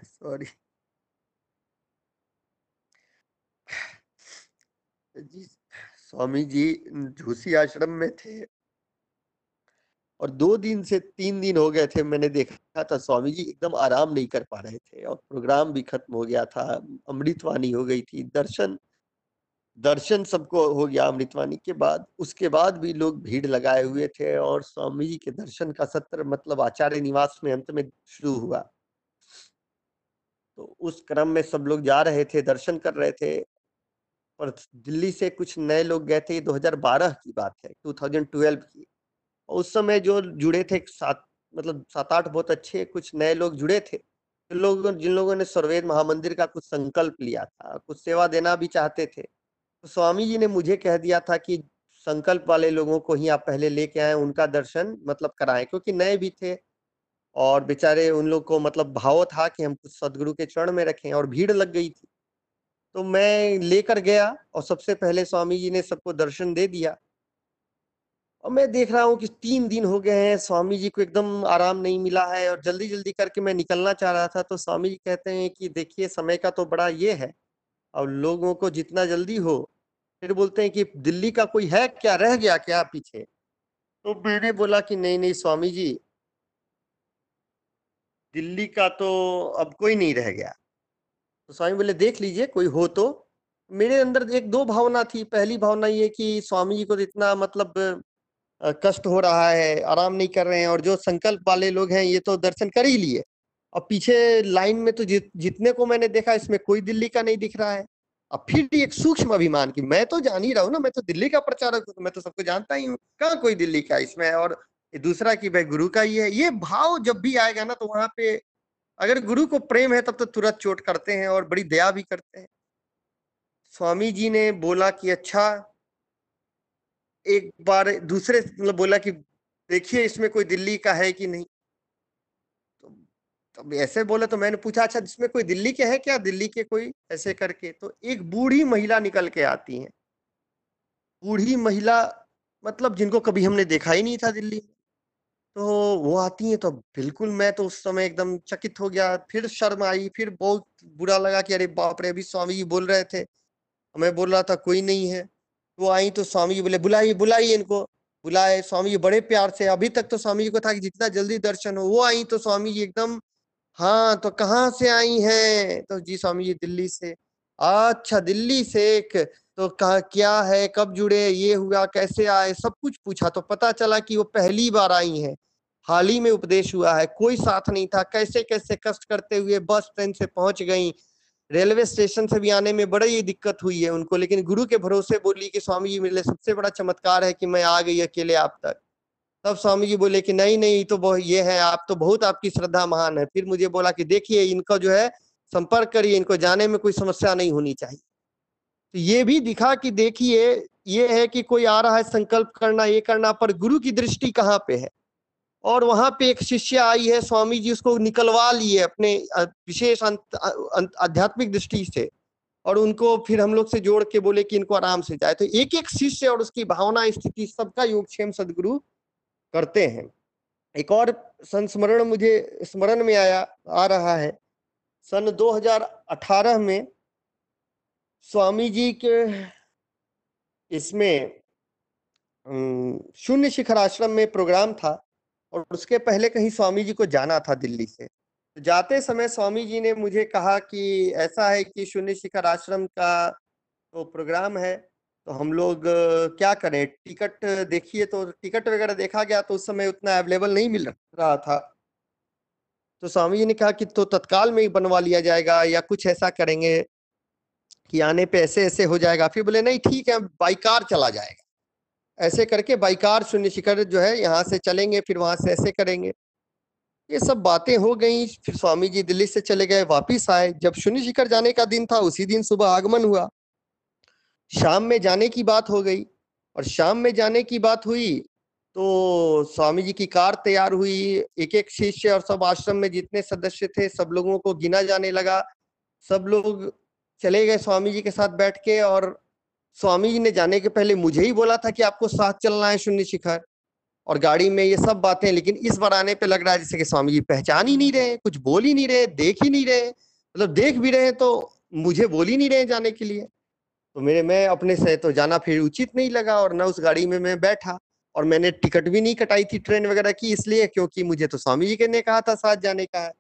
सॉरी जी स्वामी जी झूसी आश्रम में थे। और दो दिन से तीन दिन हो गए थे मैंने देखा था, स्वामी जी एकदम आराम नहीं कर पा रहे थे और प्रोग्राम भी खत्म हो गया था, अमृतवाणी हो गई थी, दर्शन दर्शन सबको हो गया अमृतवाणी के बाद। उसके बाद भी लोग भीड़ लगाए हुए थे और स्वामी जी के दर्शन का सत्र मतलब आचार्य निवास में अंत में शुरू हुआ। तो उस क्रम में सब लोग जा रहे थे, दर्शन कर रहे थे। और दिल्ली से कुछ नए लोग गए थे 2012 की बात है 2012 की। और उस समय जो जुड़े थे, सात मतलब सात आठ बहुत अच्छे कुछ नए लोग जुड़े थे, जिन लोगों जिन लोगों ने सर्वेद महामंदिर का कुछ संकल्प लिया था, कुछ सेवा देना भी चाहते थे। तो स्वामी जी ने मुझे कह दिया था कि संकल्प वाले लोगों को ही आप पहले लेके आए, उनका दर्शन मतलब कराएँ, क्योंकि नए भी थे। और बेचारे उन लोग को मतलब भाव था कि हम कुछ सदगुरु के चरण में रखें, और भीड़ लग गई थी। तो मैं लेकर गया और सबसे पहले स्वामी जी ने सबको दर्शन दे दिया। और मैं देख रहा हूँ कि तीन दिन हो गए हैं, स्वामी जी को एकदम आराम नहीं मिला है और जल्दी जल्दी करके मैं निकलना चाह रहा था तो स्वामी जी कहते हैं कि देखिए, समय का तो बड़ा ये है और लोगों को जितना जल्दी हो, फिर बोलते हैं कि दिल्ली का कोई है क्या, रह गया क्या पीछे? तो मैंने बोला कि नहीं नहीं स्वामी जी, दिल्ली का तो अब कोई नहीं रह गया। तो स्वामी बोले, देख लीजिए, कोई हो तो। मेरे अंदर एक दो भावना थी। पहली भावना ये कि स्वामी जी को तो इतना मतलब कष्ट हो रहा है, आराम नहीं कर रहे हैं और जो संकल्प वाले लोग हैं, ये तो दर्शन कर ही लिए। और पीछे लाइन में तो जित, जितने को मैंने देखा, इसमें कोई दिल्ली का नहीं दिख रहा है। अब फिर भी एक सूक्ष्म अभिमान की मैं तो जान ही रहा हूँ ना, मैं तो दिल्ली का प्रचारक हूँ मैं तो सबको जानता ही हूँ। कहाँ कोई दिल्ली का इसमें? और दूसरा की भाई गुरु का ही है। ये भाव जब भी आएगा ना तो वहाँ पे अगर गुरु को प्रेम है तब तो तुरंत चोट करते हैं और बड़ी दया भी करते हैं। स्वामी जी ने बोला कि अच्छा एक बार दूसरे मतलब बोला कि देखिए इसमें कोई दिल्ली का है कि नहीं? तो, तो ऐसे बोले तो मैंने पूछा अच्छा इसमें कोई दिल्ली के है क्या? दिल्ली के कोई? ऐसे करके। तो एक बूढ़ी महिला निकल के आती है। बूढ़ी महिला मतलब जिनको कभी हमने देखा ही नहीं था दिल्ली में। तो वो आती है तो बिल्कुल मैं तो उस समय एकदम चकित हो गया। फिर शर्म आई, फिर बहुत बुरा लगा कि अरे बाप रे, अभी स्वामी जी बोल रहे थे। मैं बोल रहा था, कोई नहीं है। वो आई तो स्वामी जी बोले, बुलाइए बुलाइए इनको। बुलाए, स्वामी जी बड़े प्यार से, अभी तक तो स्वामी जी को था कि जितना जल्दी दर्शन हो। वो आई तो स्वामी जी एकदम हाँ तो कहाँ से आई हैं? तो जी, स्वामी जी दिल्ली से अच्छा दिल्ली से एक तो कहा क्या है, कब जुड़े, ये हुआ, कैसे आए, सब कुछ पूछा तो पता चला कि वो पहली बार आई हैं। हाल ही में उपदेश हुआ है, कोई साथ नहीं था, कैसे कैसे कष्ट करते हुए बस ट्रेन से पहुँच गई। रेलवे स्टेशन से भी आने में बड़ी दिक्कत हुई है उनको, लेकिन गुरु के भरोसे बोली कि स्वामी जी मेरे लिए सबसे बड़ा चमत्कार है कि मैं आ गई अकेले आप तक। तब स्वामी जी बोले कि नहीं नहीं तो ये है, आप तो बहुत आपकी श्रद्धा महान है। फिर मुझे बोला कि देखिए, इनका जो है, संपर्क करिए, इनको जाने में कोई समस्या नहीं होनी चाहिए। तो ये भी दिखा कि देखिए, ये है कि कोई आ रहा है संकल्प करना, ये करना, पर गुरु की दृष्टि कहाँ पे है? और वहाँ पे एक शिष्य आई है, स्वामी जी उसको निकलवा लिए अपने विशेष आध्यात्मिक दृष्टि से। और उनको फिर हम लोग से जोड़ के बोले कि इनको आराम से जाए। तो एक एक शिष्य और उसकी भावना स्थिति, सबका योगक्षेम सदगुरु करते हैं। एक और संस्मरण मुझे, स्मरण में आया, आ रहा है। सन 2018 में स्वामी जी के इसमें शून्य शिखर आश्रम में प्रोग्राम था और उसके पहले कहीं स्वामी जी को जाना था दिल्ली से। तो जाते समय स्वामी जी ने मुझे कहा कि ऐसा है कि शून्य शिखर आश्रम का तो प्रोग्राम है तो हम लोग, क्या करें? टिकट देखिए तो टिकट वगैरह देखा गया तो उस समय उतना अवेलेबल नहीं मिल रहा था। तो स्वामी जी ने कहा कि तो तत्काल में ही बनवा लिया जाएगा या कुछ ऐसा करेंगे? कि आने पे ऐसे ऐसे हो जाएगा। फिर बोले, नहीं, ठीक है, बाई कार चला जाएगा। ऐसे करके बाई कार शून्य शिखर जो है, यहाँ से चलेंगे, फिर वहाँ से ऐसे करेंगे। ये सब बातें हो गई, फिर स्वामी जी दिल्ली से चले गए, वापिस आए। जब शून्य शिखर जाने का दिन था, उसी दिन सुबह आगमन हुआ। शाम में जाने की बात हो गई और शाम में जाने की बात हुई तो स्वामी जी की कार तैयार हुई। एक एक शिष्य और सब आश्रम में जितने सदस्य थे, सब लोगों को गिना जाने लगा। सब लोग चले गए स्वामी जी के साथ बैठ के और स्वामी जी ने जाने के पहले मुझे ही बोला था कि आपको साथ चलना है शून्य शिखर। और गाड़ी में ये सब बातें, लेकिन इस बार आने पे लग रहा है जैसे कि स्वामी जी पहचान ही नहीं रहे, कुछ बोल ही नहीं रहे, देख ही नहीं रहे। मतलब देख भी रहे तो मुझे बोल ही नहीं रहे जाने के लिए। तो मेरे, मैं अपने से तो जाना फिर उचित नहीं लगा और न उस गाड़ी में मैं बैठा और मैंने टिकट भी नहीं कटाई थी ट्रेन वगैरह की, इसलिए क्योंकि मुझे तो स्वामी जी के ने कहा था साथ जाने का है।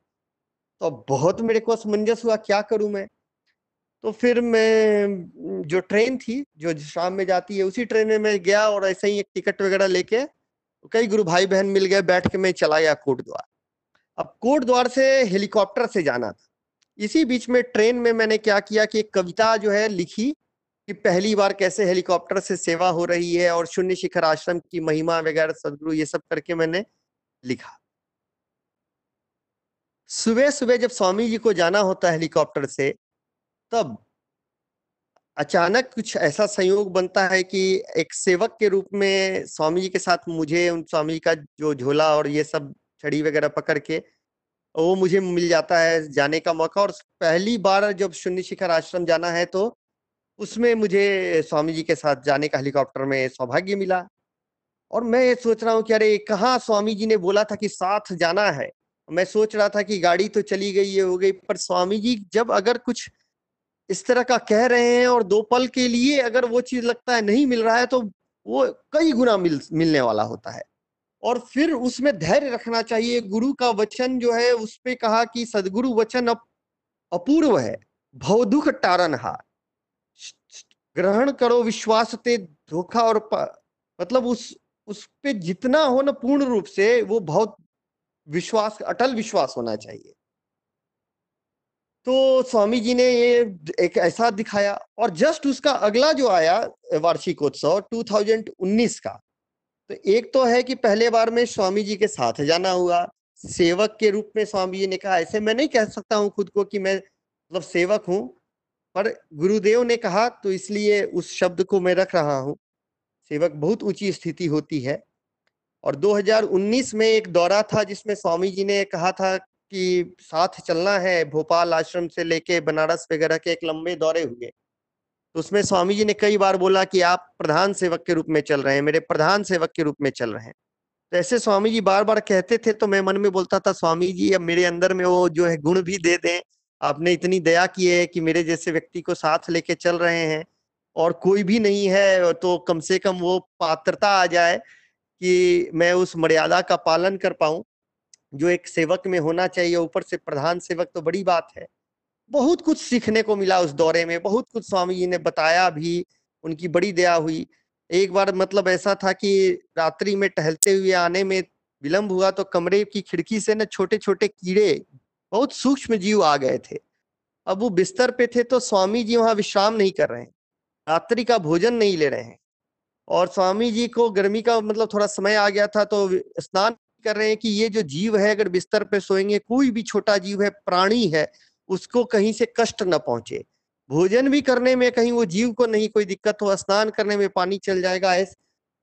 तो बहुत मेरे को असमंजस हुआ, क्या करूँ मैं? तो फिर मैं जो ट्रेन थी, जो शाम में जाती है, उसी ट्रेन में मैं गया और ऐसे ही एक टिकट वगैरह लेके, कई गुरु भाई बहन मिल गए, बैठ के मैं चला गया कोट द्वार अब कोट द्वार से हेलीकॉप्टर से जाना था। इसी बीच में ट्रेन में मैंने क्या किया कि एक कविता जो है लिखी कि पहली बार कैसे हेलीकॉप्टर से सेवा हो रही है और शून्य शिखर आश्रम की महिमा वगैरह, सदगुरु ये सब करके मैंने लिखा। सुबह सुबह जब स्वामी जी को जाना होता है हेलीकॉप्टर से तब अचानक कुछ ऐसा संयोग बनता है कि एक सेवक के रूप में स्वामी जी के साथ मुझे, उन स्वामी जी का जो झोला और ये सब छड़ी वगैरह पकड़ के, वो मुझे मिल जाता है जाने का मौका। और पहली बार जब शून्य शिखर आश्रम जाना है तो उसमें मुझे स्वामी जी के साथ जाने का हेलीकॉप्टर में सौभाग्य मिला। और मैं ये सोच रहा हूँ कि अरे, कहाँ स्वामी जी ने बोला था कि साथ जाना है? मैं सोच रहा था कि गाड़ी तो चली गई, ये हो गई। पर स्वामी जी जब अगर कुछ इस तरह का कह रहे हैं और दो पल के लिए अगर वो चीज़ लगता है नहीं मिल रहा है तो वो कई गुना मिल मिलने वाला होता है। और फिर उसमें धैर्य रखना चाहिए। गुरु का वचन जो है उस पे कहा कि सदगुरु वचन अप, अपूर्व है। भव दुख टारन हार ग्रहण करो विश्वास ते धोखा और मतलब उस उस पे जितना हो ना पूर्ण रूप से वो बहुत विश्वास अटल विश्वास होना चाहिए तो स्वामी जी ने ये एक ऐसा दिखाया और जस्ट उसका अगला जो आया, वार्षिकोत्सव 2019 का तो एक तो है कि पहले बार में स्वामी जी के साथ जाना हुआ। सेवक के रूप में स्वामी जी ने कहा, ऐसे मैं नहीं कह सकता हूँ खुद को कि मैं मतलब सेवक हूँ, पर गुरुदेव ने कहा तो इसलिए उस शब्द को मैं रख रहा हूँ। सेवक बहुत ऊँची स्थिति होती है। और 2019 में एक दौरा था जिसमें स्वामी जी ने कहा था कि साथ चलना है, भोपाल आश्रम से लेके बनारस वगैरह के एक लंबे दौरे हुए। तो उसमें स्वामी जी ने कई बार बोला कि आप प्रधान सेवक के रूप में चल रहे हैं, मेरे प्रधान सेवक के रूप में चल रहे हैं। तो ऐसे स्वामी जी बार बार कहते थे तो मैं मन में बोलता था, स्वामी जी, अब मेरे अंदर में वो जो है गुण भी दे दें। आपने इतनी दया की है कि मेरे जैसे व्यक्ति को साथ लेके चल रहे हैं और कोई भी नहीं है तो कम से कम वो पात्रता आ जाए कि मैं उस मर्यादा का पालन कर पाऊँ। जो एक सेवक में होना चाहिए, ऊपर से प्रधान सेवक तो बड़ी बात है। बहुत कुछ सीखने को मिला उस दौरे में, बहुत कुछ स्वामी जी ने बताया भी, उनकी बड़ी दया हुई। एक बार मतलब ऐसा था कि रात्रि में टहलते हुए आने में विलंब हुआ तो कमरे की खिड़की से ना छोटे छोटे कीड़े, बहुत सूक्ष्म जीव आ गए थे। अब वो बिस्तर पे थे तो स्वामी जी वहाँ विश्राम नहीं कर रहे हैं, रात्रि का भोजन नहीं ले रहे हैं। और स्वामी जी को गर्मी का मतलब थोड़ा समय आ गया था तो स्नान कर रहे हैं कि ये जो जीव है, अगर बिस्तर पे सोएँगे, कोई भी छोटा जीव है, प्राणी है, उसको कहीं से कष्ट न पहुँचे। भोजन भी करने में कहीं वो जीव को नहीं कोई दिक्कत हो, स्नान करने में पानी चल जाएगा, ऐसे।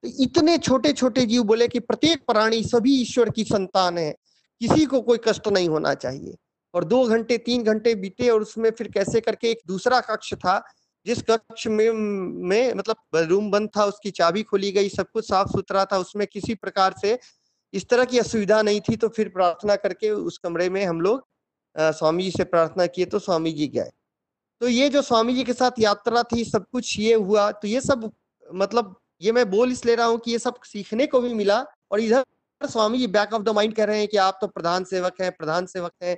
तो इतने छोटे छोटे जीव बोले कि प्रत्येक प्राणी सभी ईश्वर की संतान है, किसी को कोई कष्ट नहीं होना चाहिए। और दो घंटे, तीन घंटे बीते और उसमें फिर कैसे करके एक दूसरा कक्ष था, जिस कक्ष में में मतलब रूम बंद था, उसकी चाबी खोली गई, सब कुछ साफ़ सुथरा था, उसमें किसी प्रकार से इस तरह की असुविधा नहीं थी तो फिर प्रार्थना करके उस कमरे में हम लोग स्वामी जी से प्रार्थना किए तो स्वामी जी गए। तो ये जो स्वामी जी के साथ यात्रा थी, सब कुछ ये हुआ तो ये सब मतलब ये मैं बोल इस ले रहा हूँ कि ये सब सीखने को भी मिला और इधर Swami ji back of the mind कह रहे हैं कि आप तो प्रधान सेवक हैं, प्रधान सेवक हैं।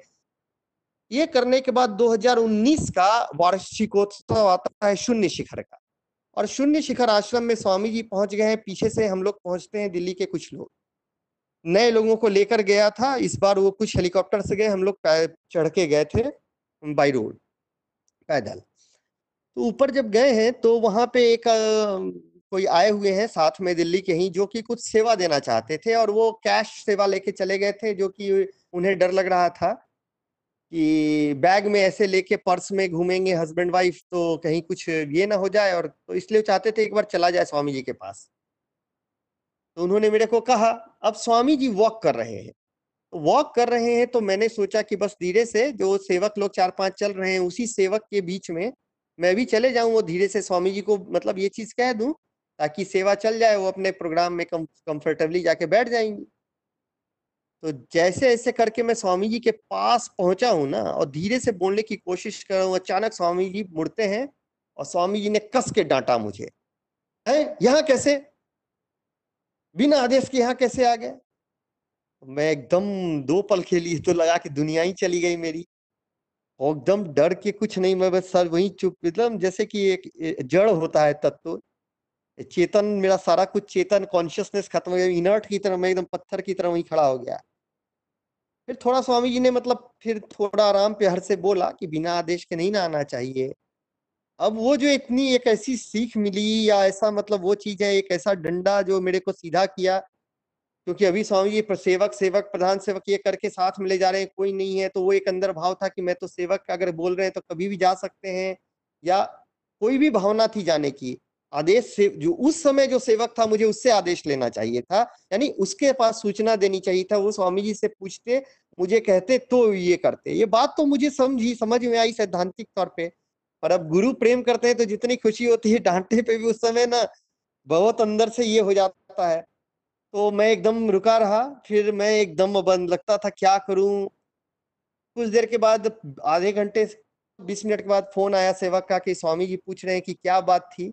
ये करने के बाद 2019 का वार्षिकोत्सव आता है शून्य शिखर का। और शून्य शिखर आश्रम में स्वामी जी पहुँच गए हैं, पीछे से हम लोग पहुँचते हैं दिल्ली के कुछ लोग। नए लोगों को लेकर गया था। इस बार वो कुछ हेलीकॉप्टर से गए, हम लोग चढ़ के गए थे बाई रोड, पैदल। तो ऊपर जब गए हैं तो वहाँ पे एक कोई आए हुए हैं साथ में दिल्ली के ही, जो कि कुछ सेवा देना चाहते थे और वो कैश सेवा लेके चले गए थे, जो कि उन्हें डर लग रहा था कि बैग में ऐसे लेके पर्स में घूमेंगे, हस्बैंड वाइफ तो कहीं कुछ ये ना हो जाए और तो इसलिए चाहते थे एक बार चला जाए स्वामी जी के पास। तो उन्होंने मेरे को कहा, अब स्वामी जी वॉक कर रहे हैं। वॉक कर रहे हैं तो मैंने सोचा कि बस धीरे से जो सेवक लोग चार पाँच चल रहे हैं, उसी सेवक के बीच में मैं भी चले जाऊँ वो धीरे से स्वामी जी को मतलब ये चीज़ कह दूँ, ताकि सेवा चल जाए, वो अपने प्रोग्राम में कम कंफर्टेबली जाके बैठ जाएँगी। तो जैसे ऐसे करके मैं स्वामी जी के पास पहुँचा हूँ ना, और धीरे से बोलने की कोशिश कर रहा हूँ, अचानक स्वामी जी मुड़ते हैं और स्वामी जी ने कस के डांटा मुझे। है? यहाँ कैसे? बिना आदेश के यहाँ कैसे आ गए? मैं एकदम दो पल खेली तो लगा कि दुनिया ही चली गई मेरी। और एकदम डर के कुछ नहीं, मैं बस सर वही चुप मतलब जैसे कि एक जड़ होता है तत्व चेतन, मेरा सारा कुछ चेतन कॉन्शियसनेस खत्म हो गया इनर्ट की तरह, मैं एकदम पत्थर की तरह वही खड़ा हो गया। फिर थोड़ा स्वामी जी ने मतलब फिर थोड़ा आराम प्यार से बोला कि बिना आदेश के नहीं ना आना चाहिए। अब वो जो इतनी एक ऐसी सीख मिली या ऐसा मतलब वो चीज़ है एक ऐसा डंडा जो मेरे को सीधा किया, क्योंकि अभी स्वामी जी सेवक सेवक, प्रधान सेवक ये करके साथ में ले जा रहे हैं, कोई नहीं है तो वो एक अंदर भाव था कि मैं तो सेवक अगर बोल रहे हैं तो कभी भी जा सकते हैं, या कोई भी भावना थी जाने की। आदेश से, जो उस समय जो सेवक था मुझे उससे आदेश लेना चाहिए था, यानी उसके पास सूचना देनी चाहिए था, वो स्वामी जी से पूछते, मुझे कहते तो ये करते। ये बात तो मुझे समझी, समझ में आई सैद्धांतिक तौर पे। और अब गुरु प्रेम करते हैं तो जितनी खुशी होती है डांटे पे भी उस समय ना बहुत अंदर से ये हो जाता है। तो मैं एकदम रुका रहा फिर मैं एकदम बंद लगता था क्या करूँ? कुछ देर के बाद आधे घंटे बीस मिनट के बाद फ़ोन आया सेवक का कि स्वामी जी पूछ रहे हैं कि क्या बात थी?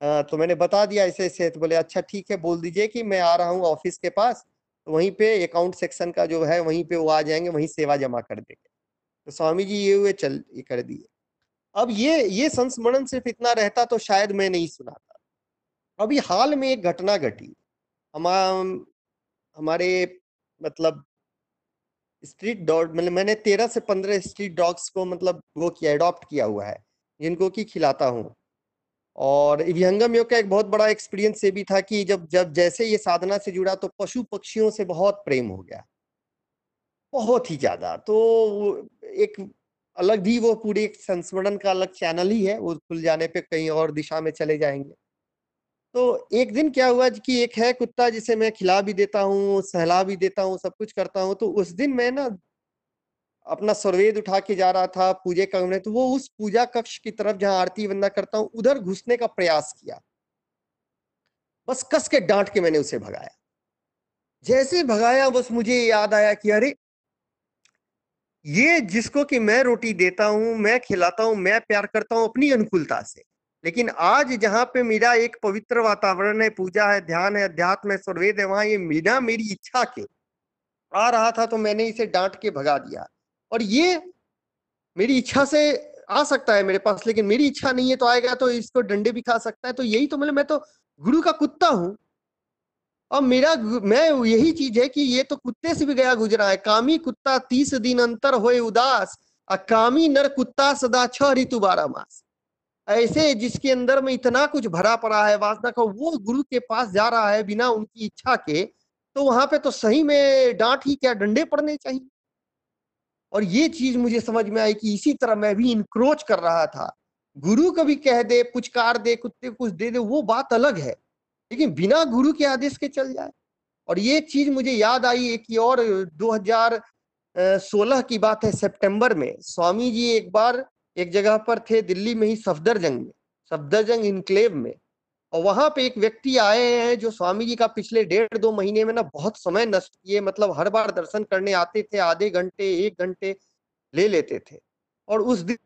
आ, तो मैंने बता दिया ऐसे ऐसे तो बोले अच्छा ठीक है बोल दीजिए कि मैं आ रहा हूँ ऑफ़िस के पास तो वहीं पे अकाउंट सेक्शन का जो है वहीं पे वो आ जाएँगे वहीं सेवा जमा कर देंगे। तो स्वामी जी ये हुए चल ये कर दिए। अब ये ये संस्मरण सिर्फ़ इतना रहता तो शायद मैं नहीं सुनाता। अभी हाल में एक घटना घटी। हम हमारे मतलब स्ट्रीट डॉग मतलब मैंने तेरह से पंद्रह स्ट्रीट डॉग्स को मतलब वो किया अडॉप्ट किया हुआ है, जिनको कि खिलाता हूँ। और विहंगम योग का एक बहुत बड़ा एक्सपीरियंस ये भी था कि जब जब जैसे ये साधना से जुड़ा तो पशु पक्षियों से बहुत प्रेम हो गया। बहुत ही ज़्यादा। तो एक अलग भी वो पूरी एक संस्मरण का अलग चैनल ही है, वो खुल जाने पे कहीं और दिशा में चले जाएँगे। तो एक दिन क्या हुआ कि एक है कुत्ता जिसे मैं खिला भी देता हूँ, सहला भी देता हूँ, सब कुछ करता हूँ तो उस दिन मैं ना अपना सर्वेद उठा के जा रहा था पूजे कमरे तो वो उस पूजा कक्ष की तरफ़ जहाँ आरती वंदा करता हूँ, उधर घुसने का प्रयास किया। बस कस के डांट के मैंने उसे भगाया। जैसे भगाया बस मुझे याद आया कि अरे ये जिसको कि मैं रोटी देता हूँ, मैं खिलाता हूँ, मैं प्यार करता हूँ अपनी अनुकूलता से। लेकिन आज जहाँ पे मेरा एक पवित्र वातावरण है, पूजा है, ध्यान है, अध्यात्म है, सर्वेद है, वहाँ ये मीना मेरी इच्छा के आ रहा था तो मैंने इसे डांट के भगा दिया। और ये मेरी इच्छा से आ सकता है मेरे पास, लेकिन मेरी इच्छा नहीं है तो आएगा तो इसको डंडे भी खा सकता है। तो यही तो मतलब मैं तो गुरु का कुत्ता हूँ। और मेरा मैं यही चीज़ है कि ये तो कुत्ते से भी गया गुजरा है। कामी कुत्ता तीस दिन अंतर होए उदास आ कामी नर कुत्ता सदा छह ऋतु बारह मास। ऐसे जिसके अंदर में इतना कुछ भरा पड़ा है, वासना का, वो गुरु के पास जा रहा है बिना उनकी इच्छा के तो वहाँ पे तो सही में डांट ही क्या डंडे पड़ने चाहिए? और ये चीज़ मुझे समझ में आई कि इसी तरह मैं भी इंक्रोच कर रहा था। गुरु कभी कह दे, पुचकार दे, कुत्ते कुछ दे दे, वो बात अलग है। लेकिन बिना गुरु के आदेश के चल जाए। और ये चीज़ मुझे याद आई एक और 2016 की बात है सितंबर में। स्वामी जी एक बार एक जगह पर थे दिल्ली में ही सफदरजंग में, सफदरजंग इनक्लेव में। और वहाँ पे एक व्यक्ति आए हैं जो स्वामी जी का पिछले डेढ़ दो महीने में ना बहुत समय नष्ट किए मतलब हर बार दर्शन करने आते थे, आधे घंटे, एक घंटे ले लेते थे। और उस दिन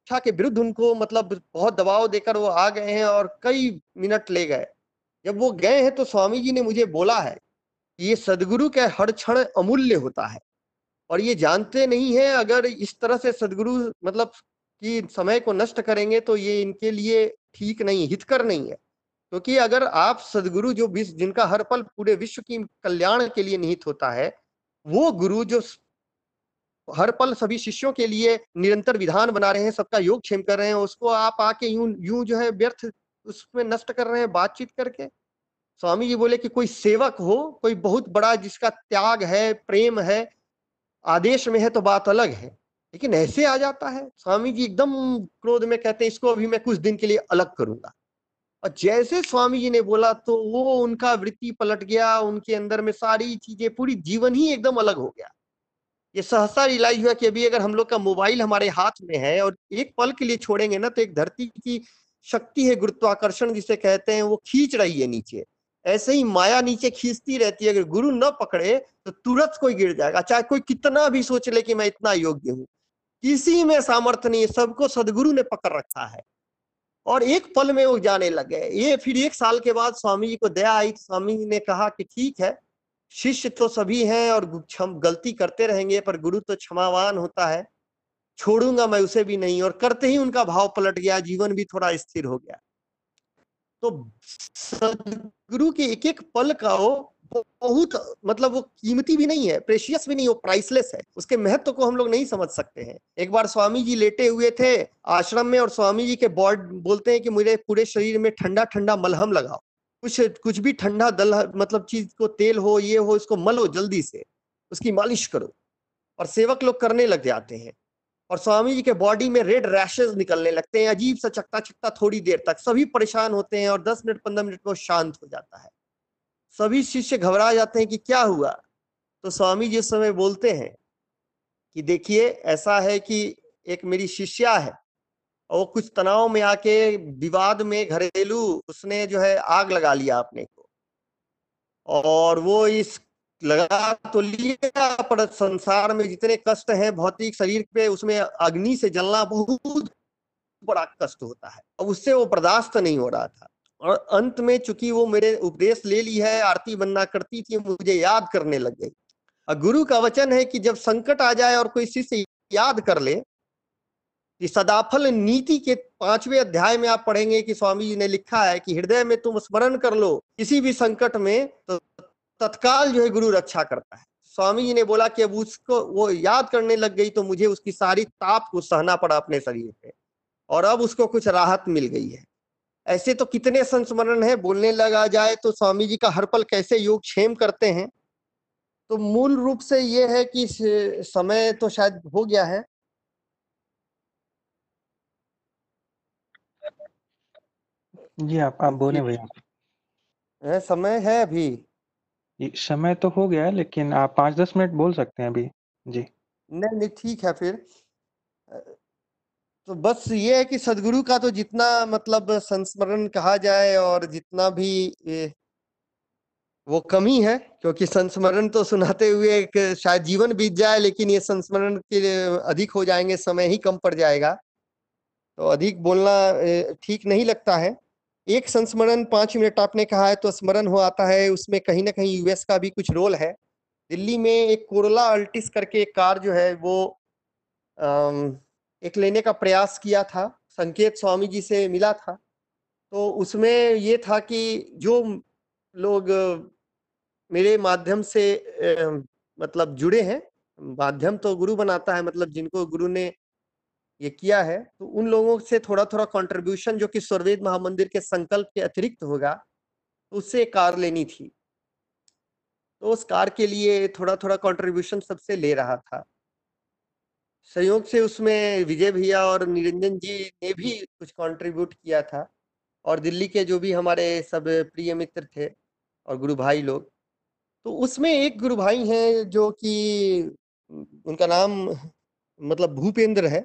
इच्छा के विरुद्ध उनको मतलब बहुत दबाव देकर वो आ गए हैं और कई मिनट ले गए। जब वो गए हैं तो स्वामी जी ने मुझे बोला है कि ये सदगुरु का हर क्षण अमूल्य होता है और ये जानते नहीं है, अगर इस तरह से सदगुरु मतलब कि समय को नष्ट करेंगे तो ये इनके लिए ठीक नहीं, हितकर नहीं है। क्योंकि तो अगर आप सदगुरु जो जिनका हर पल पूरे विश्व की कल्याण के लिए निहित होता है, वो गुरु जो हर पल सभी शिष्यों के लिए निरंतर विधान बना रहे हैं, सबका योग क्षेम कर रहे हैं, उसको आप आके यूँ यूँ जो है व्यर्थ उसमें नष्ट कर रहे हैं बातचीत करके। स्वामी जी बोले कि कोई सेवक हो, कोई बहुत बड़ा जिसका त्याग है, प्रेम है, आदेश में है तो बात अलग है, लेकिन ऐसे आ जाता है। स्वामी जी एकदम क्रोध में कहते हैं, इसको अभी मैं कुछ दिन के लिए अलग करूँगा। और जैसे स्वामी जी ने बोला तो वो उनका वृत्ति पलट गया, उनके अंदर में सारी चीज़ें, पूरी जीवन ही एकदम अलग हो गया। ये सहसा रियलाइज़ हुआ कि अभी अगर हम लोग का मोबाइल हमारे हाथ में है और एक पल के लिए छोड़ेंगे ना तो एक धरती की शक्ति है गुरुत्वाकर्षण जिसे कहते हैं, वो खींच रही है नीचे। ऐसे ही माया नीचे खींचती रहती है। अगर गुरु न पकड़े तो तुरंत कोई गिर जाएगा। चाहे कोई कितना भी सोच ले कि मैं इतना योग्य हूँ। किसी में सामर्थ्य नहीं है। सबको सदगुरु ने पकड़ रखा है। और एक पल में वो जाने लग। ये फिर एक साल के बाद स्वामी जी को दया आई। तो स्वामी जी ने कहा कि ठीक है शिष्य तो सभी हैं और क्षम गलती करते रहेंगे, पर गुरु तो क्षमावान होता है। छोड़ूँगा मैं उसे भी नहीं, और करते ही उनका भाव पलट गया, जीवन भी थोड़ा स्थिर हो गया। तो सदगुरु के एक एक पल का वो बहुत मतलब वो कीमती भी नहीं है प्रेशियस भी नहीं, वो प्राइसलेस है। उसके महत्व को हम लोग नहीं समझ सकते हैं। एक बार स्वामी जी लेटे हुए थे आश्रम में और स्वामी जी के बॉड बोलते हैं कि मुझे पूरे शरीर में ठंडा ठंडा मलहम लगाओ। कुछ कुछ भी ठंडा दल मतलब चीज़ को तेल हो, ये हो, इसको मलो जल्दी से, उसकी मालिश करो। और सेवक लोग करने लग जाते हैं। और स्वामी जी के बॉडी में रेड रैशेज निकलने लगते हैं, अजीब सा चकता चकता थोड़ी देर तक। सभी परेशान होते हैं और 10 मिनट 15 मिनट में शांत हो जाता है। सभी शिष्य घबरा जाते हैं कि क्या हुआ? तो स्वामी जी उस समय बोलते हैं कि देखिए, ऐसा है कि एक मेरी शिष्या है। और कुछ तनाव में आके विवाद में घरेलू उसने जो है आग लगा लिया अपने को। और वो इस लगा तो लिया, पर संसार में जितने कष्ट हैं, भौतिक शरीर पे उसमें अग्नि से जलना बहुत बड़ा कष्ट होता है। और उससे वो बर्दाश्त नहीं हो रहा था। और अंत में चूँकि वो मेरे उपदेश ले ली है, आरती बनना करती थी, मुझे याद करने लग गई। और गुरु का वचन है कि जब संकट आ जाए और कोई शिष्य याद कर ले सदाफल नीति के पाँचवें अध्याय में आप पढ़ेंगे कि स्वामी जी ने लिखा है कि हृदय में तुम स्मरण कर लो, किसी भी संकट में तो तत्काल जो है गुरु रक्षा करता है। स्वामी जी ने बोला कि अब उसको, वो याद करने लग गई तो मुझे उसकी सारी ताप को सहना पड़ा अपने शरीर पे और अब उसको कुछ राहत मिल गई है। ऐसे तो कितने संस्मरण है, बोलने लगा जाए तो स्वामी जी का हर पल कैसे योग क्षेम करते हैं? तो मूल रूप से ये है कि समय तो शायद हो गया है जी आप आप बोले भैया। है, समय है अभी। ये समय तो हो गया है लेकिन आप पाँच दस मिनट बोल सकते हैं अभी। जी। नहीं नहीं ठीक है फिर। तो बस ये है कि सदगुरु का तो जितना मतलब संस्मरण कहा जाए और जितना भी ए, वो कमी है क्योंकि संस्मरण तो सुनाते हुए एक शायद जीवन बीत जाए लेकिन ये संस्मरण के अधिक हो जाएँगे समय ही कम पड़ जाएगा। तो अधिक बोलना ठीक नहीं लगता है। एक संस्मरण पाँच मिनट आपने कहा है तो स्मरण हो आता है, उसमें कहीं ना कहीं यूएस का भी कुछ रोल है। दिल्ली में एक कोरोला अल्टिस करके एक कार जो है, वो एक लेने का प्रयास किया था, संकेत स्वामी जी से मिला था। तो उसमें ये था कि जो लोग, मेरे माध्यम से मतलब जुड़े हैं, माध्यम तो गुरु बनाता है मतलब जिनको गुरु ने ये किया है तो उन लोगों से थोड़ा थोड़ा कंट्रीब्यूशन जो कि स्वर्वेद महामंदिर के संकल्प के अतिरिक्त होगा तो उससे कार लेनी थी। तो उस कार के लिए थोड़ा थोड़ा कंट्रीब्यूशन सबसे ले रहा था। संयोग से उसमें विजय भैया और निरंजन जी ने भी कुछ कंट्रीब्यूट किया था, और दिल्ली के जो भी हमारे सब प्रिय मित्र थे और गुरु भाई लोग तो उसमें एक गुरु भाई हैं जो कि उनका नाम मतलब भूपेंद्र है।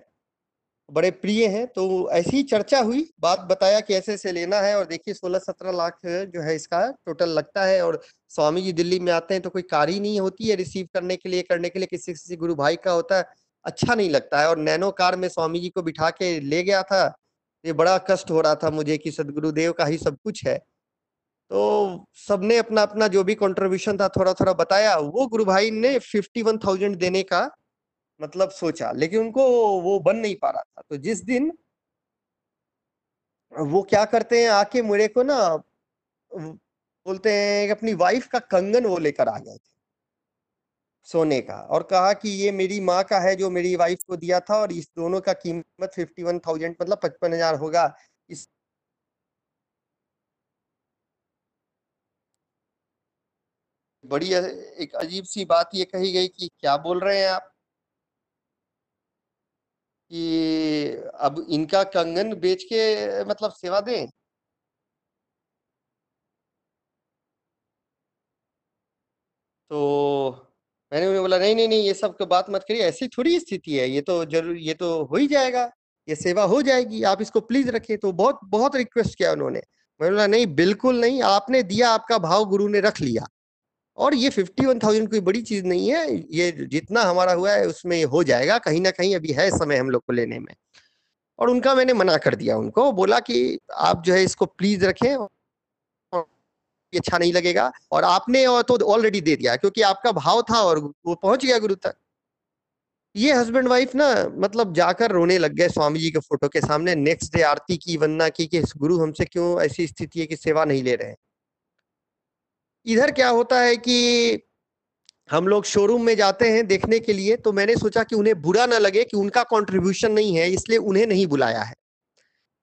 बड़े प्रिय हैं तो ऐसी चर्चा हुई, बात बताया कि ऐसे ऐसे लेना है और देखिए सोलह सत्रह लाख जो है इसका टोटल लगता है और स्वामी जी दिल्ली में आते हैं तो कोई कार ही नहीं होती है रिसीव करने के लिए, करने के लिए किसी किसी गुरु भाई का होता है अच्छा नहीं लगता है और नैनो कार में स्वामी जी को बिठा के ले गया था, ये बड़ा कष्ट हो रहा था मुझे कि सदगुरुदेव का ही सब कुछ है। तो सबने अपना अपना जो भी कंट्रीब्यूशन था थोड़ा थोड़ा बताया, वो गुरु भाई ने फिफ्टी वन थाउज़ेंड देने का मतलब सोचा, लेकिन उनको वो बन नहीं पा रहा था। तो जिस दिन वो क्या करते हैं, आके मेरे को ना बोलते हैं कि अपनी वाइफ का कंगन वो लेकर आ गए थे, सोने का। और कहा कि ये मेरी माँ का है, जो मेरी वाइफ को दिया था, और इस दोनों का कीमत फिफ्टी वन थाउज़ेंड मतलब पचपन हज़ार होगा। इस बड़ी एक अजीब सी बात ये कही गई कि क्या बोल रहे हैं आप? कि अब इनका कंगन बेच के मतलब सेवा दें? तो मैंने उन्हें बोला, नहीं नहीं नहीं, ये सब तो बात मत करिए, ऐसी थोड़ी स्थिति है, ये तो ज़रूर ये तो हो ही जाएगा, ये सेवा हो जाएगी, आप इसको प्लीज़ रखिए। तो बहुत बहुत रिक्वेस्ट किया उन्होंने। मैंने बोला, नहीं, बिल्कुल नहीं, आपने दिया, आपका भाव गुरु ने रख लिया। और ये फिफ्टी वन थाउज़ेंड कोई बड़ी चीज़ नहीं है। ये जितना हमारा हुआ है, उसमें हो जाएगा। कहीं ना कहीं अभी है समय हम लोग को लेने में। और उनका मैंने मना कर दिया उनको। बोला कि आप जो है इसको प्लीज़ रखें अच्छा नहीं लगेगा। और आपने और तो ऑलरेडी दे दिया, क्योंकि आपका भाव था और वो पहुँच गया गुरु तक। ये हस्बैंड वाइफ ना मतलब जाकर रोने लग गए स्वामी जी के फ़ोटो के सामने। नेक्स्ट डे आरती की वंदना की कि, गुरु हमसे क्यों ऐसी स्थिति है कि सेवा नहीं ले रहे हैं? इधर क्या होता है कि हम लोग शोरूम में जाते हैं देखने के लिए तो मैंने सोचा कि उन्हें बुरा ना लगे कि उनका कंट्रीब्यूशन नहीं है, इसलिए उन्हें नहीं बुलाया है।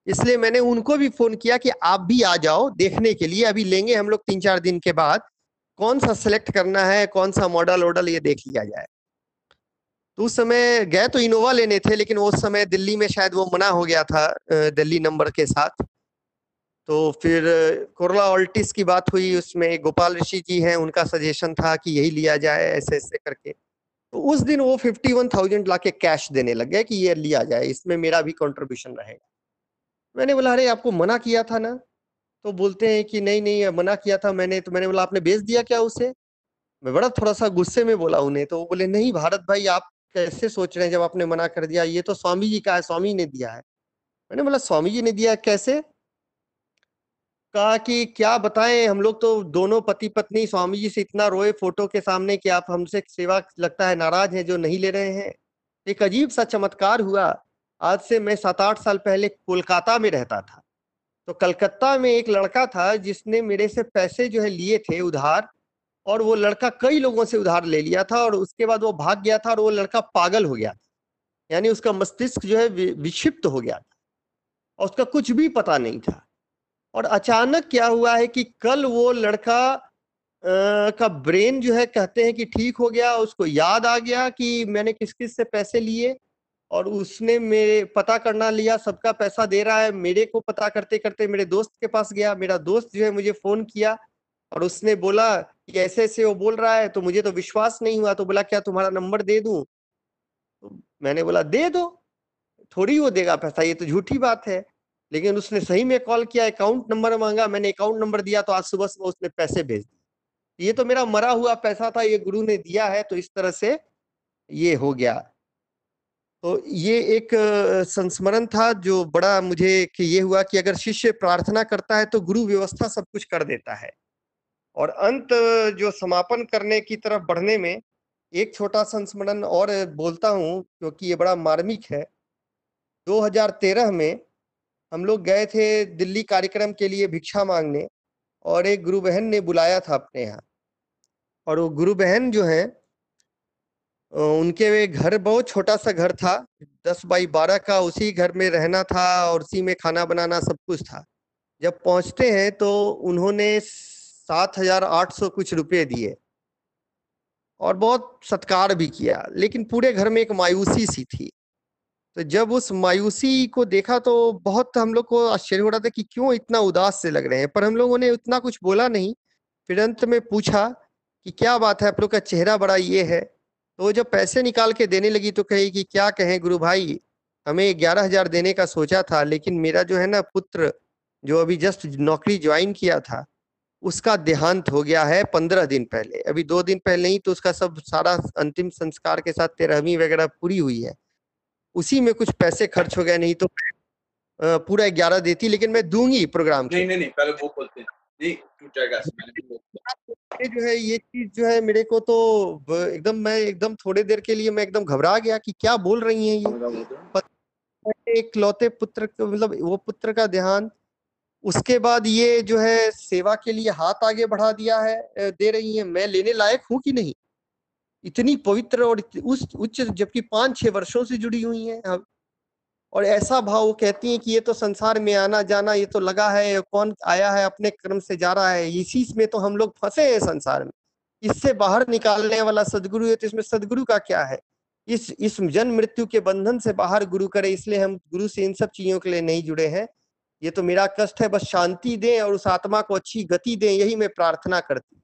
इसलिए मैंने उनको भी फ़ोन किया कि आप भी आ जाओ देखने के लिए, अभी लेंगे हम लोग तीन चार दिन के बाद, कौन सा सिलेक्ट करना है, कौन सा मॉडल वॉडल ये देख लिया जाए। तो उस समय गए तो इनोवा लेने थे, लेकिन उस समय दिल्ली में शायद वो मना हो गया था दिल्ली नंबर के साथ। तो फिर, कोरला ऑल्टिस की बात हुई, उसमें गोपाल ऋषि जी हैं, उनका सजेशन था कि यही लिया जाए, ऐसे ऐसे करके। तो उस दिन वो फिफ्टी वन थाउज़ेंड ला के कैश देने लग गए कि ये लिया जाए, इसमें मेरा भी कंट्रीब्यूशन रहेगा। मैंने बोला, अरे, आपको मना किया था ना? तो बोलते हैं कि, नहीं नहीं मना किया था मैंने। तो मैंने बोला, आपने बेच दिया क्या उसे? मैं बड़ा थोड़ा सा गुस्से में बोला उन्हें तो वो बोले, नहीं, भारत भाई, आप कैसे सोच रहे हैं जब आपने मना कर दिया? ये तो स्वामी जी का है, स्वामी ने दिया है। मैंने बोला, स्वामी जी ने दिया कैसे? कहा कि क्या बताएँ, हम लोग तो दोनों पति पत्नी स्वामी जी से इतना रोए फ़ोटो के सामने कि आप हमसे सेवा लगता है नाराज़ हैं जो नहीं ले रहे हैं। एक अजीब सा चमत्कार हुआ। आज से मैं सात आठ साल पहले कोलकाता में रहता था। तो कलकत्ता में एक लड़का था जिसने मेरे से पैसे जो है लिए थे उधार और वो लड़का कई लोगों से उधार ले लिया था और उसके बाद वो भाग गया था और वो लड़का पागल हो गया था। यानी उसका मस्तिष्क जो है विक्षिप्त हो गया था। और उसका कुछ भी पता नहीं था। और अचानक क्या हुआ है कि कल वो लड़का आ, का ब्रेन जो है कहते हैं कि ठीक हो गया उसको याद आ गया कि मैंने किस किस से पैसे लिए और उसने मेरे पता करना लिया सबका पैसा दे रहा है मेरे को पता करते करते मेरे दोस्त के पास गया मेरा दोस्त जो है मुझे फ़ोन किया और उसने बोला कि ऐसे ऐसे वो बोल रहा है तो मुझे तो विश्वास नहीं हुआ तो बोला क्या तुम्हारा नंबर दे दूँ? तो मैंने बोला दे दो थोड़ी वो देगा पैसा ये तो झूठी बात है। लेकिन उसने सही में कॉल किया अकाउंट नंबर मांगा, मैंने अकाउंट नंबर दिया तो आज सुबह सुबह उसने पैसे भेज दिए। ये तो मेरा मरा हुआ पैसा था, ये गुरु ने दिया है तो इस तरह से ये हो गया। तो ये एक संस्मरण था जो बड़ा मुझे कि ये हुआ कि अगर शिष्य प्रार्थना करता है तो गुरु व्यवस्था सब कुछ कर देता है। और अंत जो समापन करने की तरफ़ बढ़ने में एक छोटा संस्मरण और बोलता हूँ, क्योंकि ये बड़ा मार्मिक है। 2013 में हम लोग गए थे दिल्ली कार्यक्रम के लिए भिक्षा मांगने और एक गुरु बहन ने बुलाया था अपने यहाँ। और वो गुरु बहन जो है उनके वे घर बहुत छोटा सा घर था, दस बाई बारह का उसी घर में रहना था और उसी में खाना बनाना सब कुछ था। जब पहुँचते हैं तो उन्होंने सात हज़ार आठ सौ कुछ रुपए दिए और बहुत सत्कार भी किया, लेकिन पूरे घर में एक मायूसी सी थी। तो जब उस मायूसी को देखा तो बहुत हम लोग को आश्चर्य हो रहा था कि क्यों इतना उदास से लग रहे हैं। पर हम लोगों ने उतना कुछ बोला नहीं। फिर अंत में पूछा कि क्या बात है, आप लोग का चेहरा बड़ा ये है। तो जब पैसे निकाल के देने लगी तो कही कि क्या कहें गुरु भाई, हमें ग्यारह हज़ार देने का सोचा था, लेकिन मेरा जो है ना पुत्र, जो अभी जस्ट नौकरी ज्वाइन किया था, उसका देहांत हो गया है पंद्रह दिन पहले। अभी दो दिन पहले ही तो उसका सब सारा अंतिम संस्कार के साथ तेरहवीं वगैरह पूरी हुई है। उसी में कुछ पैसे खर्च हो गए नहीं तो पूरा ग्यारह देती लेकिन मैं दूँगी प्रोग्राम नहीं नहीं नहीं पहले वो बोलते हैं। जो है ये चीज़ जो है मेरे को तो एकदम मैं एकदम थोड़ी देर के लिए मैं एकदम घबरा गया कि क्या बोल रही हैं ये। एक लौते पुत्र मतलब वो पुत्र का ध्यान उसके बाद ये जो है सेवा के लिए हाथ आगे बढ़ा दिया है दे रही है। मैं लेने लायक हूँ कि नहीं? इतनी पवित्र और उस, उच्च जबकि पाँच छह वर्षों से जुड़ी हुई हैं अब। और ऐसा भाव वो कहती हैं कि ये तो संसार में आना जाना ये तो लगा है कौन आया है, अपने कर्म से जा रहा है, इसी में तो हम लोग फंसे हैं संसार में। इससे बाहर निकालने वाला सदगुरु है तो इसमें सदगुरु का क्या है? इस इस जन्म मृत्यु के बंधन से बाहर गुरु करे, इसलिए हम गुरु से इन सब चीज़ों के लिए नहीं जुड़े हैं। ये तो मेरा कष्ट है, बस शांति दें और उस आत्मा को अच्छी गति दें, यही मैं प्रार्थना करती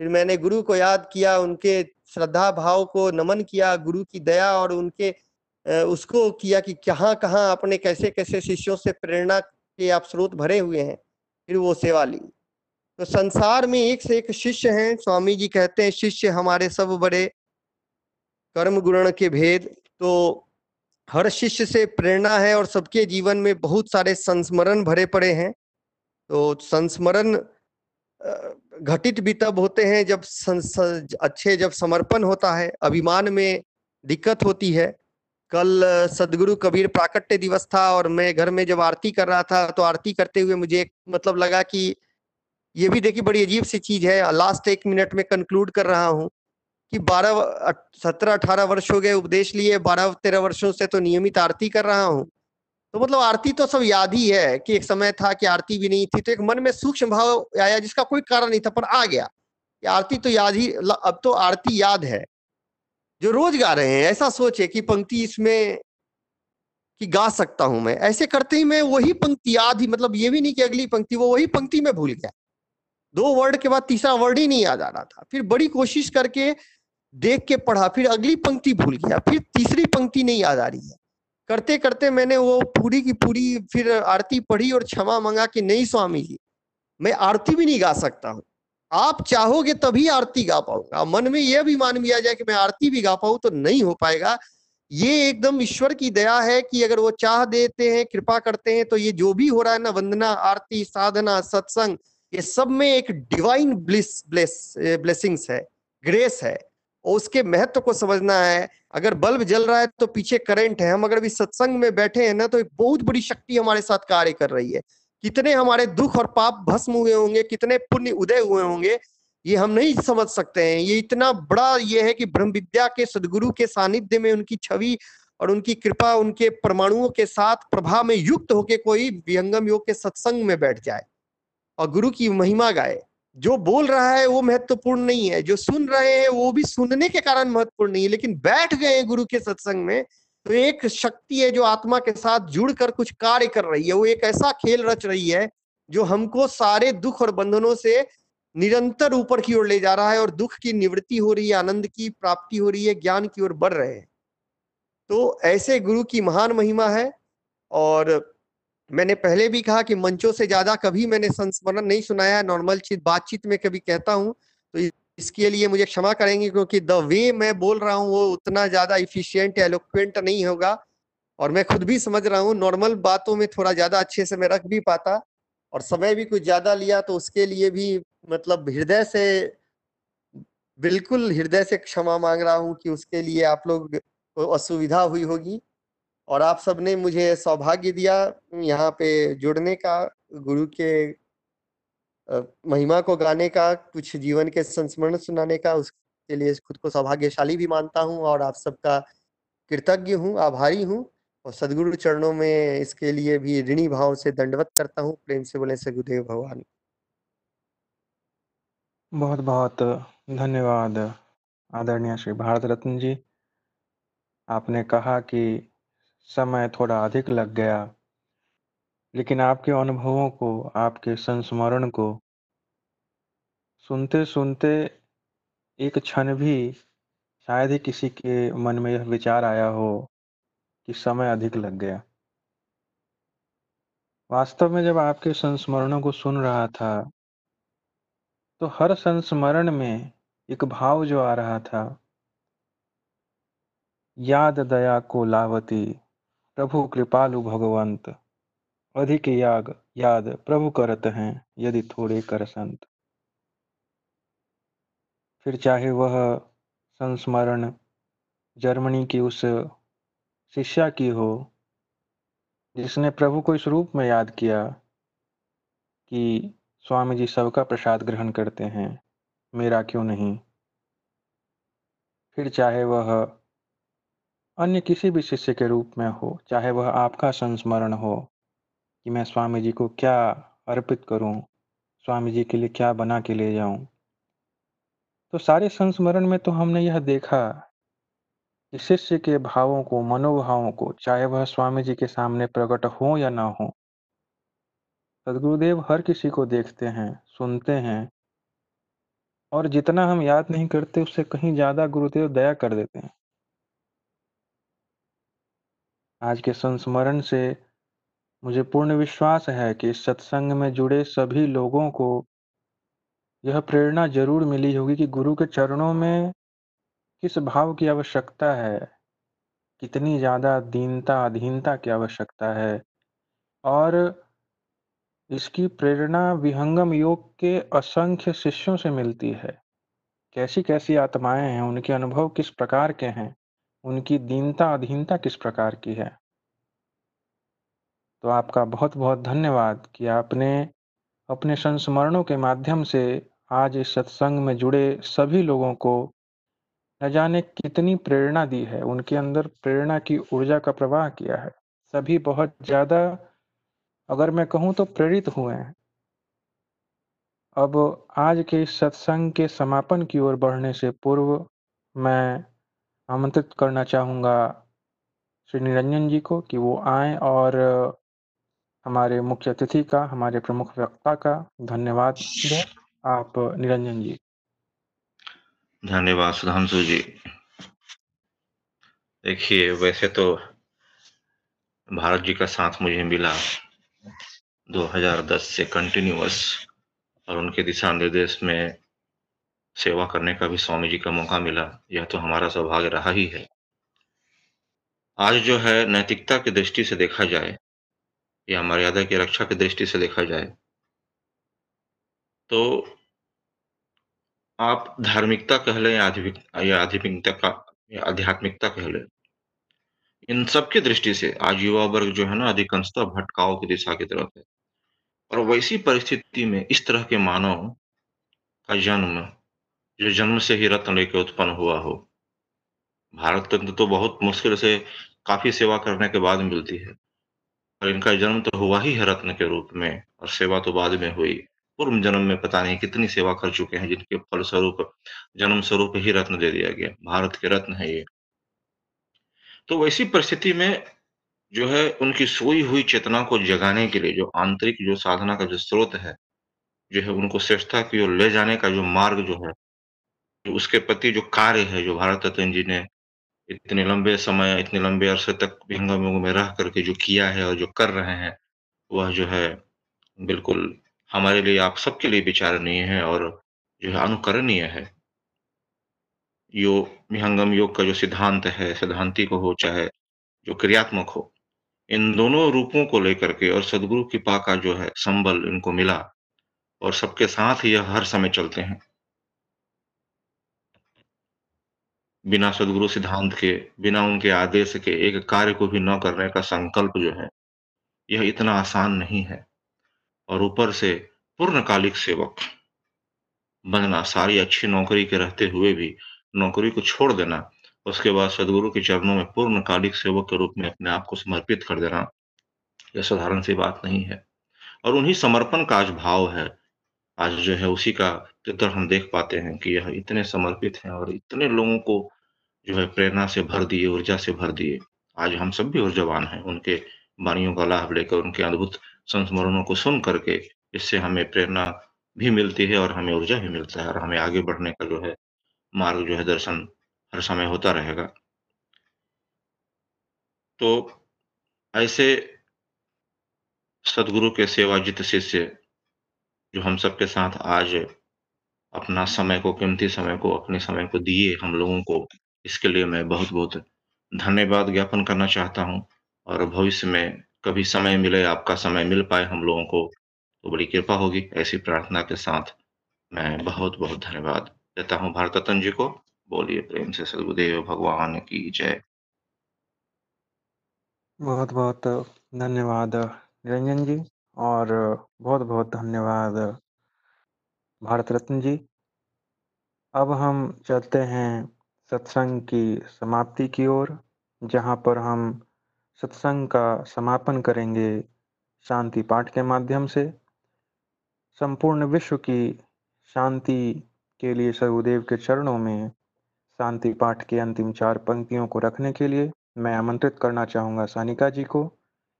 फिर मैंने गुरु को याद किया, उनके श्रद्धा भाव को नमन किया, गुरु की दया और उनके उसको किया कि कहाँ कहाँ अपने कैसे कैसे शिष्यों से प्रेरणा के आप स्रोत भरे हुए हैं। फिर वो सेवा ली। तो संसार में एक से एक शिष्य हैं, स्वामी जी कहते हैं, शिष्य हमारे सब बड़े कर्म गुण के भेद। तो हर शिष्य से प्रेरणा है और सबके जीवन में बहुत सारे संस्मरण भरे पड़े हैं। तो संस्मरण घटित भी तब होते हैं जब संस- अच्छे जब समर्पण होता है, अभिमान में दिक्कत होती है। कल सदगुरु कबीर प्राकट्य दिवस था और मैं घर में जब आरती कर रहा था तो आरती करते हुए मुझे एक मतलब लगा कि ये भी देखिए बड़ी अजीब सी चीज़ है। लास्ट एक मिनट में कंक्लूड कर रहा हूँ कि बारह सत्रह अठारह वर्ष हो गए उपदेश लिए, बारह तेरह वर्षों से तो नियमित आरती कर रहा हूँ। तो मतलब आरती तो सब याद ही है कि एक समय था कि आरती भी नहीं थी तो एक मन में सूक्ष्म भाव आया जिसका कोई कारण नहीं था, पर आ गया। कि आरती तो याद ही अब तो आरती याद है। जो रोज गा रहे हैं, ऐसा सोचे कि पंक्ति इसमें कि गा सकता हूँ मैं। ऐसे करते ही मैं वही पंक्ति याद ही मतलब ये भी नहीं कि अगली पंक्ति, वो वही पंक्ति में भूल गया। दो वर्ड के बाद तीसरा वर्ड ही नहीं याद आ रहा था। फिर बड़ी कोशिश करके देख के पढ़ा, फिर अगली पंक्ति भूल गया, फिर तीसरी पंक्ति नहीं याद आ रही है। करते करते मैंने वो पूरी की पूरी फिर आरती पढ़ी और क्षमा मांगा कि नहीं स्वामी जी, मैं आरती भी नहीं गा सकता हूँ। आप चाहोगे तभी आरती गा पाऊँगा। मन में यह भी मान लिया जाए कि मैं आरती भी गा पाऊँ तो नहीं हो पाएगा। ये एकदम ईश्वर की दया है कि अगर वो चाह देते हैं, कृपा करते हैं तो ये जो भी हो रहा है ना, वंदना, आरती, साधना, सत्संग, ये सब में एक डिवाइन ब्लिस ब्लेस ब्लेसिंग्स है ग्रेस है। और उसके महत्व को समझना है। अगर बल्ब जल रहा है तो पीछे करंट है। हम अगर अभी सत्संग में बैठे हैं ना तो एक बहुत बड़ी शक्ति हमारे साथ कार्य कर रही है। कितने हमारे दुख और पाप भस्म हुए होंगे, कितने पुण्य उदय हुए होंगे, ये हम नहीं समझ सकते हैं। ये इतना बड़ा ये है कि ब्रह्म विद्या के, सदगुरु के सानिध्य में उनकी छवि और उनकी कृपा, उनके परमाणुओं के साथ प्रभाव में युक्त होके कोई विहंगम योग के सत्संग में बैठ जाए और गुरु की महिमा गाए। जो बोल रहा है वो महत्वपूर्ण नहीं है, जो सुन रहे हैं वो भी सुनने के कारण महत्वपूर्ण नहीं है, लेकिन बैठ गए गुरु के सत्संग में तो एक शक्ति है जो आत्मा के साथ जुड़कर कुछ कार्य कर रही है, वो एक ऐसा खेल रच रही है जो हमको सारे दुख और बंधनों से निरंतर ऊपर की ओर ले जा रहा है और दुख की निवृत्ति हो रही है, आनंद की प्राप्ति हो रही है, ज्ञान की ओर बढ़ रहे हैं। तो ऐसे गुरु की महान महिमा है और मैंने पहले भी कहा कि मंचों से ज़्यादा कभी मैंने संस्मरण नहीं सुनाया नॉर्मल चीज़ बातचीत में कभी कहता हूँ तो इसके लिए मुझे क्षमा करेंगे क्योंकि द वे मैं बोल रहा हूँ, वो उतना ज़्यादा इफिशियंट एलोक्वेंट नहीं होगा। और मैं खुद भी समझ रहा हूँ नॉर्मल बातों में थोड़ा ज़्यादा अच्छे से मैं रख भी पाता और समय भी कुछ ज़्यादा लिया तो उसके लिए भी मतलब हृदय से, बिल्कुल हृदय से क्षमा मांग रहा हूँ कि उसके लिए आप लोग असुविधा हुई होगी। और आप सबने मुझे सौभाग्य दिया यहाँ पे जुड़ने का, गुरु के महिमा को गाने का, कुछ जीवन के संस्मरण सुनाने का, उसके लिए खुद को सौभाग्यशाली भी मानता हूँ और आप सबका कृतज्ञ हूँ, आभारी हूँ और सदगुरु चरणों में इसके लिए भी ऋणी भाव से दंडवत करता हूँ। प्रेम से बोले सगुदेव भगवान। बहुत बहुत धन्यवाद आदरणीय श्री भारत रत्न जी। आपने कहा कि समय थोड़ा अधिक लग गया। लेकिन आपके अनुभवों को, आपके संस्मरण को सुनते सुनते एक क्षण भी शायद ही किसी के मन में यह विचार आया हो कि समय अधिक लग गया। वास्तव में जब आपके संस्मरणों को सुन रहा था तो हर संस्मरण में एक भाव जो आ रहा था, याद दया को लावती प्रभु कृपालु भगवंत। अधिक याग, याद प्रभु करत हैं, यदि थोड़े कर संत। फिर चाहे वह संस्मरण जर्मनी की उस शिष्या की हो, जिसने प्रभु को इस रूप में याद किया कि स्वामी जी सबका प्रसाद ग्रहण करते हैं, मेरा क्यों नहीं? फिर चाहे वह अन्य किसी भी शिष्य के रूप में हो, चाहे वह आपका संस्मरण हो, कि मैं स्वामी जी को क्या अर्पित करूँ, स्वामी जी के लिए क्या बना के ले जाऊँ। तो सारे संस्मरण में तो हमने यह देखा कि शिष्य के भावों को, मनोभावों को, चाहे वह स्वामी जी के सामने प्रकट हो या ना हो, सदगुरुदेव हर किसी को देखते हैं, सुनते हैं, और जितना हम याद नहीं करते, उससे कहीं ज़्यादा गुरुदेव दया कर देते हैं। आज के संस्मरण से मुझे पूर्ण विश्वास है कि इस सत्संग में जुड़े सभी लोगों को यह प्रेरणा ज़रूर मिली होगी कि गुरु के चरणों में किस भाव की आवश्यकता है, कितनी ज़्यादा दीनता, अधीनता की आवश्यकता है और इसकी प्रेरणा विहंगम योग के असंख्य शिष्यों से मिलती है। कैसी कैसी आत्माएँ हैं, उनके अनुभव किस प्रकार के हैं? उनकी दीनता अधीनता किस प्रकार की है? तो आपका बहुत बहुत धन्यवाद कि आपने अपने संस्मरणों के माध्यम से आज इस सत्संग में जुड़े सभी लोगों को न जाने कितनी प्रेरणा दी है। उनके अंदर प्रेरणा की ऊर्जा का प्रवाह किया है। सभी बहुत ज़्यादा, अगर मैं कहूँ तो प्रेरित हुए हैं। अब आज के इस सत्संग के समापन की ओर बढ़ने से पूर्व मैं आमंत्रित करना चाहूँगा श्री निरंजन जी को कि वो आए और हमारे मुख्य अतिथि का, हमारे प्रमुख वक्ता का धन्यवाद दें आप निरंजन जी। धन्यवाद सुधांशु जी। देखिए, वैसे तो भारत जी का साथ मुझे मिला 2010 से कंटिन्यूअस और उनके दिशा निर्देश में सेवा करने का भी स्वामी जी का मौका मिला, यह तो हमारा सौभाग्य रहा ही है। आज जो है, नैतिकता की दृष्टि से देखा जाए, या मर्यादा की रक्षा की दृष्टि से देखा जाए तो आप धार्मिकता कह लें या आध्यात्मिक आध्यात्मिकता का, या आध्यात्मिकता कह लें, इन सब की दृष्टि से आज युवा वर्ग जो है ना अधिकांशतः भटकाव की दिशा की तरफ़ है। और वैसी परिस्थिति में इस तरह के मानव का जन्म जो जन्म से ही रत्न लेके उत्पन्न हुआ हो। भारत रत्न तो बहुत मुश्किल से काफ़ी सेवा करने के बाद मिलती है और इनका जन्म तो हुआ ही है रत्न के रूप में, और सेवा तो बाद में हुई। पूर्व जन्म में पता नहीं कितनी सेवा कर चुके हैं, जिनके फलस्वरूप जन्म स्वरूप ही रत्न दे दिया गया। भारत के रत्न है ये। तो वैसी परिस्थिति में जो है उनकी सोई हुई चेतना को जगाने के लिए जो आंतरिक जो साधना का जो स्रोत है, जो है उनको श्रेष्ठता की ओर ले जाने का जो मार्ग जो है उसके प्रति जो कार्य है, जो भारत रत्न जी ने इतने लंबे समय, इतने लंबे अरसे तक विहंगम में रह करके जो किया है और जो कर रहे हैं, वह जो है बिल्कुल हमारे लिए, आप सबके लिए विचारणीय है और जो है अनुकरणीय है। योग विहंगम योग का जो सिद्धांत है, सिद्धांति को हो, चाहे जो क्रियात्मक हो, इन दोनों रूपों को लेकर के और सदगुरु कृपा का जो है, संबल इनको मिला और सबके साथ यह हर समय चलते हैं। बिना सदगुरु सिद्धांत के, बिना उनके आदेश के एक कार्य को भी न करने का संकल्प जो है, यह इतना आसान नहीं है। और ऊपर से पूर्णकालिक सेवक बनना, सारी अच्छी नौकरी के रहते हुए भी नौकरी को छोड़ देना, उसके बाद सदगुरु के चरणों में पूर्णकालिक सेवक के रूप में अपने आप को समर्पित कर देना, यह साधारण सी बात नहीं है। और उन्हीं समर्पण का आज भाव है, आज जो है उसी का चित्र हम देख पाते हैं कि यह इतने समर्पित हैं और इतने लोगों को जो है प्रेरणा से भर दिए, ऊर्जा से भर दिए। आज हम सब भी ऊर्जावान हैं। उनके वाणियों का लाभ लेकर, उनके अद्भुत संस्मरणों को सुन करके इससे हमें प्रेरणा भी मिलती है और हमें ऊर्जा भी मिलता है और हमें आगे बढ़ने का जो है मार्ग जो है दर्शन हर समय होता रहेगा। तो ऐसे सदगुरु के सेवाजित शिष्य जो हम सबके साथ आज अपना समय को, कीमती समय को, अपने समय को दिए हम लोगों को इसके लिए मैं बहुत बहुत धन्यवाद ज्ञापन करना चाहता हूँ और भविष्य में कभी समय मिले, आपका समय मिल पाए हम लोगों को तो बड़ी कृपा होगी। ऐसी प्रार्थना के साथ मैं बहुत बहुत धन्यवाद देता हूँ। भारत रत्न जी को बोलिए प्रेम से सदगुरुदेव भगवान की जय। बहुत बहुत धन्यवाद निरंजन जी और बहुत बहुत धन्यवाद भारत रत्न जी। अब हम चलते हैं सत्संग की समाप्ति की ओर, जहाँ पर हम सत्संग का समापन करेंगे शांति पाठ के माध्यम से। संपूर्ण विश्व की शांति के लिए सर्वदेव के चरणों में शांति पाठ के अंतिम चार पंक्तियों को रखने के लिए मैं आमंत्रित करना चाहूँगा सानिका जी को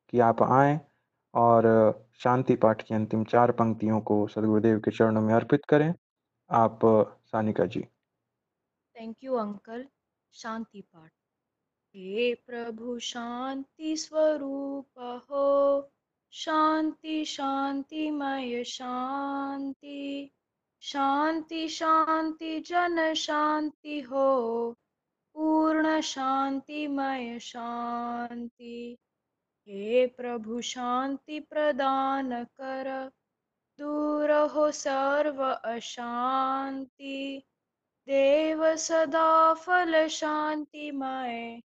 कि आप आएँ और शांति पाठ की अंतिम चार पंक्तियों को सदगुरुदेव के चरणों में अर्पित करें। आप Sanika ji. Thank you uncle शांति पाठ। हे प्रभु, शांति स्वरूप हो। शांति शांतिमय शांति। शांति शांति, जन शांति हो। पूर्ण शांतिमय शांति। हे प्रभु, शांति प्रदान कर। दूर हो सर्व अशांति। देव सदा फल शांतिमय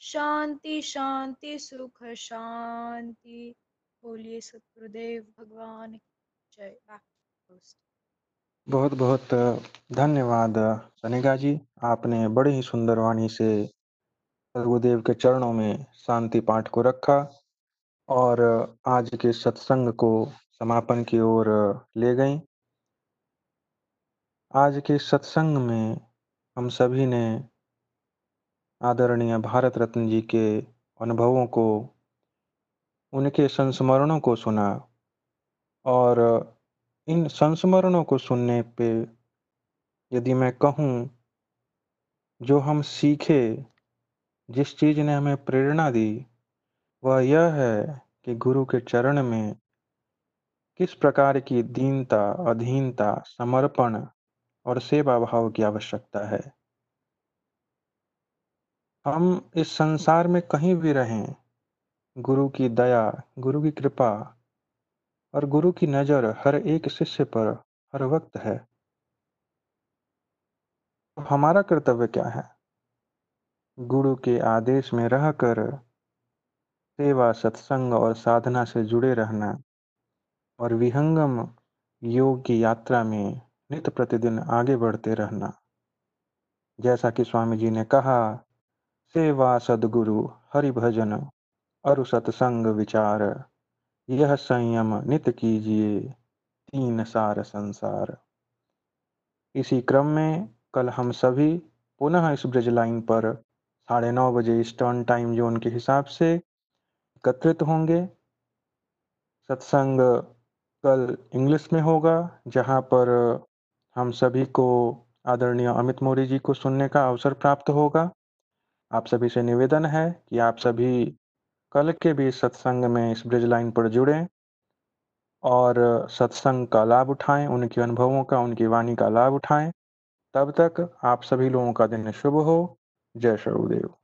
शांति शांति, सुख, शांति। बोलिए सतगुरुदेव, भगवान जय. बहुत बहुत धन्यवाद सनेगा जी। आपने बड़े ही सुंदर वाणी से सदगुरुदेव के चरणों में शांति पाठ को रखा और आज के सत्संग को समापन की ओर ले गई। आज के सत्संग में हम सभी ने आदरणीय भारत रत्न जी के अनुभवों को, उनके संस्मरणों को सुना और इन संस्मरणों को सुनने पे यदि मैं कहूँ, जो हम सीखे, जिस चीज़ ने हमें प्रेरणा दी, वह यह है कि गुरु के चरण में किस प्रकार की दीनता, अधीनता, समर्पण और सेवा भाव की आवश्यकता है। हम इस संसार में कहीं भी रहें, गुरु की दया, गुरु की कृपा और गुरु की नज़र हर एक शिष्य पर हर वक्त है। अब हमारा कर्तव्य क्या है? गुरु के आदेश में रहकर सेवा, सत्संग और साधना से जुड़े रहना और विहंगम योग की यात्रा में नित्य प्रतिदिन आगे बढ़ते रहना। जैसा कि स्वामी जी ने कहा, सेवा सदगुरु हरि भजन और सत्संग विचार, यह संयम नित कीजिए, तीन सार संसार। इसी क्रम में कल हम सभी पुनः इस ब्रिज लाइन पर साढ़े नौ बजे ईस्टर्न टाइम जोन के हिसाब से एकत्रित होंगे। सत्संग कल इंग्लिश में होगा, जहाँ पर हम सभी को आदरणीय अमित मौर्य जी को सुनने का अवसर प्राप्त होगा। आप सभी से निवेदन है कि आप सभी कल के भी सत्संग में इस ब्रिज लाइन पर जुड़ें और सत्संग का लाभ उठाएँ, उनके अनुभवों का, उनकी वाणी का लाभ उठाएँ। तब तक आप सभी लोगों का दिन शुभ हो। जय गुरुदेव